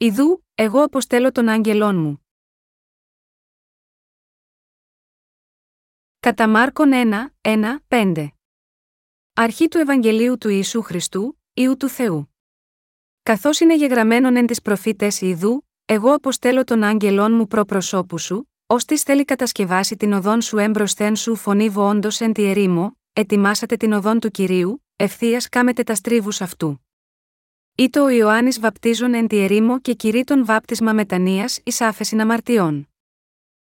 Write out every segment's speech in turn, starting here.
Ιδού, εγώ αποστέλω τον άγγελόν μου. Κατά Μάρκον 1, 1, 5. Αρχή του Ευαγγελίου του Ιησού Χριστού, Ιού του Θεού. Καθώς είναι γεγραμμένον εν τις προφήτες Ιδού, εγώ αποστέλω τον άγγελόν μου προ προσώπου σου, ώστε θέλει κατασκευάσει την οδόν σου έμπροσθεν σου φωνή όντω εν τη ερήμο, ετοιμάσατε την οδόν του κυρίου, ευθείας κάμετε τα στρίβους αυτού. Ήτο ο Ιωάννης βαπτίζον εν τη ερήμο και κηρύττων βάπτισμα μετανία εις άφεσιν αμαρτιών.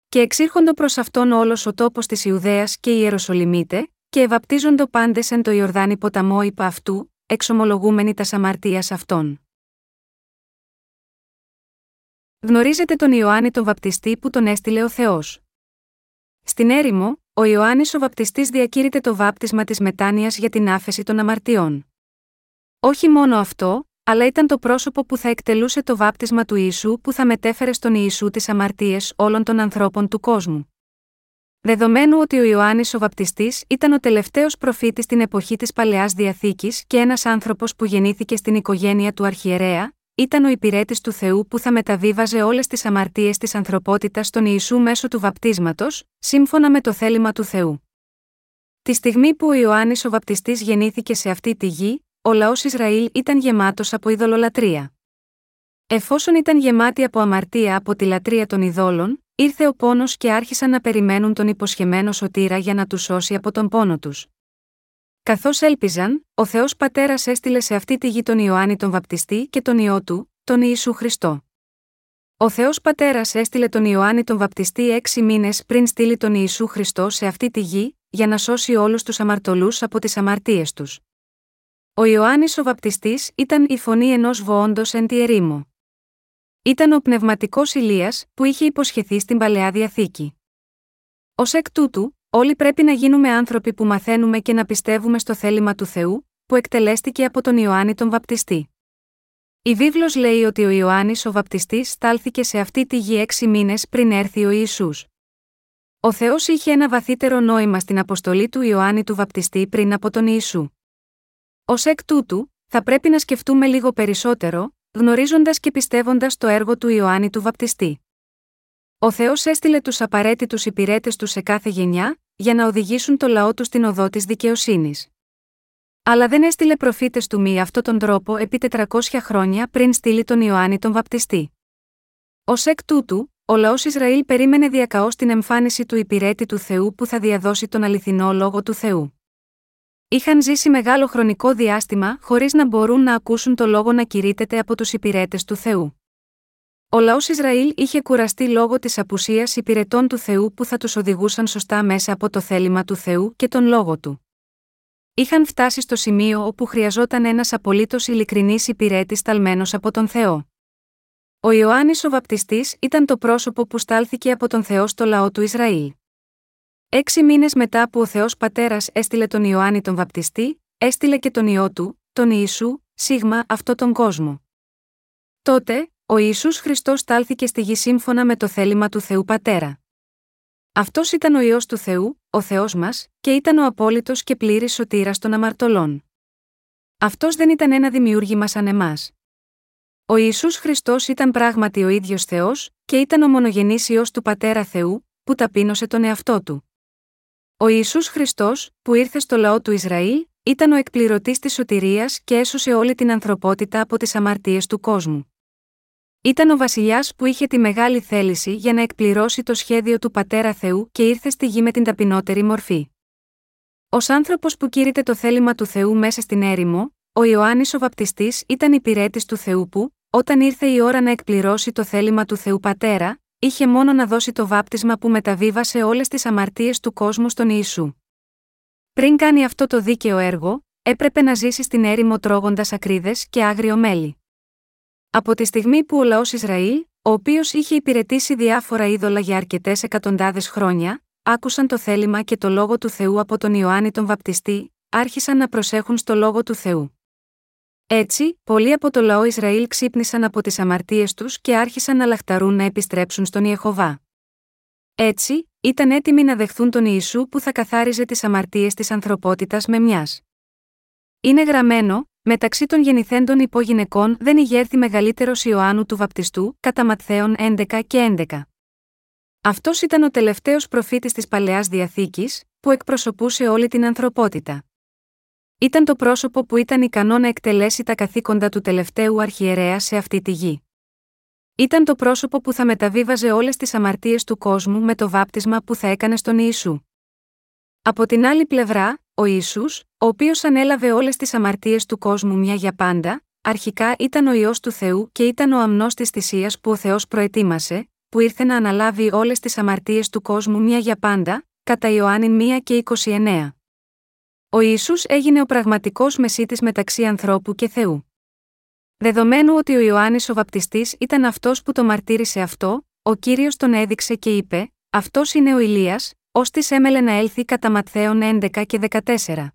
Και εξήρχοντο προς αυτόν όλος ο τόπος της Ιουδαίας και η Ιεροσολυμίτε, και ευαπτίζοντο πάντες εν το Ιορδάνη ποταμό υπ' αυτού, εξομολογούμενοι τας αμαρτίας αυτών. Γνωρίζετε τον Ιωάννη τον βαπτιστή που τον έστειλε ο Θεός. Στην έρημο, ο Ιωάννης ο βαπτιστής διακήρυτε το βάπτισμα της μετάνοιας για την άφεση των αμαρτιών. Όχι μόνο αυτό, αλλά ήταν το πρόσωπο που θα εκτελούσε το βάπτισμα του Ιησού που θα μετέφερε στον Ιησού τις αμαρτίες όλων των ανθρώπων του κόσμου. Δεδομένου ότι ο Ιωάννης ο Βαπτιστής ήταν ο τελευταίος προφήτης στην εποχή της Παλαιάς Διαθήκης και ένας άνθρωπος που γεννήθηκε στην οικογένεια του Αρχιερέα, ήταν ο υπηρέτης του Θεού που θα μεταβίβαζε όλες τις αμαρτίες της ανθρωπότητας στον Ιησού μέσω του βαπτίσματος, σύμφωνα με το θέλημα του Θεού. Τη στιγμή που ο Ιωάννης ο Βαπτιστής γεννήθηκε σε αυτή τη γη, ο λαός Ισραήλ ήταν γεμάτος από ειδωλολατρεία. Εφόσον ήταν γεμάτη από αμαρτία από τη λατρεία των ειδόλων, ήρθε ο πόνος και άρχισαν να περιμένουν τον υποσχεμένο σωτήρα για να τους σώσει από τον πόνο τους. Καθώς έλπιζαν, ο Θεός Πατέρας έστειλε σε αυτή τη γη τον Ιωάννη τον Βαπτιστή και τον ιό του, τον Ιησού Χριστό. Ο Θεός Πατέρας έστειλε τον Ιωάννη τον Βαπτιστή έξι μήνες πριν στείλει τον Ιησού Χριστό σε αυτή τη γη, για να σώσει όλους τους αμαρτωλούς από τις αμαρτίες τους. Ο Ιωάννης ο Βαπτιστής ήταν η φωνή ενός βοόντος εν τη ερήμο. Ήταν ο πνευματικός Ηλίας που είχε υποσχεθεί στην παλαιά διαθήκη. Ω εκ τούτου, όλοι πρέπει να γίνουμε άνθρωποι που μαθαίνουμε και να πιστεύουμε στο θέλημα του Θεού, που εκτελέστηκε από τον Ιωάννη τον Βαπτιστή. Η βίβλος λέει ότι ο Ιωάννης ο Βαπτιστής στάλθηκε σε αυτή τη γη έξι μήνες πριν έρθει ο Ιησούς. Ο Θεός είχε ένα βαθύτερο νόημα στην αποστολή του Ιωάννη του Βαπτιστή πριν από τον Ιησού. Ω εκ τούτου, θα πρέπει να σκεφτούμε λίγο περισσότερο, γνωρίζοντας και πιστεύοντας το έργο του Ιωάννη του Βαπτιστή. Ο Θεός έστειλε τους απαραίτητους υπηρέτες του σε κάθε γενιά, για να οδηγήσουν το λαό τους στην οδό της δικαιοσύνης. Αλλά δεν έστειλε προφήτες του μη αυτόν τον τρόπο επί 400 χρόνια πριν στείλει τον Ιωάννη τον Βαπτιστή. Ω εκ τούτου, ο λαός Ισραήλ περίμενε διακαώς την εμφάνιση του υπηρέτη του Θεού που θα διαδώσει τον αληθινό λόγο του Θεού είχαν ζήσει μεγάλο χρονικό διάστημα χωρίς να μπορούν να ακούσουν το λόγο να κηρύτεται από τους υπηρέτες του Θεού. Ο λαός Ισραήλ είχε κουραστεί λόγω της απουσίας υπηρετών του Θεού που θα τους οδηγούσαν σωστά μέσα από το θέλημα του Θεού και τον λόγο του. Είχαν φτάσει στο σημείο όπου χρειαζόταν ένας απολύτως ειλικρινής υπηρέτης ταλμένο από τον Θεό. Ο Ιωάννης ο Βαπτιστής ήταν το πρόσωπο που στάλθηκε από τον Θεό στο λαό του Ισραήλ. Έξι μήνες μετά που ο Θεός Πατέρας έστειλε τον Ιωάννη τον Βαπτιστή, έστειλε και τον ιό του, τον Ιησού, σίγμα αυτό τον κόσμο. Τότε, ο Ισού Χριστός στάλθηκε στη γη σύμφωνα με το θέλημα του Θεού Πατέρα. Αυτός ήταν ο ιό του Θεού, ο Θεός μας, και ήταν ο απόλυτος και πλήρης σωτήρας των αμαρτωλών. Αυτός δεν ήταν ένα δημιούργημα σαν εμάς. Ο Ισού Χριστός ήταν πράγματι ο ίδιος Θεός, και ήταν ο μονογενής ιό του Πατέρα Θεού, που ταπείνωσε τον εαυτό του. Ο Ισού Χριστός, που ήρθε στο λαό του Ισραήλ, ήταν ο εκπληρωτής της σωτηρίας και έσωσε όλη την ανθρωπότητα από τις αμαρτίες του κόσμου. Ήταν ο βασιλιάς που είχε τη μεγάλη θέληση για να εκπληρώσει το σχέδιο του πατέρα Θεού και ήρθε στη γη με την ταπεινότερη μορφή. Ω άνθρωπος που κήρυτε το θέλημα του Θεού μέσα στην έρημο, ο Ιωάννης ο Βαπτιστής ήταν υπηρέτης του Θεού που, όταν ήρθε η ώρα να εκπληρώσει το θέλημα του Θεού Πατέρα, είχε μόνο να δώσει το βάπτισμα που μεταβίβασε όλες τις αμαρτίες του κόσμου στον Ιησού. Πριν κάνει αυτό το δίκαιο έργο, έπρεπε να ζήσει στην έρημο τρώγοντας ακρίδες και άγριο μέλι. Από τη στιγμή που ο λαός Ισραήλ, ο οποίος είχε υπηρετήσει διάφορα είδωλα για αρκετές εκατοντάδες χρόνια, άκουσαν το θέλημα και το λόγο του Θεού από τον Ιωάννη τον Βαπτιστή, άρχισαν να προσέχουν στο λόγο του Θεού. Έτσι, πολλοί από το λαό Ισραήλ ξύπνησαν από τις αμαρτίες τους και άρχισαν να λαχταρούν να επιστρέψουν στον Ιεχοβά. Έτσι, ήταν έτοιμοι να δεχθούν τον Ιησού που θα καθάριζε τις αμαρτίες της ανθρωπότητας με μιας. Είναι γραμμένο, Μεταξύ των γεννηθέντων υπογυναικών δεν ηγέρθη μεγαλύτερος Ιωάννου του Βαπτιστού, κατά Ματθαίων 11 και 11. Αυτός ήταν ο τελευταίος προφήτης της παλαιάς διαθήκης, που εκπροσωπούσε όλη την ανθρωπότητα. Ήταν το πρόσωπο που ήταν ικανό να εκτελέσει τα καθήκοντα του τελευταίου αρχιερέα σε αυτή τη γη. Ήταν το πρόσωπο που θα μεταβίβαζε όλες τις αμαρτίες του κόσμου με το βάπτισμα που θα έκανε στον Ιησού. Από την άλλη πλευρά, ο Ισού, ο οποίος ανέλαβε όλες τις αμαρτίες του κόσμου μια για πάντα, αρχικά ήταν ο ιό του Θεού και ήταν ο αμνός της θυσίας που ο Θεός προετοίμασε, που ήρθε να αναλάβει όλες τις αμαρτίες του κόσμου μια για πάντα, κατά Ιωάννη 1 και 29. Ο Ιησούς έγινε ο πραγματικός μεσίτης μεταξύ ανθρώπου και Θεού. Δεδομένου ότι ο Ιωάννης ο Βαπτιστής ήταν αυτός που το μαρτύρησε αυτό, ο κύριος τον έδειξε και είπε: Αυτός είναι ο Ηλίας, ώστε έμελε να έλθει κατά Ματθαίων 11 και 14.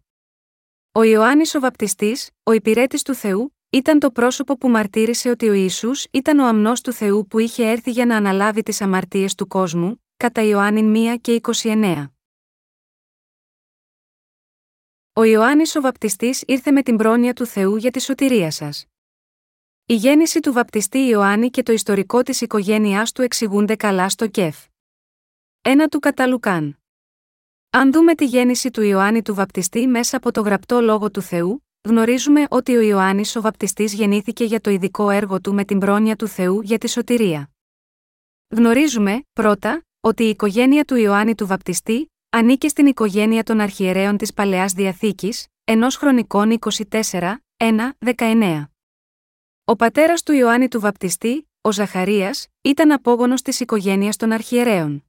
Ο Ιωάννης ο Βαπτιστής, ο υπηρέτης του Θεού, ήταν το πρόσωπο που μαρτύρησε ότι ο Ισού ήταν ο αμνός του Θεού που είχε έρθει για να αναλάβει τις αμαρτίες του κόσμου, κατά Ιωάννη 1 και 29. Ο Ιωάννης ο Βαπτιστής ήρθε με την πρόνοια του Θεού για τη σωτηρία σας. Η γέννηση του βαπτιστή Ιωάννη και το ιστορικό της οικογένειάς του εξηγούνται καλά στο ΚΕΦ. Ένα του Καταλουκάν. Αν δούμε τη γέννηση του Ιωάννη του Βαπτιστή μέσα από το γραπτό λόγο του Θεού, γνωρίζουμε ότι ο Ιωάννης ο Βαπτιστής γεννήθηκε για το ειδικό έργο του με την πρόνοια του Θεού για τη σωτηρία. Γνωρίζουμε, πρώτα, ότι η οικογένεια του Ιωάννη του Βαπτιστή ανήκε στην οικογένεια των αρχιερέων της Παλαιάς Διαθήκης, ενός χρονικών 24, 1, 19. Ο πατέρας του Ιωάννη του Βαπτιστή, ο Ζαχαρίας, ήταν απόγονος της οικογένειας των αρχιερέων.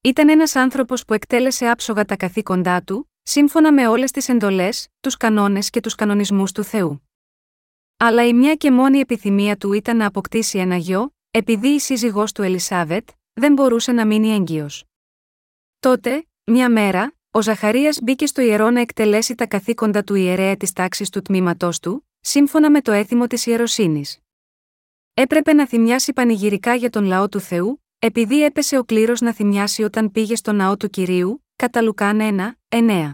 Ήταν ένας άνθρωπος που εκτέλεσε άψογα τα καθήκοντά του, σύμφωνα με όλες τις εντολές, τους κανόνες και τους κανονισμούς του Θεού. Αλλά η μια και μόνη επιθυμία του ήταν να αποκτήσει ένα γιο, επειδή η σύζυγός του Ελισάβετ δεν μπορούσε να μείνει έγκυος. Τότε, μια μέρα, ο Ζαχαρίας μπήκε στο ιερό να εκτελέσει τα καθήκοντα του ιερέα της τάξης του τμήματός του, σύμφωνα με το έθιμο της ιεροσύνης. Έπρεπε να θυμιάσει πανηγυρικά για τον λαό του Θεού, επειδή έπεσε ο κλήρος να θυμιάσει όταν πήγε στο ναό του κυρίου, κατά Λουκάν 1, 9.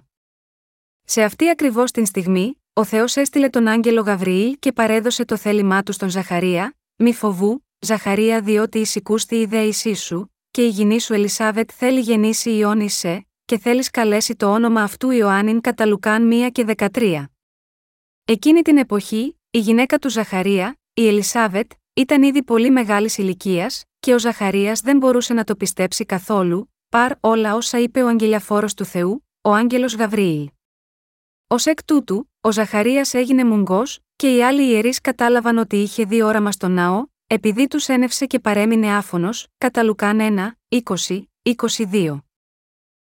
Σε αυτή ακριβώς την στιγμή, ο Θεός έστειλε τον άγγελο Γαβριήλ και παρέδωσε το θέλημά του στον Ζαχαρία, μη φοβού, Ζαχαρία διότι εισηκούστη η ιδέησή σου, και η γυνή σου Ελισάβετ θέλει γεννήσει Ιόνι σε, και θέλεις καλέσει το όνομα αυτού Ιωάννην κατά Λουκάν 1 και 13. Εκείνη την εποχή, η γυναίκα του Ζαχαρία, η Ελισάβετ, ήταν ήδη πολύ μεγάλης ηλικίας, και ο Ζαχαρίας δεν μπορούσε να το πιστέψει καθόλου, παρ όλα όσα είπε ο αγγελιαφόρος του Θεού, ο άγγελος Γαβρίλ. Ω εκ τούτου, ο Ζαχαρίας έγινε μουγκός, και οι άλλοι ιερείς κατάλαβαν ότι είχε δει όραμα στο ναό, επειδή τους ένευσε και παρέμεινε άφωνος, κατά Λουκάν 1, 20, 22.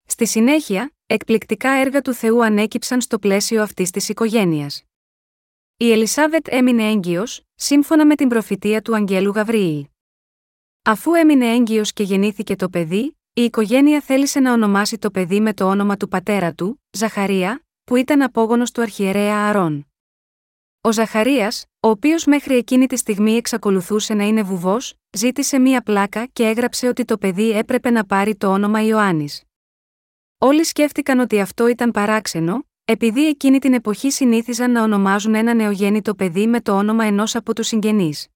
Στη συνέχεια, εκπληκτικά έργα του Θεού ανέκυψαν στο πλαίσιο αυτής της οικογένειας. Η Ελισάβετ έμεινε έγκυος, σύμφωνα με την προφητεία του Αγγέλου Γαβριήλ. Αφού έμεινε έγκυος και γεννήθηκε το παιδί, η οικογένεια θέλησε να ονομάσει το παιδί με το όνομα του πατέρα του, Ζαχαρία, που ήταν απόγονος του αρχιερέα Αρών. Ο Ζαχαρίας, ο οποίος μέχρι εκείνη τη στιγμή εξακολουθούσε να είναι βουβός, ζήτησε μία πλάκα και έγραψε ότι το παιδί έπρεπε να πάρει το όνομα Ιωάννης. Όλοι σκέφτηκαν ότι αυτό ήταν παράξενο, επειδή εκείνη την εποχή συνήθιζαν να ονομάζουν ένα νεογέννητο παιδί με το όνομα ενός από τους συγγενείς.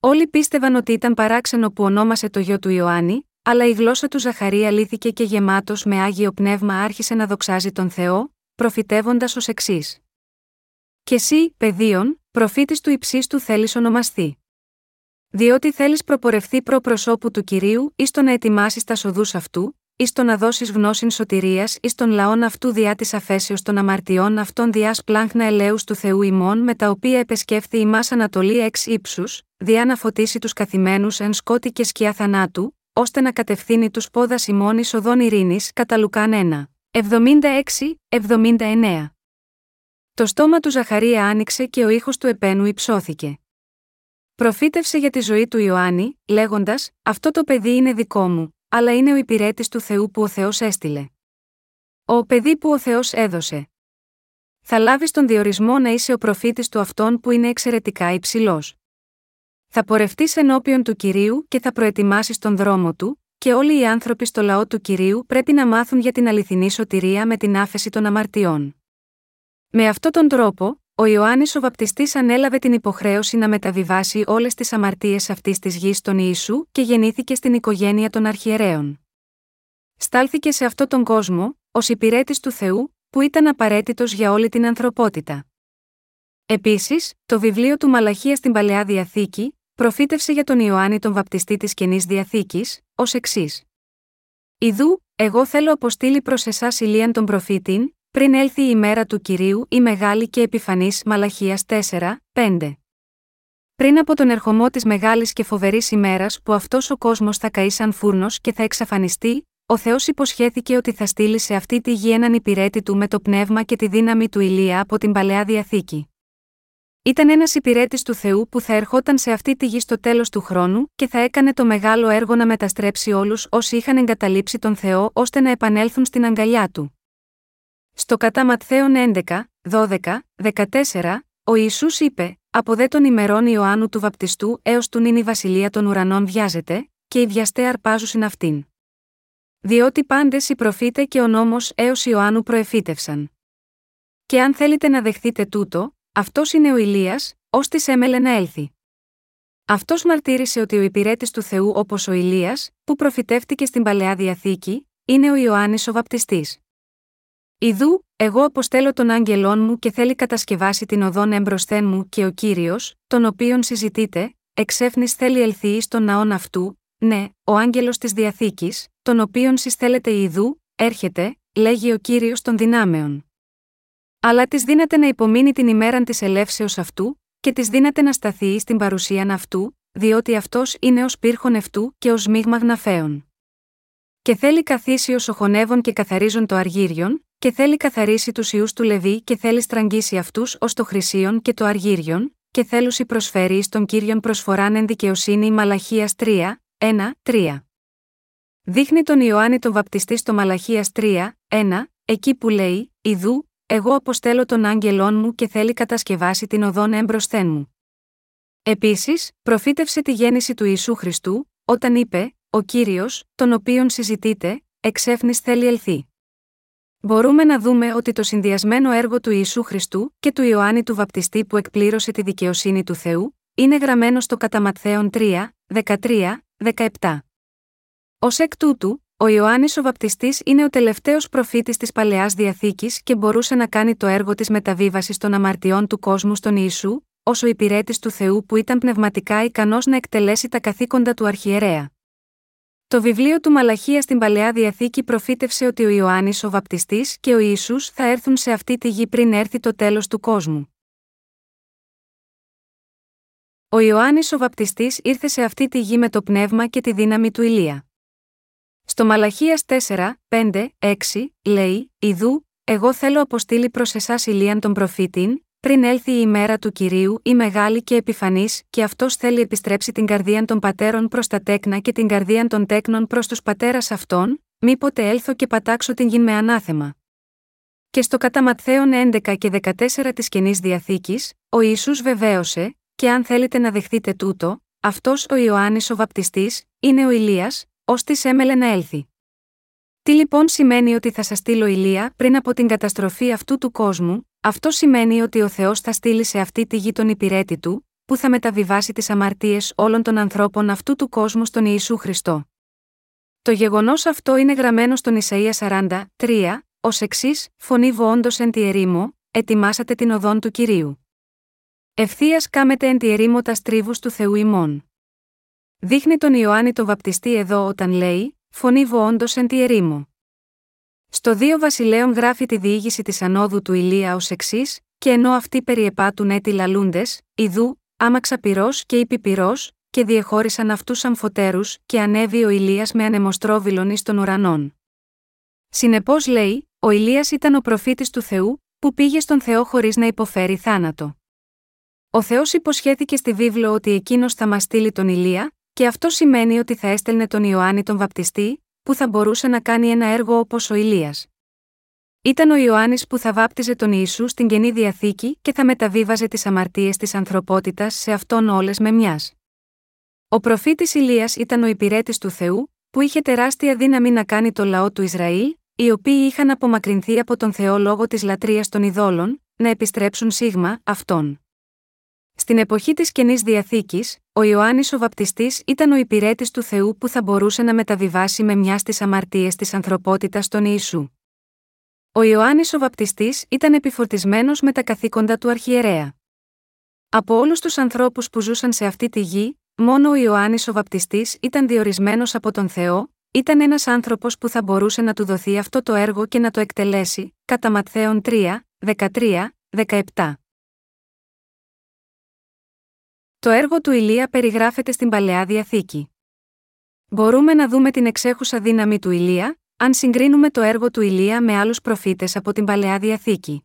Όλοι πίστευαν ότι ήταν παράξενο που ονόμασε το γιο του Ιωάννη, αλλά η γλώσσα του Ζαχαρία λύθηκε και γεμάτος με άγιο πνεύμα άρχισε να δοξάζει τον Θεό, προφητεύοντας ως εξής. Και εσύ, παιδίον, προφήτης του υψίστου θέλεις ονομαστεί. Διότι θέλεις προπορευθεί προ προσώπου του κυρίου ή στο να ετοιμάσεις τα σοδούς αυτού, ή στο να δώσεις γνώσιν σωτηρίας ή στον λαόν αυτού διά της αφέσεως των αμαρτιών αυτών διάς πλάγχνα ελέους του Θεού ημών με τα οποία επεσκέφθη η Ανατολή εξ ύψους, διά να φωτίσει τους καθημένους εν σκότη και σκιά θανάτου, ώστε να κατευθύνει τους πόδας ημών εις οδόν ειρήνης κατά Λουκάν 1. 76-79. Το στόμα του Ζαχαρία άνοιξε και ο ήχος του επένου υψώθηκε. Προφήτευσε για τη ζωή του Ιωάννη, λέγοντας: Αυτό το παιδί είναι δικό μου, αλλά είναι ο υπηρέτης του Θεού που ο Θεός έστειλε. Ο παιδί που ο Θεός έδωσε. Θα λάβεις τον διορισμό να είσαι ο προφήτης του αυτόν που είναι εξαιρετικά υψηλός. Θα πορευτείς ενώπιον του κυρίου και θα προετοιμάσεις τον δρόμο του, και όλοι οι άνθρωποι στο λαό του κυρίου πρέπει να μάθουν για την αληθινή σωτηρία με την άφεση των αμαρτιών. Με αυτόν τον τρόπο, ο Ιωάννης ο Βαπτιστής ανέλαβε την υποχρέωση να μεταβιβάσει όλες τις αμαρτίες αυτής της γης στον Ιησού και γεννήθηκε στην οικογένεια των αρχιερέων. Στάλθηκε σε αυτόν τον κόσμο, ως υπηρέτης του Θεού, που ήταν απαραίτητος για όλη την ανθρωπότητα. Επίσης, το βιβλίο του Μαλαχία στην Παλαιά Διαθήκη, προφήτευσε για τον Ιωάννη τον βαπτιστή της καινής Διαθήκης, ως εξής. Ιδού, εγώ θέλω αποστείλει προς εσάς ηλίαν τον προφήτην, πριν έλθει η ημέρα του κυρίου η μεγάλη και επιφανής Μαλαχίας 4, 5. Πριν από τον ερχομό της μεγάλης και φοβερής ημέρας που αυτός ο κόσμος θα καεί σαν φούρνος και θα εξαφανιστεί, ο Θεός υποσχέθηκε ότι θα στείλει σε αυτή τη γη έναν υπηρέτη του με το πνεύμα και τη δύναμη του ηλία από την παλαιά διαθήκη. Ήταν ένας υπηρέτης του Θεού που θα ερχόταν σε αυτή τη γη στο τέλος του χρόνου και θα έκανε το μεγάλο έργο να μεταστρέψει όλους όσοι είχαν εγκαταλείψει τον Θεό ώστε να επανέλθουν στην αγκαλιά του. Στο κατά Ματθαίων 11, 12, 14, ο Ισού είπε: Από δε των ημερών Ιωάννου του Βαπτιστού έως του νυν η βασιλεία των ουρανών βιάζεται, και οι βιαστέ αρπάζουσιν αυτήν. Διότι πάντες οι προφήτε και ο νόμος έως Ιωάννου προεφήτευσαν. Και αν θέλετε να δεχθείτε τούτο, αυτός είναι ο Ηλίας, ως της έμελε να έλθει. Αυτός μαρτύρησε ότι ο υπηρέτης του Θεού όπως ο Ηλίας, που προφητεύτηκε στην παλαιά διαθήκη, είναι ο Ιωάννης ο Βαπτιστής. Ιδού, εγώ αποστέλω τον άγγελόν μου και θέλει κατασκευάσει την οδόν εμπροσθέν μου και ο κύριος, τον οποίον συζητείτε, εξέφνης θέλει ελθεί στον ναόν αυτού, ναι, ο άγγελος της διαθήκης, τον οποίον συστέλλεται Ιδού, έρχεται, λέγει ο κύριος των δυνάμεων. Αλλά της δύναται να υπομείνει την ημέραν της ελεύσεως αυτού, και της δύναται να σταθεί στην παρουσίαν αυτού, διότι αυτός είναι ω πύρχον αυτού και ω μείγμα γναφέων. Και θέλει καθίσει ω οχονεύων και καθαρίζον το αργύριον, και θέλει καθαρίσει τους ιούς του Λεβί και θέλει στραγγίσει αυτούς ως το χρυσίον και το αργύριον, και θέλουσι προσφέρει στον κύριον προσφοράν εν δικαιοσύνη Μαλαχίας 3, 1, 3. Δείχνει τον Ιωάννη τον βαπτιστή στο Μαλαχίας 3, 1, εκεί που λέει: Ιδού, εγώ αποστέλω τον άγγελόν μου και θέλει κατασκευάσει την οδόν έμπροσθέν μου. Επίσης, προφήτευσε τη γέννηση του Ιησού Χριστού, όταν είπε: Ο κύριος, τον οποίον συζητείτε, εξέφνης θέλει ελθεί. Μπορούμε να δούμε ότι το συνδυασμένο έργο του Ιησού Χριστού και του Ιωάννη του Βαπτιστή που εκπλήρωσε τη δικαιοσύνη του Θεού, είναι γραμμένο στο Καταματθέον 3, 13, 17. Ω εκ τούτου, ο Ιωάννης ο Βαπτιστής είναι ο τελευταίος προφήτης της παλαιάς διαθήκης και μπορούσε να κάνει το έργο της μεταβίβασης των αμαρτιών του κόσμου στον Ιησού, ως ο υπηρέτης του Θεού που ήταν πνευματικά ικανός να εκτελέσει τα καθήκοντα του αρχιερέα. Το βιβλίο του Μαλαχία στην παλαιά διαθήκη προφήτευσε ότι ο Ιωάννης ο Βαπτιστής και ο Ιησούς θα έρθουν σε αυτή τη γη πριν έρθει το τέλος του κόσμου. Ο Ιωάννης ο Βαπτιστής ήρθε σε αυτή τη γη με το πνεύμα και τη δύναμη του Ηλία. Στο Μαλαχίας 4, 5, 6, λέει: Ιδού, εγώ θέλω αποστείλει προς εσάς ηλίαν τον προφήτην, πριν έλθει η ημέρα του κυρίου η μεγάλη και επιφανής, και αυτός θέλει επιστρέψει την καρδία των πατέρων προς τα τέκνα και την καρδία των τέκνων προς τους πατέρας αυτών, μήποτε έλθω και πατάξω την γη με ανάθεμα. Και στο κατά Ματθαίων 11 και 14 της Καινής Διαθήκης, ο Ιησούς βεβαίωσε, και αν θέλετε να δεχτείτε τούτο, αυτός ο Ιωάννης ο Βαπτιστής, είναι ο Ηλίας, ως της έμελε να έλθει. Τι λοιπόν σημαίνει ότι θα σας στείλω ηλία πριν από την καταστροφή αυτού του κόσμου, αυτό σημαίνει ότι ο Θεός θα στείλει σε αυτή τη γη τον υπηρέτη του, που θα μεταβιβάσει τις αμαρτίες όλων των ανθρώπων αυτού του κόσμου στον Ιησού Χριστό. Το γεγονός αυτό είναι γραμμένο στον Ισαία 40, 3, ως εξής: Φωνή όντω εν τη ερήμο, ετοιμάσατε την οδόν του κυρίου. Ευθείας κάμετε εν τη ερήμο τας στρίβου του Θεού ημών. Δείχνει τον Ιωάννη τον βαπτιστή εδώ όταν λέει: Φωνή όντω εν τη ερήμο. Στο δύο Βασιλέων γράφει τη διήγηση της ανόδου του Ηλία ως εξής, και ενώ αυτοί περιεπάτουν έτη λαλούντες, ιδού, άμαξα πυρός και υπηπυρό, και διεχώρισαν αυτούς αμφωτέρου, και ανέβη ο Ηλίας με ανεμοστρόβιλον εις των ουρανών. Συνεπώς λέει, ο Ηλίας ήταν ο προφήτης του Θεού, που πήγε στον Θεό χωρίς να υποφέρει θάνατο. Ο Θεός υποσχέθηκε στη βίβλο ότι εκείνος θα μας στείλει τον Ηλία, και αυτό σημαίνει ότι θα έστελνε τον Ιωάννη τον Βαπτιστή, που θα μπορούσε να κάνει ένα έργο όπως ο Ηλίας. Ήταν ο Ιωάννης που θα βάπτιζε τον Ιησού στην καινή διαθήκη και θα μεταβίβαζε τις αμαρτίες της ανθρωπότητας σε αυτόν όλες με μιας. Ο προφήτης Ηλίας ήταν ο υπηρέτης του Θεού, που είχε τεράστια δύναμη να κάνει το λαό του Ισραήλ, οι οποίοι είχαν απομακρυνθεί από τον Θεό λόγω της λατρείας των ειδόλων, να επιστρέψουν σίγμα αυτόν. Στην εποχή της καινής διαθήκης, ο Ιωάννης ο Βαπτιστής ήταν ο υπηρέτης του Θεού που θα μπορούσε να μεταβιβάσει με μια στις αμαρτίες της ανθρωπότητας τον Ιησού. Ο Ιωάννης ο Βαπτιστής ήταν επιφορτισμένος με τα καθήκοντα του αρχιερέα. Από όλους τους ανθρώπους που ζούσαν σε αυτή τη γη, μόνο ο Ιωάννης ο Βαπτιστής ήταν διορισμένος από τον Θεό, ήταν ένας άνθρωπος που θα μπορούσε να του δοθεί αυτό το έργο και να το εκτελέσει, κατά Ματθαίων 3, 13, 17. Το έργο του Ηλία περιγράφεται στην Παλαιά Διαθήκη. Μπορούμε να δούμε την εξέχουσα δύναμη του Ηλία, αν συγκρίνουμε το έργο του Ηλία με άλλους προφήτες από την Παλαιά Διαθήκη.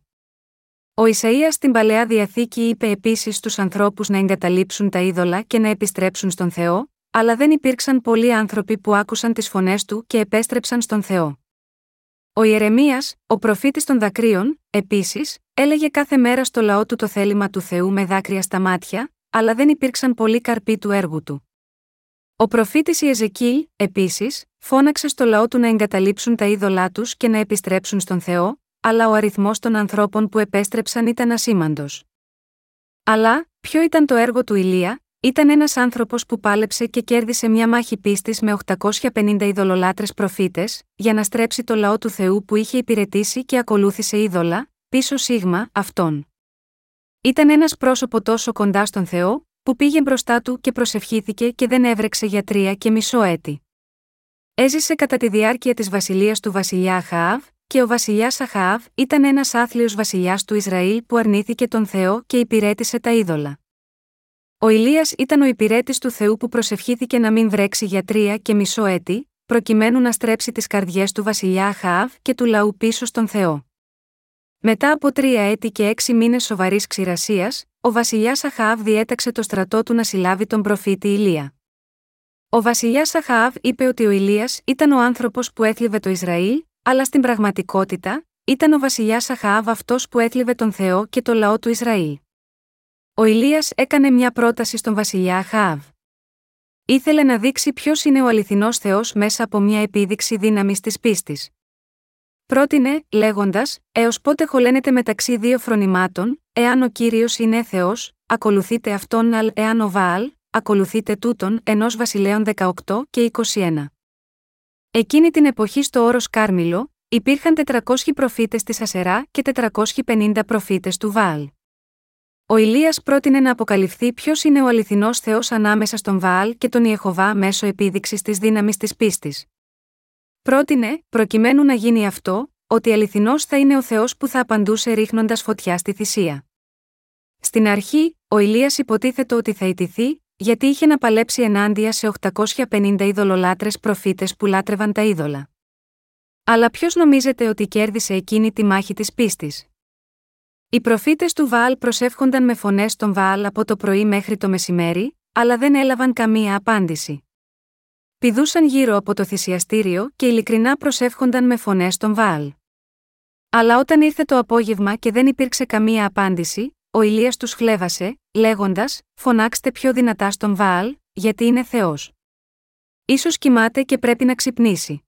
Ο Ισαΐας στην Παλαιά Διαθήκη είπε επίσης στους ανθρώπους να εγκαταλείψουν τα είδωλα και να επιστρέψουν στον Θεό, αλλά δεν υπήρξαν πολλοί άνθρωποι που άκουσαν τις φωνές του και επέστρεψαν στον Θεό. Ο Ιερεμίας, ο προφήτης των δακρύων, επίσης, έλεγε κάθε μέρα στο λαό του το θέλημα του Θεού με δάκρυα στα μάτια, αλλά δεν υπήρξαν πολλοί καρποί του έργου του. Ο προφήτης Ιεζεκίλ, επίσης, φώναξε στο λαό του να εγκαταλείψουν τα είδωλά τους και να επιστρέψουν στον Θεό, αλλά ο αριθμός των ανθρώπων που επέστρεψαν ήταν ασήμαντος. Αλλά, ποιο ήταν το έργο του Ηλία, ήταν ένας άνθρωπος που πάλεψε και κέρδισε μια μάχη πίστης με 850 ειδωλολάτρες προφήτες, για να στρέψει το λαό του Θεού που είχε υπηρετήσει και ακολούθησε είδωλα, πίσω σίγμα αυτόν. Ήταν ένας πρόσωπο τόσο κοντά στον Θεό, που πήγε μπροστά του και προσευχήθηκε και δεν έβρεξε για τρία και μισό έτη. Έζησε κατά τη διάρκεια της βασιλείας του βασιλιά Αχαάβ, και ο βασιλιάς Αχαάβ ήταν ένας άθλιος βασιλιάς του Ισραήλ που αρνήθηκε τον Θεό και υπηρέτησε τα είδωλα. Ο Ηλίας ήταν ο υπηρέτης του Θεού που προσευχήθηκε να μην βρέξει για τρία και μισό έτη, προκειμένου να στρέψει τις καρδιές του βασιλιά Αχαάβ και του λαού πίσω στον Θεό. Μετά από τρία έτη και έξι μήνες σοβαρής ξηρασίας, ο βασιλιάς Αχαάβ διέταξε το στρατό του να συλλάβει τον προφήτη Ηλία. Ο βασιλιάς Αχαάβ είπε ότι ο Ηλίας ήταν ο άνθρωπος που έθλιβε το Ισραήλ, αλλά στην πραγματικότητα, ήταν ο βασιλιάς Αχαάβ αυτός που έθλιβε τον Θεό και το λαό του Ισραήλ. Ο Ηλίας έκανε μια πρόταση στον βασιλιά Αχαάβ. Ήθελε να δείξει ποιος είναι ο αληθινός Θεός μέσα από μια επίδειξη δύναμης της πίστης. Πρότεινε, λέγοντας, έως πότε χωλένετε μεταξύ δύο φρονημάτων, εάν ο κύριος είναι Θεός, ακολουθείτε αυτόν, αλ εάν ο Βαάλ, ακολουθείτε τούτον, ενός βασιλέων 18 και 21. Εκείνη την εποχή στο όρος Κάρμιλο, υπήρχαν 400 προφήτες της Ασερά και 450 προφήτες του Βαάλ. Ο Ηλίας πρότεινε να αποκαλυφθεί ποιος είναι ο αληθινός Θεός ανάμεσα στον Βαάλ και τον Ιεχοβά μέσω επίδειξης της δύναμης της πίστης. Πρότεινε, προκειμένου να γίνει αυτό, ότι αληθινός θα είναι ο Θεός που θα απαντούσε ρίχνοντας φωτιά στη θυσία. Στην αρχή, ο Ηλίας υποτίθεται ότι θα ιτηθεί, γιατί είχε να παλέψει ενάντια σε 850 ειδωλολάτρες προφήτες που λάτρευαν τα είδωλα. Αλλά ποιος νομίζετε ότι κέρδισε εκείνη τη μάχη της πίστης; Οι προφήτες του Βαάλ προσεύχονταν με φωνές στον Βαάλ από το πρωί μέχρι το μεσημέρι, αλλά δεν έλαβαν καμία απάντηση. Πηδούσαν γύρω από το θυσιαστήριο και ειλικρινά προσεύχονταν με φωνές στον Βαάλ. Αλλά όταν ήρθε το απόγευμα και δεν υπήρξε καμία απάντηση, ο Ηλίας τους χλέβασε, λέγοντας: Φωνάξτε πιο δυνατά στον Βαάλ, γιατί είναι Θεός. σω κοιμάται και πρέπει να ξυπνήσει.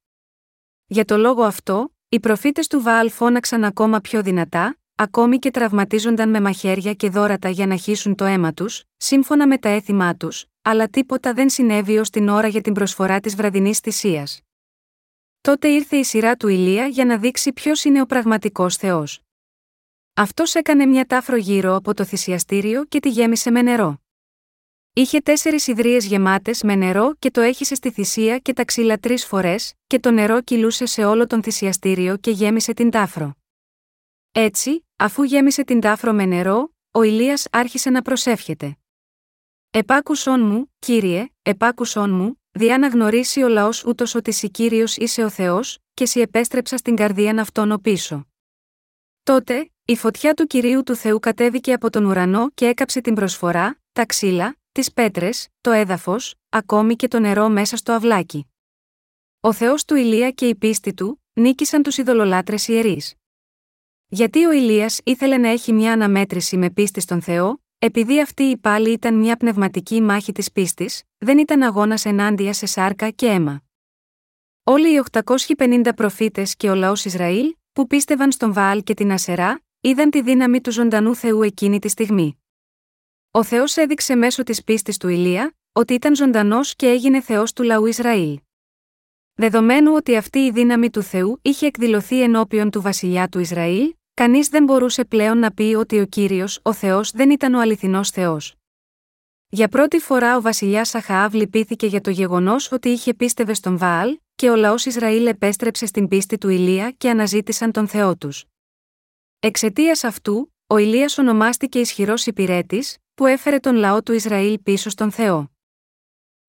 Για το λόγο αυτό, οι προφήτες του Βαάλ φώναξαν ακόμα πιο δυνατά, ακόμη και τραυματίζονταν με μαχαίρια και δόρατα για να χύσουν το αίμα τους, σύμφωνα με τα έθιμά τους, αλλά τίποτα δεν συνέβη ως την ώρα για την προσφορά της βραδινής θυσίας. Τότε ήρθε η σειρά του Ηλία για να δείξει ποιος είναι ο πραγματικός Θεός. Αυτός έκανε μια τάφρο γύρω από το θυσιαστήριο και τη γέμισε με νερό. Είχε τέσσερις ιδρύες γεμάτες με νερό και το έχισε στη θυσία και τα ξύλα τρεις φορές, και το νερό κυλούσε σε όλο τον θυσιαστήριο και γέμισε την τάφρο. Έτσι, αφού γέμισε την τάφρο με νερό, ο Ηλίας άρχισε να προσεύχεται. Επάκουσον μου, κύριε, επάκουσον μου, διά να γνωρίσει ο λαός ούτως ότι εσύ κύριος είσαι ο Θεός, και σι επέστρεψα στην καρδίαν αυτόν ο πίσω. Τότε, η φωτιά του κυρίου του Θεού κατέβηκε από τον ουρανό και έκαψε την προσφορά, τα ξύλα, τις πέτρες, το έδαφος, ακόμη και το νερό μέσα στο αυλάκι. Ο Θεός του Ηλία και η πίστη του, νίκησαν τους ειδωλολάτρες ιερείς. Γιατί ο Ηλίας ήθελε να έχει μια αναμέτρηση με πίστη στον Θεό, επειδή αυτή η πάλι ήταν μια πνευματική μάχη της πίστης, δεν ήταν αγώνας ενάντια σε σάρκα και αίμα. Όλοι οι 850 προφήτες και ο λαός Ισραήλ, που πίστευαν στον Βαάλ και την Ασερά, είδαν τη δύναμη του ζωντανού Θεού εκείνη τη στιγμή. Ο Θεός έδειξε μέσω της πίστης του Ηλία, ότι ήταν ζωντανός και έγινε Θεός του λαού Ισραήλ. Δεδομένου ότι αυτή η δύναμη του Θεού είχε εκδηλωθεί ενώπιον του βασιλιά του Ισραήλ, κανείς δεν μπορούσε πλέον να πει ότι ο κύριος, ο Θεός, δεν ήταν ο αληθινός Θεός. Για πρώτη φορά ο βασιλιάς Αχαάβ λυπήθηκε για το γεγονός ότι είχε πίστευε στον Βάαλ, και ο λαός Ισραήλ επέστρεψε στην πίστη του Ηλία και αναζήτησαν τον Θεό τους. Εξαιτίας αυτού, ο Ηλίας ονομάστηκε ισχυρός υπηρέτης, που έφερε τον λαό του Ισραήλ πίσω στον Θεό.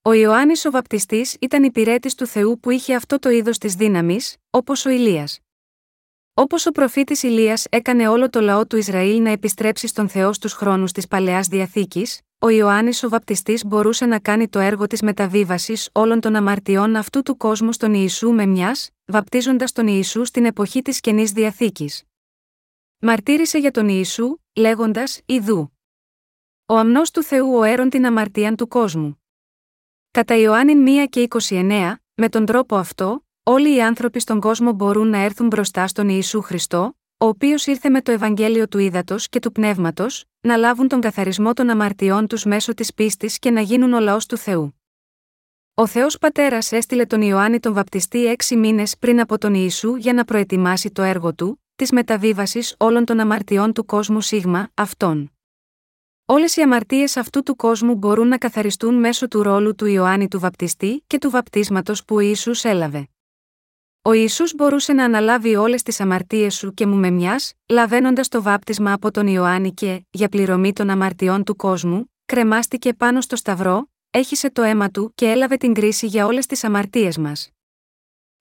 Ο Ιωάννης ο Βαπτιστής ήταν υπηρέτης του Θεού που είχε αυτό το είδος της δύναμης, όπως ο Ηλίας. Όπως ο προφήτης Ηλίας έκανε όλο το λαό του Ισραήλ να επιστρέψει στον Θεό στους χρόνους της παλαιάς διαθήκης, ο Ιωάννης ο Βαπτιστής μπορούσε να κάνει το έργο της μεταβίβασης όλων των αμαρτιών αυτού του κόσμου στον Ιησού με μιας, βαπτίζοντας τον Ιησού στην εποχή της καινής διαθήκης. Μαρτύρησε για τον Ιησού, λέγοντας: Ιδού. Ο αμνός του Θεού ο έρων την αμαρτίαν του κόσμου. Κατά Ιωάννη 1 και 29, με τον τρόπο αυτό, όλοι οι άνθρωποι στον κόσμο μπορούν να έρθουν μπροστά στον Ιησού Χριστό, ο οποίος ήρθε με το Ευαγγέλιο του Ήδατος και του Πνεύματος, να λάβουν τον καθαρισμό των αμαρτιών τους μέσω της πίστης και να γίνουν ο λαός του Θεού. Ο Θεός Πατέρας έστειλε τον Ιωάννη τον Βαπτιστή έξι μήνες πριν από τον Ιησού για να προετοιμάσει το έργο του, της μεταβίβασης όλων των αμαρτιών του κόσμου Σίγμα, αυτών. Όλες οι αμαρτίες αυτού του κόσμου μπορούν να καθαριστούν μέσω του ρόλου του Ιωάννη του Βαπτιστή και του βαπτίσματος που ο Ιησούς έλαβε. Ο Ιησούς μπορούσε να αναλάβει όλες τις αμαρτίες σου και μου με μιας, λαβαίνοντας το βάπτισμα από τον Ιωάννη και, για πληρωμή των αμαρτιών του κόσμου, κρεμάστηκε πάνω στο Σταυρό, έχισε το αίμα του και έλαβε την κρίση για όλες τις αμαρτίες μας.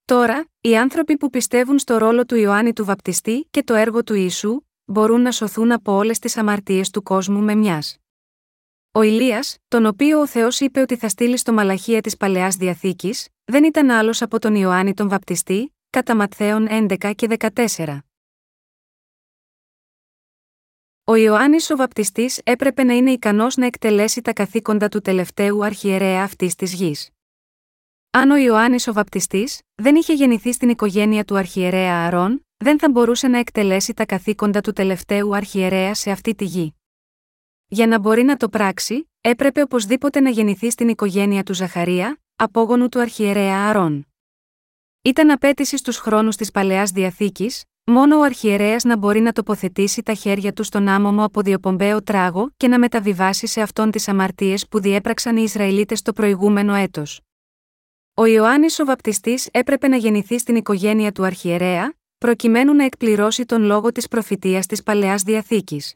Τώρα, οι άνθρωποι που πιστεύουν στο ρόλο του Ιωάννη του Βαπτιστή και το έργο του Ιησού, μπορούν να σωθούν από όλες τις αμαρτίες του κόσμου με μιας. Ο Ηλίας, τον οποίο ο Θεός είπε ότι θα στείλει στο Μαλαχία της Παλαιάς Διαθήκης, δεν ήταν άλλος από τον Ιωάννη τον Βαπτιστή, κατά Ματθαίων 11 και 14. Ο Ιωάννης ο Βαπτιστής έπρεπε να είναι ικανός να εκτελέσει τα καθήκοντα του τελευταίου αρχιερέα αυτής της γης. Αν ο Ιωάννης ο Βαπτιστής δεν είχε γεννηθεί στην οικογένεια του αρχιερέα Αρών, δεν θα μπορούσε να εκτελέσει τα καθήκοντα του τελευταίου αρχιερέα σε αυτή τη γη. Για να μπορεί να το πράξει, έπρεπε οπωσδήποτε να γεννηθεί στην οικογένεια του Ζαχαρία, απόγονου του αρχιερέα Αρών. Ήταν απέτηση στους χρόνους της παλαιάς διαθήκης, μόνο ο αρχιερέας να μπορεί να τοποθετήσει τα χέρια του στον άμωμο από διοπομπαίο τράγο και να μεταβιβάσει σε αυτόν τις αμαρτίες που διέπραξαν οι Ισραηλίτες το προηγούμενο έτος. Ο Ιωάννης ο Βαπτιστής έπρεπε να γεννηθεί στην οικογένεια του αρχιερέα, προκειμένου να εκπληρώσει τον λόγο της προφητείας της παλαιάς διαθήκης.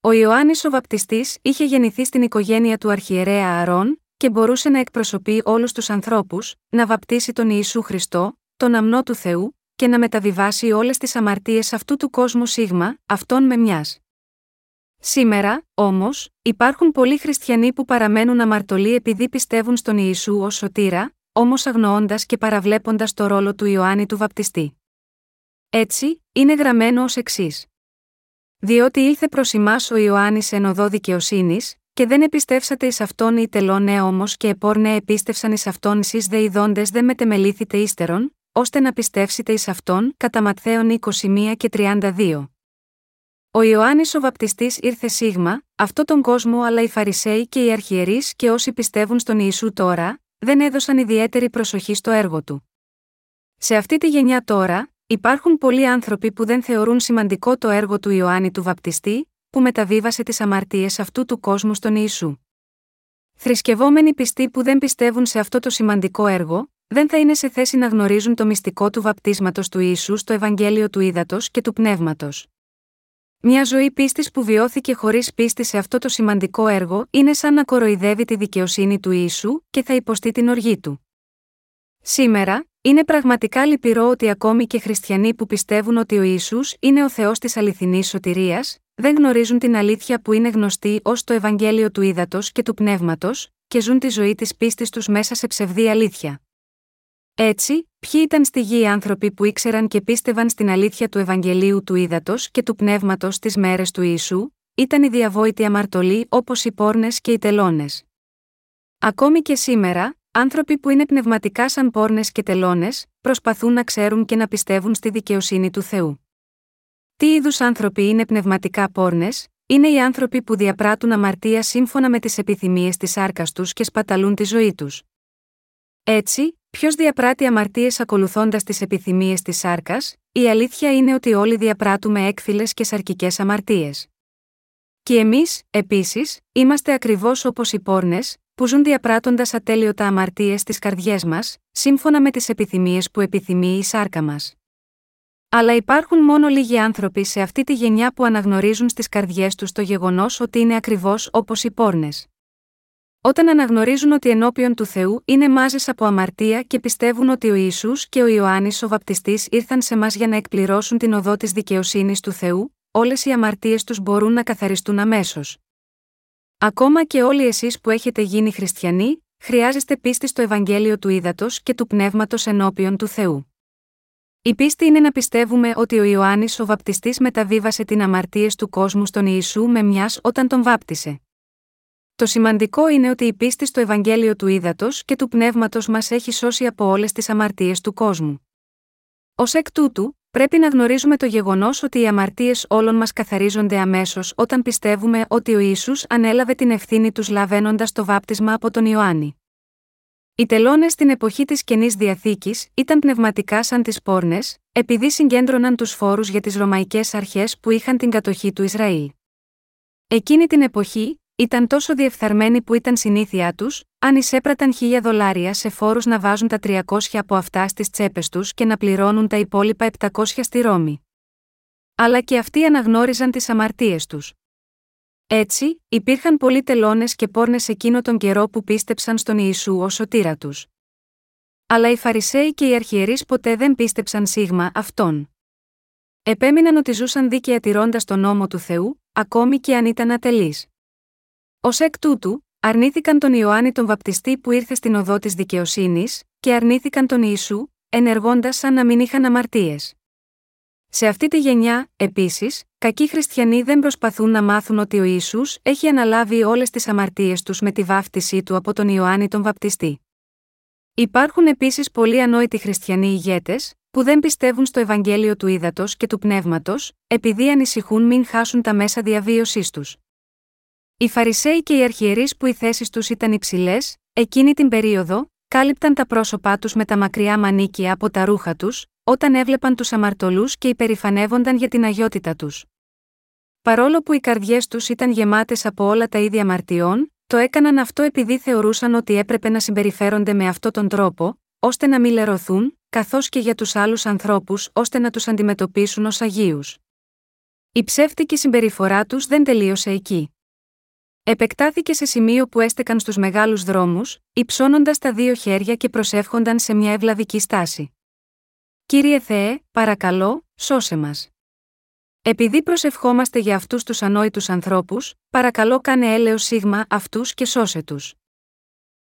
Ο Ιωάννης ο Βαπτιστής είχε γεννηθεί στην οικογένεια του αρχιερέα Αρών και μπορούσε να εκπροσωπεί όλους τους ανθρώπους, να βαπτίσει τον Ιησού Χριστό, τον αμνό του Θεού, και να μεταβιβάσει όλες τις αμαρτίες αυτού του κόσμου σίγμα, αυτόν με μιας. Σήμερα, όμως, υπάρχουν πολλοί χριστιανοί που παραμένουν αμαρτωλοί επειδή πιστεύουν στον Ιησού ως σωτήρα, όμως αγνοώντας και παραβλέποντας το ρόλο του Ιωάννη του Βαπτιστή. Έτσι, είναι γραμμένο ως εξής. Διότι ήλθε προς εμά ο Ιωάννης εν οδό δικαιοσύνης, και δεν επιστεύσατε εις αυτόν οι τελώνε όμως και επόρνε επίστευσαν εις αυτόν εσείς δε ειδώντες δεν μετεμελήθητε ύστερον, ώστε να πιστεύσετε εις αυτόν, κατά Ματθαίων 21 και 32. Ο Ιωάννης ο Βαπτιστής ήρθε σίγμα, αυτό τον κόσμο αλλά οι Φαρισαίοι και οι Αρχιερείς και όσοι πιστεύουν στον Ιησού τώρα, δεν έδωσαν ιδιαίτερη προσοχή στο έργο του. Σε αυτή τη γενιά τώρα, Υπάρχουν πολλοί άνθρωποι που δεν θεωρούν σημαντικό το έργο του Ιωάννη του Βαπτιστή, που μεταβίβασε τις αμαρτίες αυτού του κόσμου στον Ιησού. Θρησκευόμενοι πιστοί που δεν πιστεύουν σε αυτό το σημαντικό έργο, δεν θα είναι σε θέση να γνωρίζουν το μυστικό του βαπτίσματος του Ιησού στο Ευαγγέλιο του Ήδατος και του Πνεύματος. Μια ζωή πίστης που βιώθηκε χωρίς πίστη σε αυτό το σημαντικό έργο είναι σαν να κοροϊδεύει τη δικαιοσύνη του Ιησού και θα υποστεί την οργή του. Σήμερα, είναι πραγματικά λυπηρό ότι ακόμη και χριστιανοί που πιστεύουν ότι ο Ισού είναι ο Θεός της αληθινής σωτηρίας, δεν γνωρίζουν την αλήθεια που είναι γνωστή ως το Ευαγγέλιο του Ήδατος και του Πνεύματος, και ζουν τη ζωή της πίστης τους μέσα σε ψευδή αλήθεια. Έτσι, ποιοι ήταν στη γη οι άνθρωποι που ήξεραν και πίστευαν στην αλήθεια του Ευαγγελίου του Ήδατος και του Πνεύματος στι μέρες του Ιησού, ήταν οι διαβόητοι αμαρτωλοί όπως οι πόρνες και οι τελώνες. Ακόμη και σήμερα, Άνθρωποι που είναι πνευματικά σαν πόρνες και τελώνες, προσπαθούν να ξέρουν και να πιστεύουν στη δικαιοσύνη του Θεού. Τι είδους άνθρωποι είναι πνευματικά πόρνες, είναι οι άνθρωποι που διαπράττουν αμαρτία σύμφωνα με τις επιθυμίες της άρκας τους και σπαταλούν τη ζωή τους. Έτσι, ποιος διαπράττει αμαρτίες ακολουθώντας τις επιθυμίες της άρκας, η αλήθεια είναι ότι όλοι διαπράττουμε έκφυλες και σαρκικές αμαρτίες. Και εμείς, επίσης, είμαστε ακριβώς όπως οι πόρνες, που ζουν διαπράττοντας ατέλειωτα αμαρτίες στις καρδιές μας, σύμφωνα με τις επιθυμίες που επιθυμεί η σάρκα μας. Αλλά υπάρχουν μόνο λίγοι άνθρωποι σε αυτή τη γενιά που αναγνωρίζουν στις καρδιές τους το γεγονός ότι είναι ακριβώς όπως οι πόρνες. Όταν αναγνωρίζουν ότι ενώπιον του Θεού είναι μάζες από αμαρτία και πιστεύουν ότι ο Ιησούς και ο Ιωάννης ο Βαπτιστής ήρθαν σε μας για να εκπληρώσουν την οδό της δικαιοσύνης του Θεού, όλες οι αμαρτίες τους μπορούν να καθαριστούν αμέσως. Ακόμα και όλοι εσείς που έχετε γίνει χριστιανοί, χρειάζεστε πίστη στο Ευαγγέλιο του Ήδατος και του Πνεύματος ενώπιον του Θεού. Η πίστη είναι να πιστεύουμε ότι ο Ιωάννης ο Βαπτιστής μεταβίβασε την αμαρτίες του κόσμου στον Ιησού με μιας όταν τον βάπτισε. Το σημαντικό είναι ότι η πίστη στο Ευαγγέλιο του Ήδατος και του Πνεύματος μας έχει σώσει από όλες τις αμαρτίες του κόσμου. Ω εκ τούτου, πρέπει να γνωρίζουμε το γεγονός ότι οι αμαρτίες όλων μας καθαρίζονται αμέσως όταν πιστεύουμε ότι ο Ιησούς ανέλαβε την ευθύνη τους λαβαίνοντας το βάπτισμα από τον Ιωάννη. Οι τελώνες στην εποχή της καινής διαθήκης ήταν πνευματικά σαν τις πόρνες, επειδή συγκέντρωναν τους φόρους για τις ρωμαϊκές αρχές που είχαν την κατοχή του Ισραήλ. Εκείνη την εποχή, ήταν τόσο διεφθαρμένοι που ήταν συνήθεια τους, αν εισέπραταν χίλια δολάρια σε φόρους να βάζουν τα 300 από αυτά στις τσέπες τους και να πληρώνουν τα υπόλοιπα 700 στη Ρώμη. Αλλά και αυτοί αναγνώριζαν τις αμαρτίες τους. Έτσι, υπήρχαν πολλοί τελώνες και πόρνες εκείνο τον καιρό που πίστεψαν στον Ιησού ως σωτήρα τους. Αλλά οι Φαρισαίοι και οι Αρχιερείς ποτέ δεν πίστεψαν σίγμα αυτόν. Επέμειναν ότι ζούσαν δίκαια τηρώντας τον νόμο του Θεού, ακόμη και αν ήταν ατελείς. Ω εκ τούτου, αρνήθηκαν τον Ιωάννη τον Βαπτιστή που ήρθε στην οδό της δικαιοσύνης, και αρνήθηκαν τον Ιησού, ενεργώντας σαν να μην είχαν αμαρτίες. Σε αυτή τη γενιά, επίσης, κακοί χριστιανοί δεν προσπαθούν να μάθουν ότι ο Ιησούς έχει αναλάβει όλες τις αμαρτίες τους με τη βάφτισή του από τον Ιωάννη τον Βαπτιστή. Υπάρχουν επίσης πολλοί ανόητοι χριστιανοί ηγέτες, που δεν πιστεύουν στο Ευαγγέλιο του Ήδατος και του Πνεύματος, επειδή ανησυχούν μην χάσουν τα μέσα διαβίωσής τους. Οι Φαρισαίοι και οι Αρχιερείς που οι θέσεις τους ήταν υψηλές, εκείνη την περίοδο, κάλυπταν τα πρόσωπά τους με τα μακριά μανίκια από τα ρούχα τους, όταν έβλεπαν τους αμαρτωλούς και υπερηφανεύονταν για την αγιότητα τους. Παρόλο που οι καρδιές τους ήταν γεμάτες από όλα τα ίδια αμαρτιών, το έκαναν αυτό επειδή θεωρούσαν ότι έπρεπε να συμπεριφέρονται με αυτόν τον τρόπο, ώστε να μην λερωθούν, καθώς και για τους άλλους ανθρώπους ώστε να τους αντιμετωπίσουν ως Αγίους. Η ψεύτικη συμπεριφορά τους δεν τελείωσε εκεί. Επεκτάθηκε σε σημείο που έστεκαν στους μεγάλους δρόμους, υψώνοντας τα δύο χέρια και προσεύχονταν σε μια ευλαβική στάση. Κύριε Θεέ, παρακαλώ, σώσε μας. Επειδή προσευχόμαστε για αυτούς τους ανόητους ανθρώπους, παρακαλώ κάνε έλεος σίγμα αυτούς και σώσε τους.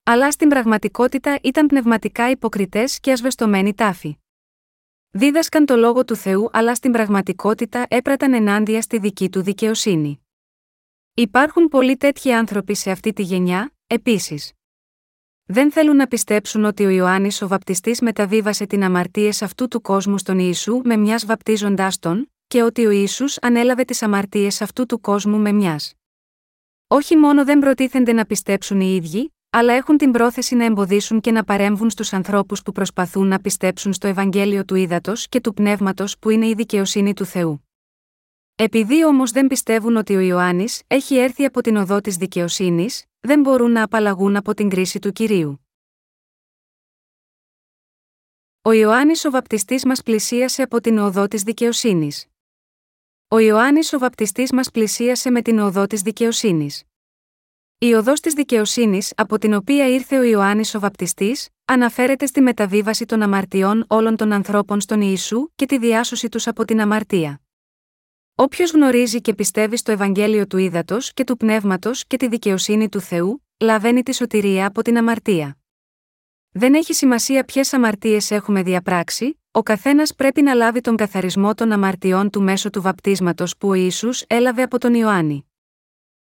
Αλλά στην πραγματικότητα ήταν πνευματικά υποκριτές και ασβεστομένοι τάφοι. Δίδασκαν το λόγο του Θεού, αλλά στην πραγματικότητα έπραταν ενάντια στη δική του δικαιοσύνη. Υπάρχουν πολλοί τέτοιοι άνθρωποι σε αυτή τη γενιά, επίσης. Δεν θέλουν να πιστέψουν ότι ο Ιωάννης ο Βαπτιστής μεταβίβασε την αμαρτίες αυτού του κόσμου στον Ιησού με μιας βαπτίζοντάς τον, και ότι ο Ισού ανέλαβε τις αμαρτίες αυτού του κόσμου με μιας. Όχι μόνο δεν προτίθενται να πιστέψουν οι ίδιοι, αλλά έχουν την πρόθεση να εμποδίσουν και να παρέμβουν στους ανθρώπους που προσπαθούν να πιστέψουν στο Ευαγγέλιο του Ήδατος και του Πνεύματος που είναι η δικαιοσύνη του Θεού. Επειδή όμως δεν πιστεύουν ότι ο Ιωάννης έχει έρθει από την οδό της δικαιοσύνης, δεν μπορούν να απαλλαγούν από την κρίση του κυρίου. Ο Ιωάννης ο βαπτιστής μας πλησίασε από την οδό της δικαιοσύνης. Ο Ιωάννης ο βαπτιστής μας πλησίασε με την οδό της δικαιοσύνης. Η οδός της δικαιοσύνης από την οποία ήρθε ο Ιωάννης ο βαπτιστής, αναφέρεται στη μεταβίβαση των αμαρτιών όλων των ανθρώπων στον Ιησού και τη διάσωση τους από την αμαρτία. Όποιος γνωρίζει και πιστεύει στο Ευαγγέλιο του Ήδατος και του Πνεύματος και τη δικαιοσύνη του Θεού, λαβαίνει τη σωτηρία από την αμαρτία. Δεν έχει σημασία ποιες αμαρτίες έχουμε διαπράξει, ο καθένας πρέπει να λάβει τον καθαρισμό των αμαρτιών του μέσω του βαπτίσματος που ο Ισού έλαβε από τον Ιωάννη.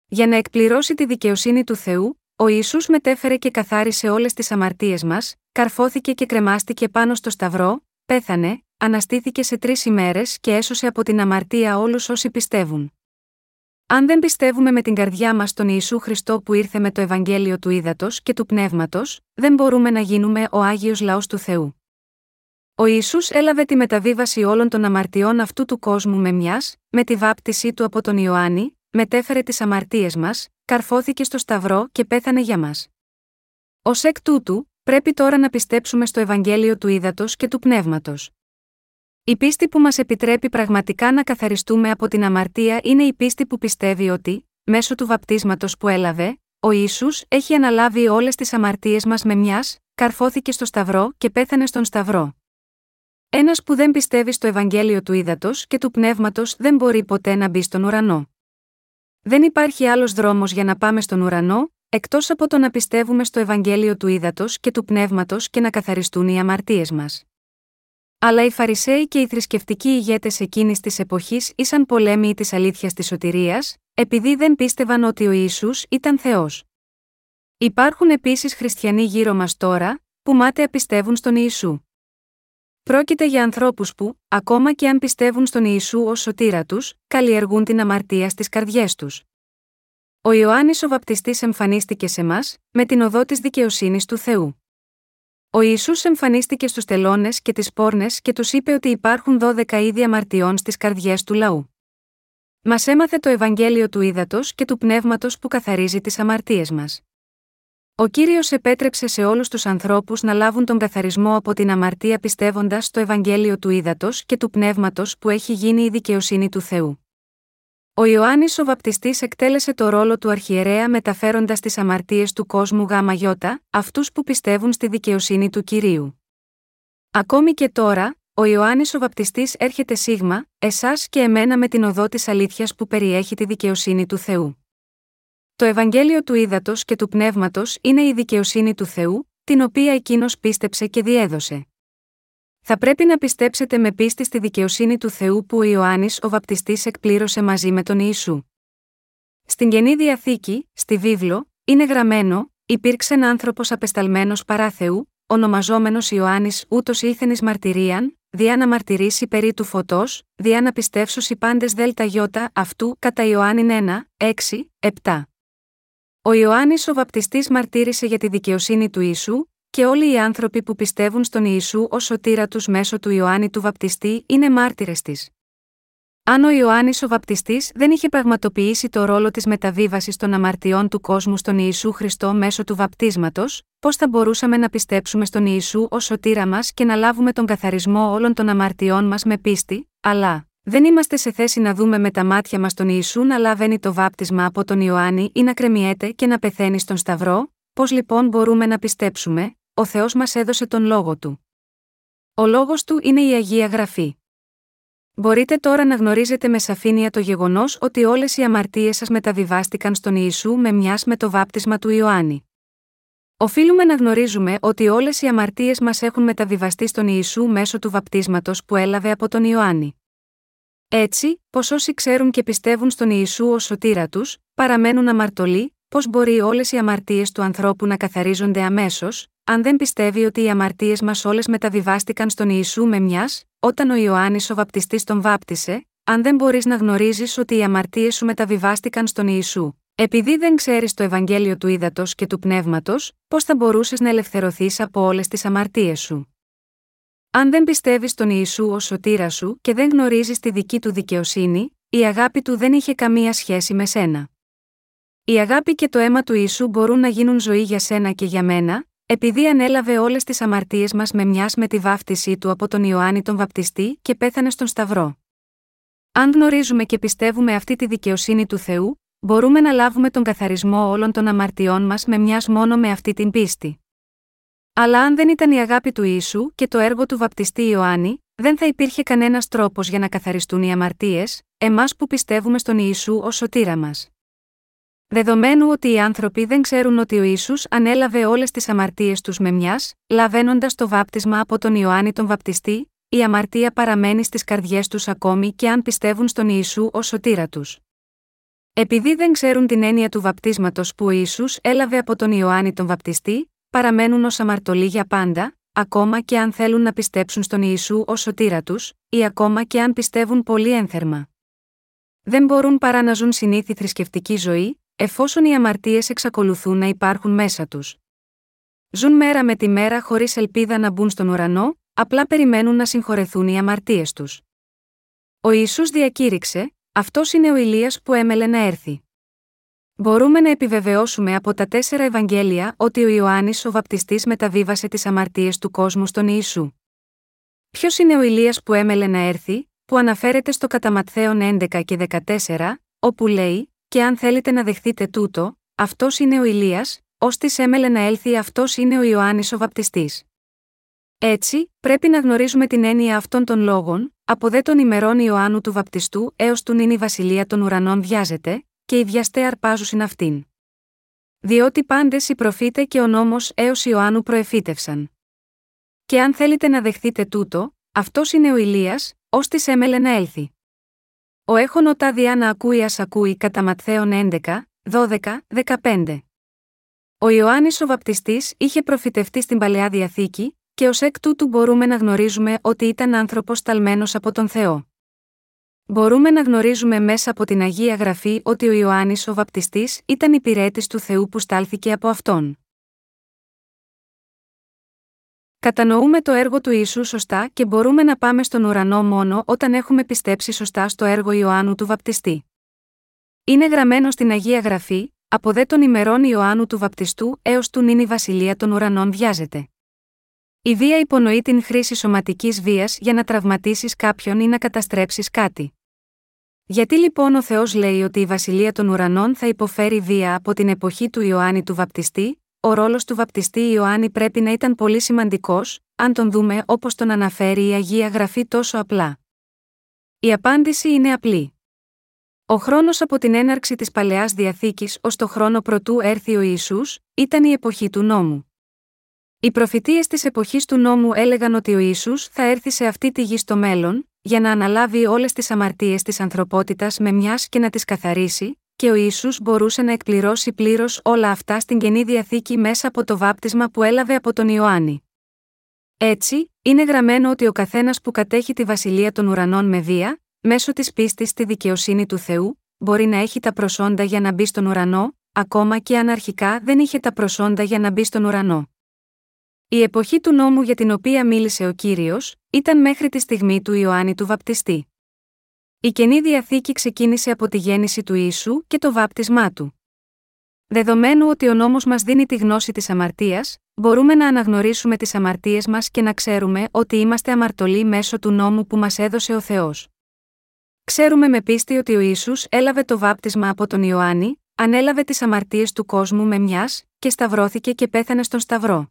Για να εκπληρώσει τη δικαιοσύνη του Θεού, ο Ισού μετέφερε και καθάρισε όλες τις αμαρτίες μας, καρφώθηκε και κρεμάστηκε πάνω στο Σταυρό, πέθανε, αναστήθηκε σε τρεις ημέρες και έσωσε από την αμαρτία όλους όσοι πιστεύουν. Αν δεν πιστεύουμε με την καρδιά μας τον Ιησού Χριστό που ήρθε με το Ευαγγέλιο του Ήδατος και του Πνεύματος, δεν μπορούμε να γίνουμε ο άγιος λαός του Θεού. Ο Ιησούς έλαβε τη μεταβίβαση όλων των αμαρτιών αυτού του κόσμου με μιας, με τη βάπτισή του από τον Ιωάννη, μετέφερε τις αμαρτίες μας, καρφώθηκε στο Σταυρό και πέθανε για μας. Ω εκ τούτου, πρέπει τώρα να πιστέψουμε στο Ευαγγέλιο του Ήδατος και του Πνεύματος. Η πίστη που μας επιτρέπει πραγματικά να καθαριστούμε από την αμαρτία είναι η πίστη που πιστεύει ότι, μέσω του βαπτίσματος που έλαβε, ο ίσου έχει αναλάβει όλες τις αμαρτίες μας με μιας, καρφώθηκε στο Σταυρό και πέθανε στον Σταυρό. Ένας που δεν πιστεύει στο Ευαγγέλιο του Ήδατος και του Πνεύματος δεν μπορεί ποτέ να μπει στον ουρανό. Δεν υπάρχει άλλος δρόμος για να πάμε στον ουρανό, εκτός από το να πιστεύουμε στο Ευαγγέλιο του Ήδατος και του Πνεύματος και να καθαριστούν οι αμαρτίες μας. Αλλά οι Φαρισαίοι και οι θρησκευτικοί ηγέτες εκείνης της εποχής ήσαν πολέμοι της αλήθειας της σωτηρίας, επειδή δεν πίστευαν ότι ο Ιησούς ήταν Θεός. Υπάρχουν επίσης χριστιανοί γύρω μας τώρα, που μάταια πιστεύουν στον Ιησού. Πρόκειται για ανθρώπους που, ακόμα και αν πιστεύουν στον Ιησού ως σωτήρα τους, καλλιεργούν την αμαρτία στις καρδιές τους. Ο Ιωάννης ο Βαπτιστής εμφανίστηκε σε μας, με την οδό της δικαιοσύνης του Θεού. Ο Ιησούς εμφανίστηκε στους τελώνες και τις πόρνες και τους είπε ότι υπάρχουν δώδεκα είδη αμαρτιών στις καρδιές του λαού. Μας έμαθε το Ευαγγέλιο του ύδατο και του πνεύματος που καθαρίζει τις αμαρτίες μας. Ο κύριος επέτρεψε σε όλους τους ανθρώπους να λάβουν τον καθαρισμό από την αμαρτία πιστεύοντας στο Ευαγγέλιο του ύδατο και του πνεύματος που έχει γίνει η δικαιοσύνη του Θεού. Ο Ιωάννης ο Βαπτιστής εκτέλεσε το ρόλο του αρχιερέα μεταφέροντας τις αμαρτίες του κόσμου γάμα γιώτα, αυτούς που πιστεύουν στη δικαιοσύνη του κυρίου. Ακόμη και τώρα, ο Ιωάννης ο Βαπτιστής έρχεται σίγμα, εσάς και εμένα με την οδό της αλήθειας που περιέχει τη δικαιοσύνη του Θεού. Το Ευαγγέλιο του Ήδατος και του Πνεύματος είναι η δικαιοσύνη του Θεού, την οποία εκείνος πίστεψε και διέδωσε. Θα πρέπει να πιστέψετε με πίστη στη δικαιοσύνη του Θεού που ο Ιωάννης ο Βαπτιστής εκπλήρωσε μαζί με τον Ιησού. Στην καινή διαθήκη, στη βίβλο, είναι γραμμένο: Υπήρξε ένα άνθρωπος απεσταλμένος παρά Θεού, ονομαζόμενος Ιωάννης ούτως ήθενης μαρτυρίαν, διά να μαρτυρήσει περί του φωτός, διά να οι πάντες δέλτα γιώτα αυτού κατά Ιωάννη 1, 6, 7. Ο Ιωάννης ο Βαπτιστής μαρτύρησε για τη δικαιοσύνη του Ιησού, και όλοι οι άνθρωποι που πιστεύουν στον Ιησού ως σωτήρα τους μέσω του Ιωάννη του Βαπτιστή είναι μάρτυρες της. Αν ο Ιωάννης ο Βαπτιστής δεν είχε πραγματοποιήσει το ρόλο της μεταβίβασης των αμαρτιών του κόσμου στον Ιησού Χριστό μέσω του βαπτίσματος, πώς θα μπορούσαμε να πιστέψουμε στον Ιησού ως σωτήρα μας και να λάβουμε τον καθαρισμό όλων των αμαρτιών μας με πίστη, αλλά δεν είμαστε σε θέση να δούμε με τα μάτια μας τον Ιησού να λαβαίνει το βάπτισμα από τον Ιωάννη ή να κρεμιέται και να πεθαίνει στον Σταυρό, πώς λοιπόν μπορούμε να πιστέψουμε, ο Θεός μας έδωσε τον λόγο του. Ο λόγος του είναι η Αγία Γραφή. Μπορείτε τώρα να γνωρίζετε με σαφήνεια το γεγονός ότι όλες οι αμαρτίες σας μεταβιβάστηκαν στον Ιησού με μιας με το βάπτισμα του Ιωάννη. Οφείλουμε να γνωρίζουμε ότι όλες οι αμαρτίες μας έχουν μεταβιβαστεί στον Ιησού μέσω του βαπτίσματος που έλαβε από τον Ιωάννη. Έτσι, πως όσοι ξέρουν και πιστεύουν στον Ιησού ως σωτήρα τους, παραμένουν αμαρτωλοί, πώς μπορεί όλες οι αμαρτίες του ανθρώπου να καθαρίζονται αμέσως, αν δεν πιστεύει ότι οι αμαρτίες μας όλες μεταβιβάστηκαν στον Ιησού με μιας, όταν ο Ιωάννης ο βαπτιστής τον βάπτισε, αν δεν μπορείς να γνωρίζεις ότι οι αμαρτίες σου μεταβιβάστηκαν στον Ιησού, επειδή δεν ξέρεις το Ευαγγέλιο του ύδατο και του πνεύματος, πώς θα μπορούσες να ελευθερωθείς από όλες τις αμαρτίες σου; Αν δεν πιστεύεις στον Ιησού ως σωτήρα σου και δεν γνωρίζεις τη δική του δικαιοσύνη, η αγάπη του δεν είχε καμία σχέση με σένα. Η αγάπη και το αίμα του Ιησού μπορούν να γίνουν ζωή για σένα και για μένα, επειδή ανέλαβε όλες τις αμαρτίες μας με μιας με τη βάφτισή του από τον Ιωάννη τον Βαπτιστή και πέθανε στον Σταυρό. Αν γνωρίζουμε και πιστεύουμε αυτή τη δικαιοσύνη του Θεού, μπορούμε να λάβουμε τον καθαρισμό όλων των αμαρτιών μας με μιας μόνο με αυτή την πίστη. Αλλά αν δεν ήταν η αγάπη του Ιησού και το έργο του Βαπτιστή Ιωάννη, δεν θα υπήρχε κανένας τρόπος για να καθαριστούν οι αμαρτίες, εμάς που πιστεύουμε στον Ιησού ως σωτήρα μας. Δεδομένου ότι οι άνθρωποι δεν ξέρουν ότι ο Ισού ανέλαβε όλες τις αμαρτίες τους με μιας, λαβαίνοντας το βάπτισμα από τον Ιωάννη τον Βαπτιστή, η αμαρτία παραμένει στις καρδιές τους ακόμη και αν πιστεύουν στον Ιησού ως σωτήρα τους. Επειδή δεν ξέρουν την έννοια του βαπτίσματος που ο Ισού έλαβε από τον Ιωάννη τον Βαπτιστή, παραμένουν ως αμαρτωλοί για πάντα, ακόμα και αν θέλουν να πιστέψουν στον Ιησού ως σωτήρα τους, ή ακόμα και αν πιστεύουν πολύ ένθερμα. Δεν μπορούν παρά να ζουν συνήθι θρησκευτική ζωή, εφόσον οι αμαρτίες εξακολουθούν να υπάρχουν μέσα τους. Ζουν μέρα με τη μέρα χωρίς ελπίδα να μπουν στον ουρανό, απλά περιμένουν να συγχωρεθούν οι αμαρτίες τους. Ο Ιησούς διακήρυξε: Αυτός είναι ο Ηλίας που έμελε να έρθει. Μπορούμε να επιβεβαιώσουμε από τα τέσσερα Ευαγγέλια ότι ο Ιωάννης ο βαπτιστής μεταβίβασε τις αμαρτίες του κόσμου στον Ιησού. Ποιος είναι ο Ηλίας που έμελε να έρθει, που αναφέρεται στο κατά 11 και 14, όπου λέει: Και αν θέλετε να δεχθείτε τούτο, αυτός είναι ο Ηλίας, ως της έμελε να έλθει αυτός είναι ο Ιωάννης ο βαπτιστής. Έτσι, πρέπει να γνωρίζουμε την έννοια αυτών των λόγων, από δε των ημερών Ιωάννου του βαπτιστού έως του νυν η βασιλεία των ουρανών βιάζεται, και οι βιαστέ αρπάζουσιν αυτήν. Διότι πάντες οι προφήτες και ο νόμος έως Ιωάννου προεφήτευσαν. Και αν θέλετε να δεχθείτε τούτο, αυτός είναι ο Ηλίας, ως της έμελε να έλθει. Ο έχων οτά διά να ακούει ας ακούει κατά Ματθαίων 11, 12, 15. Ο Ιωάννης ο βαπτιστής είχε προφητευτεί στην Παλαιά Διαθήκη, και ως εκ τούτου μπορούμε να γνωρίζουμε ότι ήταν άνθρωπος ταλμένος από τον Θεό. Μπορούμε να γνωρίζουμε μέσα από την Αγία Γραφή ότι ο Ιωάννης ο Βαπτιστής ήταν υπηρέτης του Θεού που στάλθηκε από αυτόν. Κατανοούμε το έργο του Ιησού σωστά και μπορούμε να πάμε στον ουρανό μόνο όταν έχουμε πιστέψει σωστά στο έργο Ιωάννου του Βαπτιστή. Είναι γραμμένο στην Αγία Γραφή, από δε των ημερών Ιωάννου του Βαπτιστού έως του νυν η βασιλεία των ουρανών βιάζεται. Η βία υπονοεί την χρήση σωματικής βίας για να τραυματίσεις κάποιον ή να καταστρέψεις κάτι. Γιατί λοιπόν ο Θεός λέει ότι η βασιλεία των ουρανών θα υποφέρει βία από την εποχή του Ιωάννη του Βαπτιστή, ο ρόλος του Βαπτιστή Ιωάννη πρέπει να ήταν πολύ σημαντικός, αν τον δούμε όπως τον αναφέρει η Αγία Γραφή τόσο απλά. Η απάντηση είναι απλή. Ο χρόνος από την έναρξη της παλαιάς διαθήκης ως το χρόνο προτού έρθει ο Ιησούς, ήταν η εποχή του νόμου. Οι προφητείες της εποχής του νόμου έλεγαν ότι ο Ισού θα έρθει σε αυτή τη γη στο μέλλον, για να αναλάβει όλες τις αμαρτίες της ανθρωπότητας με μιας και να τις καθαρίσει, και ο Ισού μπορούσε να εκπληρώσει πλήρως όλα αυτά στην καινή διαθήκη μέσα από το βάπτισμα που έλαβε από τον Ιωάννη. Έτσι, είναι γραμμένο ότι ο καθένας που κατέχει τη βασιλεία των ουρανών με βία, μέσω της πίστης στη δικαιοσύνη του Θεού, μπορεί να έχει τα προσόντα για να μπει στον ουρανό, ακόμα και αν αρχικά δεν είχε τα προσόντα για να μπει στον ουρανό. Η εποχή του νόμου για την οποία μίλησε ο κύριος, ήταν μέχρι τη στιγμή του Ιωάννη του Βαπτιστή. Η καινή διαθήκη ξεκίνησε από τη γέννηση του Ιησού και το βάπτισμά του. Δεδομένου ότι ο νόμος μας δίνει τη γνώση της αμαρτίας, μπορούμε να αναγνωρίσουμε τις αμαρτίες μας και να ξέρουμε ότι είμαστε αμαρτωλοί μέσω του νόμου που μας έδωσε ο Θεός. Ξέρουμε με πίστη ότι ο Ισού έλαβε το βάπτισμα από τον Ιωάννη, ανέλαβε τις αμαρτίες του κόσμου με μιας, και σταυρώθηκε και πέθανε στον Σταυρό.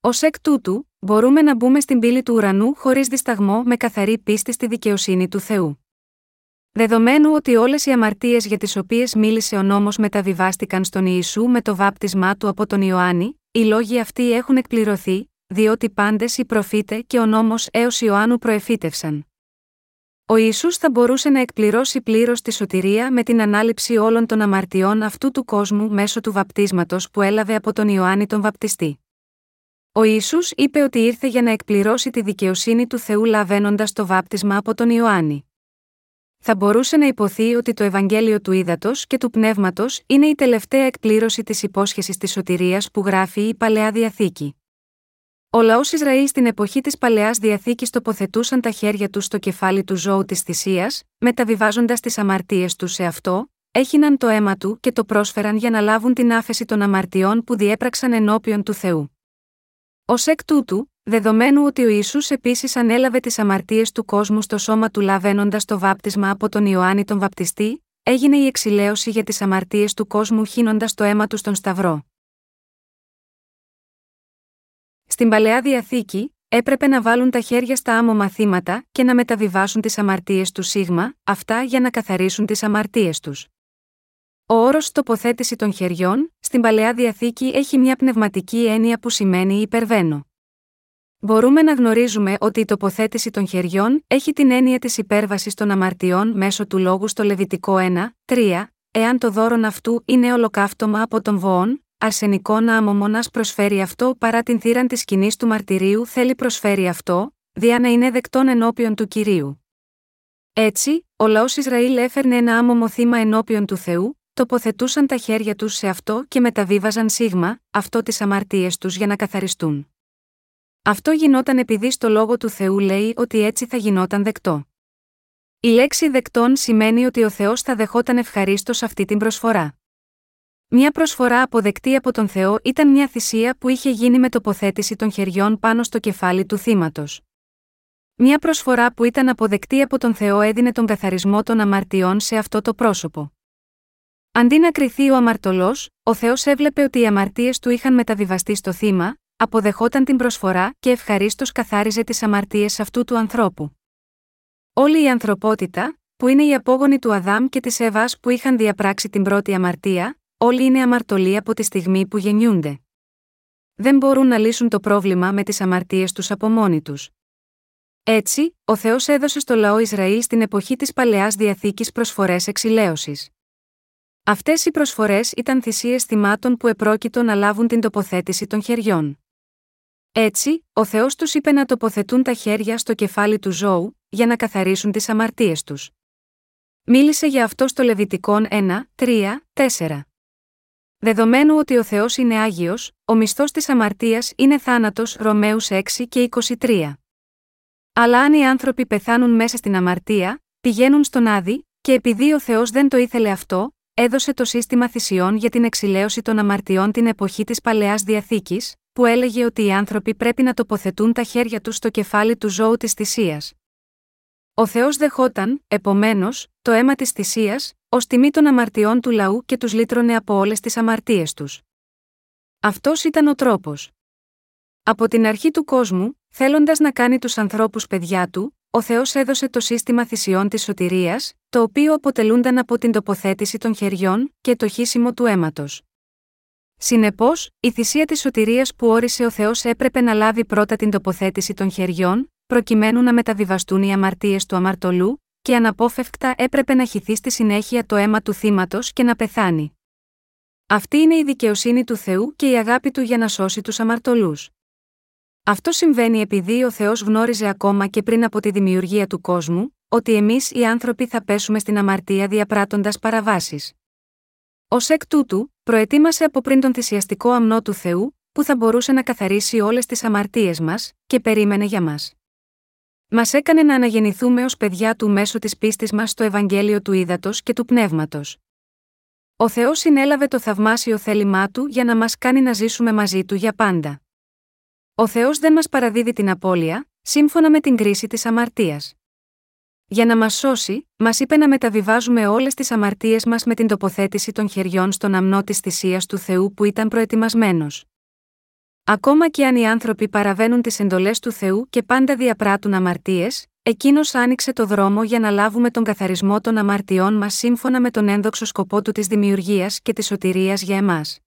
Ω εκ τούτου, μπορούμε να μπούμε στην πύλη του ουρανού χωρίς δισταγμό με καθαρή πίστη στη δικαιοσύνη του Θεού. Δεδομένου ότι όλες οι αμαρτίες για τις οποίες μίλησε ο νόμος μεταβιβάστηκαν στον Ιησού με το βάπτισμά του από τον Ιωάννη, οι λόγοι αυτοί έχουν εκπληρωθεί, διότι πάντες οι προφήτε και ο νόμος έως Ιωάννου προεφήτευσαν. Ο Ιησούς θα μπορούσε να εκπληρώσει πλήρως τη σωτηρία με την ανάληψη όλων των αμαρτιών αυτού του κόσμου μέσω του βαπτίσματος που έλαβε από τον Ιωάννη τον Βαπτιστή. Ο Ισού είπε ότι ήρθε για να εκπληρώσει τη δικαιοσύνη του Θεού λαβαίνοντας το βάπτισμα από τον Ιωάννη. Θα μπορούσε να υποθεί ότι το Ευαγγέλιο του Ήδατος και του Πνεύματος είναι η τελευταία εκπλήρωση της υπόσχεσης της σωτηρίας που γράφει η Παλαιά Διαθήκη. Ο λαός Ισραήλ στην εποχή της Παλαιάς Διαθήκης τοποθετούσαν τα χέρια τους στο κεφάλι του ζώου της θυσίας, μεταβιβάζοντας τις αμαρτίες τους σε αυτό, έχιναν το αίμα του και το πρόσφεραν για να λάβουν την άφεση των αμαρτιών που διέπραξαν ενώπιον του Θεού. Ω εκ τούτου, δεδομένου ότι ο Ισού επίσης ανέλαβε τις αμαρτίες του κόσμου στο σώμα του λαβαίνοντας το βάπτισμα από τον Ιωάννη τον Βαπτιστή, έγινε η εξηλαίωση για τις αμαρτίες του κόσμου χύνοντας το αίμα του στον Σταυρό. Στην παλαιά διαθήκη, έπρεπε να βάλουν τα χέρια στα άμμο μαθήματα και να μεταβιβάσουν τις αμαρτίες του Σίγμα, αυτά για να καθαρίσουν τις αμαρτίες τους. Ο όρος τοποθέτηση των χεριών, στην παλαιά διαθήκη έχει μια πνευματική έννοια που σημαίνει υπερβαίνω. Μπορούμε να γνωρίζουμε ότι η τοποθέτηση των χεριών έχει την έννοια της υπέρβασης των αμαρτιών μέσω του λόγου στο Λεβιτικό 1, 3, εάν το δώρον αυτού είναι ολοκαύτωμα από τον βοόν, αρσενικό άμμο μονά προσφέρει αυτό παρά την θύραν της σκηνής του μαρτυρίου θέλει προσφέρει αυτό, δια να είναι δεκτόν ενώπιον του κυρίου. Έτσι, ο λαός Ισραήλ έφερνε ένα άμμομο θύμα ενώπιον του Θεού, τοποθετούσαν τα χέρια τους σε αυτό και μεταβίβαζαν σίγμα, αυτό τις αμαρτίες τους για να καθαριστούν. Αυτό γινόταν επειδή στο λόγο του Θεού λέει ότι έτσι θα γινόταν δεκτό. Η λέξη δεκτών σημαίνει ότι ο Θεός θα δεχόταν ευχαρίστως αυτή την προσφορά. Μια προσφορά αποδεκτή από τον Θεό ήταν μια θυσία που είχε γίνει με τοποθέτηση των χεριών πάνω στο κεφάλι του θύματος. Μια προσφορά που ήταν αποδεκτή από τον Θεό έδινε τον καθαρισμό των αμαρτιών σε αυτό το πρόσωπο. Αντί να κρυθεί ο αμαρτωλός, ο Θεός έβλεπε ότι οι αμαρτίες του είχαν μεταβιβαστεί στο θύμα, αποδεχόταν την προσφορά και ευχαρίστως καθάριζε τις αμαρτίες αυτού του ανθρώπου. Όλη η ανθρωπότητα, που είναι οι απόγονοι του Αδάμ και της Εύας που είχαν διαπράξει την πρώτη αμαρτία, όλοι είναι αμαρτωλοί από τη στιγμή που γεννιούνται. Δεν μπορούν να λύσουν το πρόβλημα με τις αμαρτίες τους από μόνοι τους. Έτσι, ο Θεός έδωσε στο λαό Ισραήλ στην εποχή της παλαιάς διαθήκης προσφορές εξηλαίωσης. Αυτές οι προσφορές ήταν θυσίες θυμάτων που επρόκειτο να λάβουν την τοποθέτηση των χεριών. Έτσι, ο Θεός τους είπε να τοποθετούν τα χέρια στο κεφάλι του ζώου, για να καθαρίσουν τις αμαρτίες τους. Μίλησε για αυτό στο Λεβιτικόν 1, 3, 4. Δεδομένου ότι ο Θεός είναι Άγιος, ο μισθός της αμαρτίας είναι θάνατος Ρωμαίους 6 και 23. Αλλά αν οι άνθρωποι πεθάνουν μέσα στην αμαρτία, πηγαίνουν στον Άδη, και επειδή ο Θεός δεν το ήθελε αυτό, έδωσε το σύστημα θυσιών για την εξηλαίωση των αμαρτιών την εποχή της παλαιάς διαθήκης, που έλεγε ότι οι άνθρωποι πρέπει να τοποθετούν τα χέρια τους στο κεφάλι του ζώου της θυσίας. Ο Θεός δεχόταν, επομένως, το αίμα της θυσίας, ως τιμή των αμαρτιών του λαού και τους λύτρωνε από όλες τις αμαρτίες τους. Αυτός ήταν ο τρόπος. Από την αρχή του κόσμου, θέλοντας να κάνει τους ανθρώπους παιδιά του, ο Θεός έδωσε το σύστημα θυσιών της σωτηρίας, το οποίο αποτελούνταν από την τοποθέτηση των χεριών και το χύσιμο του αίματος. Συνεπώς, η θυσία της σωτηρίας που όρισε ο Θεός έπρεπε να λάβει πρώτα την τοποθέτηση των χεριών, προκειμένου να μεταβιβαστούν οι αμαρτίες του αμαρτωλού, και αναπόφευκτα έπρεπε να χυθεί στη συνέχεια το αίμα του θύματος και να πεθάνει. Αυτή είναι η δικαιοσύνη του Θεού και η αγάπη του για να σώσει τους αμαρτωλούς. Αυτό συμβαίνει επειδή ο Θεός γνώριζε ακόμα και πριν από τη δημιουργία του κόσμου, ότι εμείς οι άνθρωποι θα πέσουμε στην αμαρτία διαπράττοντας παραβάσεις. Ω εκ τούτου, προετοίμασε από πριν τον θυσιαστικό αμνό του Θεού, που θα μπορούσε να καθαρίσει όλες τις αμαρτίες μας, και περίμενε για μας. Μας έκανε να αναγεννηθούμε ως παιδιά του μέσω της πίστης μας στο Ευαγγέλιο του Ήδατος και του Πνεύματος. Ο Θεός συνέλαβε το θαυμάσιο θέλημά του για να μας κάνει να ζήσουμε μαζί του για πάντα. Ο Θεός δεν μας παραδίδει την απώλεια, σύμφωνα με την κρίση της αμαρτίας. Για να μας σώσει, μας είπε να μεταβιβάζουμε όλες τις αμαρτίες μας με την τοποθέτηση των χεριών στον αμνό της θυσίας του Θεού που ήταν προετοιμασμένος. Ακόμα και αν οι άνθρωποι παραβαίνουν τις εντολές του Θεού και πάντα διαπράττουν αμαρτίες, εκείνος άνοιξε το δρόμο για να λάβουμε τον καθαρισμό των αμαρτιών μας σύμφωνα με τον ένδοξο σκοπό του της δημιουργίας και της σωτηρίας για εμάς.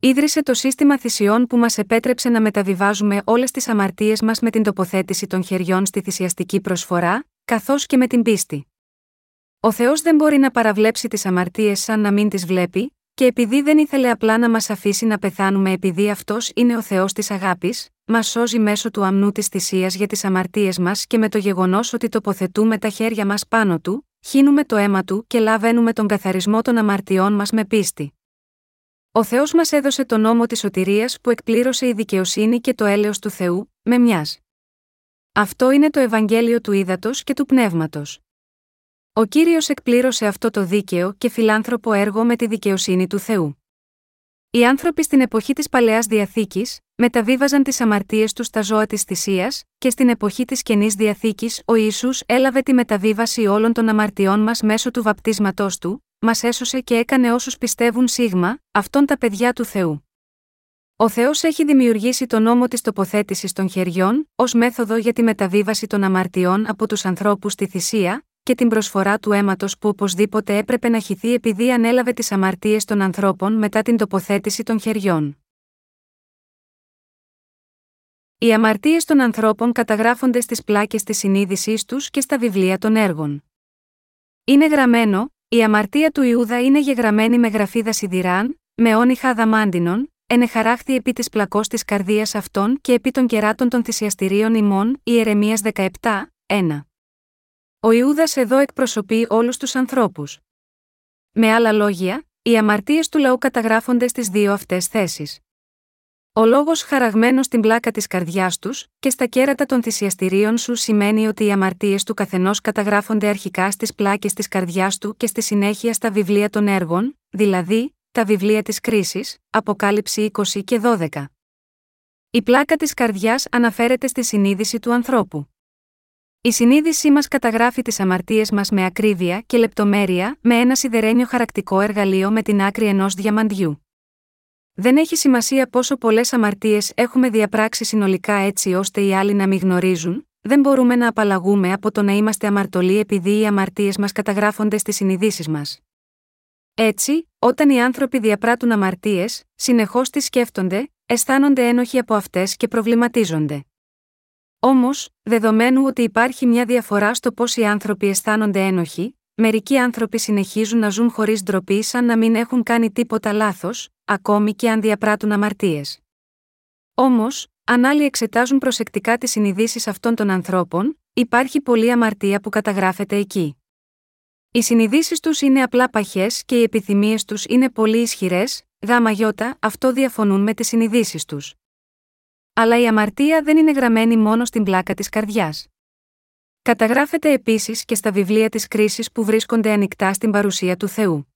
Ίδρυσε το σύστημα θυσιών που μας επέτρεψε να μεταβιβάζουμε όλες τις αμαρτίες μας με την τοποθέτηση των χεριών στη θυσιαστική προσφορά, καθώς και με την πίστη. Ο Θεός δεν μπορεί να παραβλέψει τις αμαρτίες σαν να μην τις βλέπει, και επειδή δεν ήθελε απλά να μας αφήσει να πεθάνουμε επειδή αυτός είναι ο Θεός της αγάπης, μας σώζει μέσω του αμνού της θυσίας για τις αμαρτίες μας και με το γεγονός ότι τοποθετούμε τα χέρια μας πάνω του, χύνουμε το αίμα του και λαβαίνουμε τον καθαρισμό των αμαρτιών μας με πίστη. Ο Θεός μας έδωσε τον νόμο της σωτηρίας που εκπλήρωσε η δικαιοσύνη και το έλεος του Θεού, με μιας. Αυτό είναι το Ευαγγέλιο του Ήδατος και του Πνεύματος. Ο κύριος εκπλήρωσε αυτό το δίκαιο και φιλάνθρωπο έργο με τη δικαιοσύνη του Θεού. Οι άνθρωποι στην εποχή της Παλαιάς Διαθήκης μεταβίβαζαν τις αμαρτίες τους στα ζώα της θυσίας, και στην εποχή της Καινής Διαθήκης ο Ισού έλαβε τη μεταβίβαση όλων των αμαρτιών μας μέσω του βαπτίσματός του, μας έσωσε και έκανε όσους πιστεύουν σίγμα, αυτόν τα παιδιά του Θεού. Ο Θεός έχει δημιουργήσει τον νόμο της τοποθέτησης των χεριών, ως μέθοδο για τη μεταβίβαση των αμαρτιών από τους ανθρώπους στη θυσία, και την προσφορά του αίματος που οπωσδήποτε έπρεπε να χυθεί επειδή ανέλαβε τις αμαρτίες των ανθρώπων μετά την τοποθέτηση των χεριών. Οι αμαρτίες των ανθρώπων καταγράφονται στις πλάκες της συνείδησής τους και στα βιβλία των έργων. Είναι γραμμένο, η αμαρτία του Ιούδα είναι γεγραμμένη με γραφίδα σιδηράν, με όνυχα αδαμάντινον, ενεχαράχθη επί της πλακός της καρδίας αυτών και επί των κεράτων των θυσιαστηρίων ημών, Ιερεμίας 17, 1. Ο Ιούδας εδώ εκπροσωπεί όλους τους ανθρώπους. Με άλλα λόγια, οι αμαρτίες του λαού καταγράφονται στις δύο αυτές θέσεις. Ο λόγος χαραγμένος στην πλάκα της καρδιάς τους και στα κέρατα των θυσιαστηρίων σου σημαίνει ότι οι αμαρτίες του καθενός καταγράφονται αρχικά στις πλάκες της καρδιάς του και στη συνέχεια στα βιβλία των έργων, δηλαδή, τα βιβλία της κρίσης, Αποκάλυψη 20 και 12. Η πλάκα της καρδιάς αναφέρεται στη συνείδηση του ανθρώπου. Η συνείδησή μας καταγράφει τις αμαρτίες μας με ακρίβεια και λεπτομέρεια με ένα σιδερένιο χαρακτικό εργαλείο με την άκρη ενός διαμαντιού. Δεν έχει σημασία πόσο πολλές αμαρτίες έχουμε διαπράξει συνολικά έτσι ώστε οι άλλοι να μην γνωρίζουν, δεν μπορούμε να απαλλαγούμε από το να είμαστε αμαρτωλοί επειδή οι αμαρτίες μας καταγράφονται στις συνειδήσεις μας. Έτσι, όταν οι άνθρωποι διαπράττουν αμαρτίες, συνεχώς τις σκέφτονται, αισθάνονται ένοχοι από αυτές και προβληματίζονται. Όμως, δεδομένου ότι υπάρχει μια διαφορά στο πώς οι άνθρωποι αισθάνονται ένοχοι, μερικοί άνθρωποι συνεχίζουν να ζουν χωρίς ντροπή σαν να μην έχουν κάνει τίποτα λάθος, ακόμη και αν διαπράττουν αμαρτίες. Όμως, αν άλλοι εξετάζουν προσεκτικά τις συνειδήσεις αυτών των ανθρώπων, υπάρχει πολλή αμαρτία που καταγράφεται εκεί. Οι συνειδήσεις τους είναι απλά παχές και οι επιθυμίες τους είναι πολύ ισχυρές, γάμα γιώτα, αυτό διαφωνούν με τις συνειδήσεις τους. Αλλά η αμαρτία δεν είναι γραμμένη μόνο στην πλάκα της καρδιάς. Καταγράφεται επίσης και στα βιβλία της κρίσης που βρίσκονται ανοιχτά στην παρουσία του Θεού.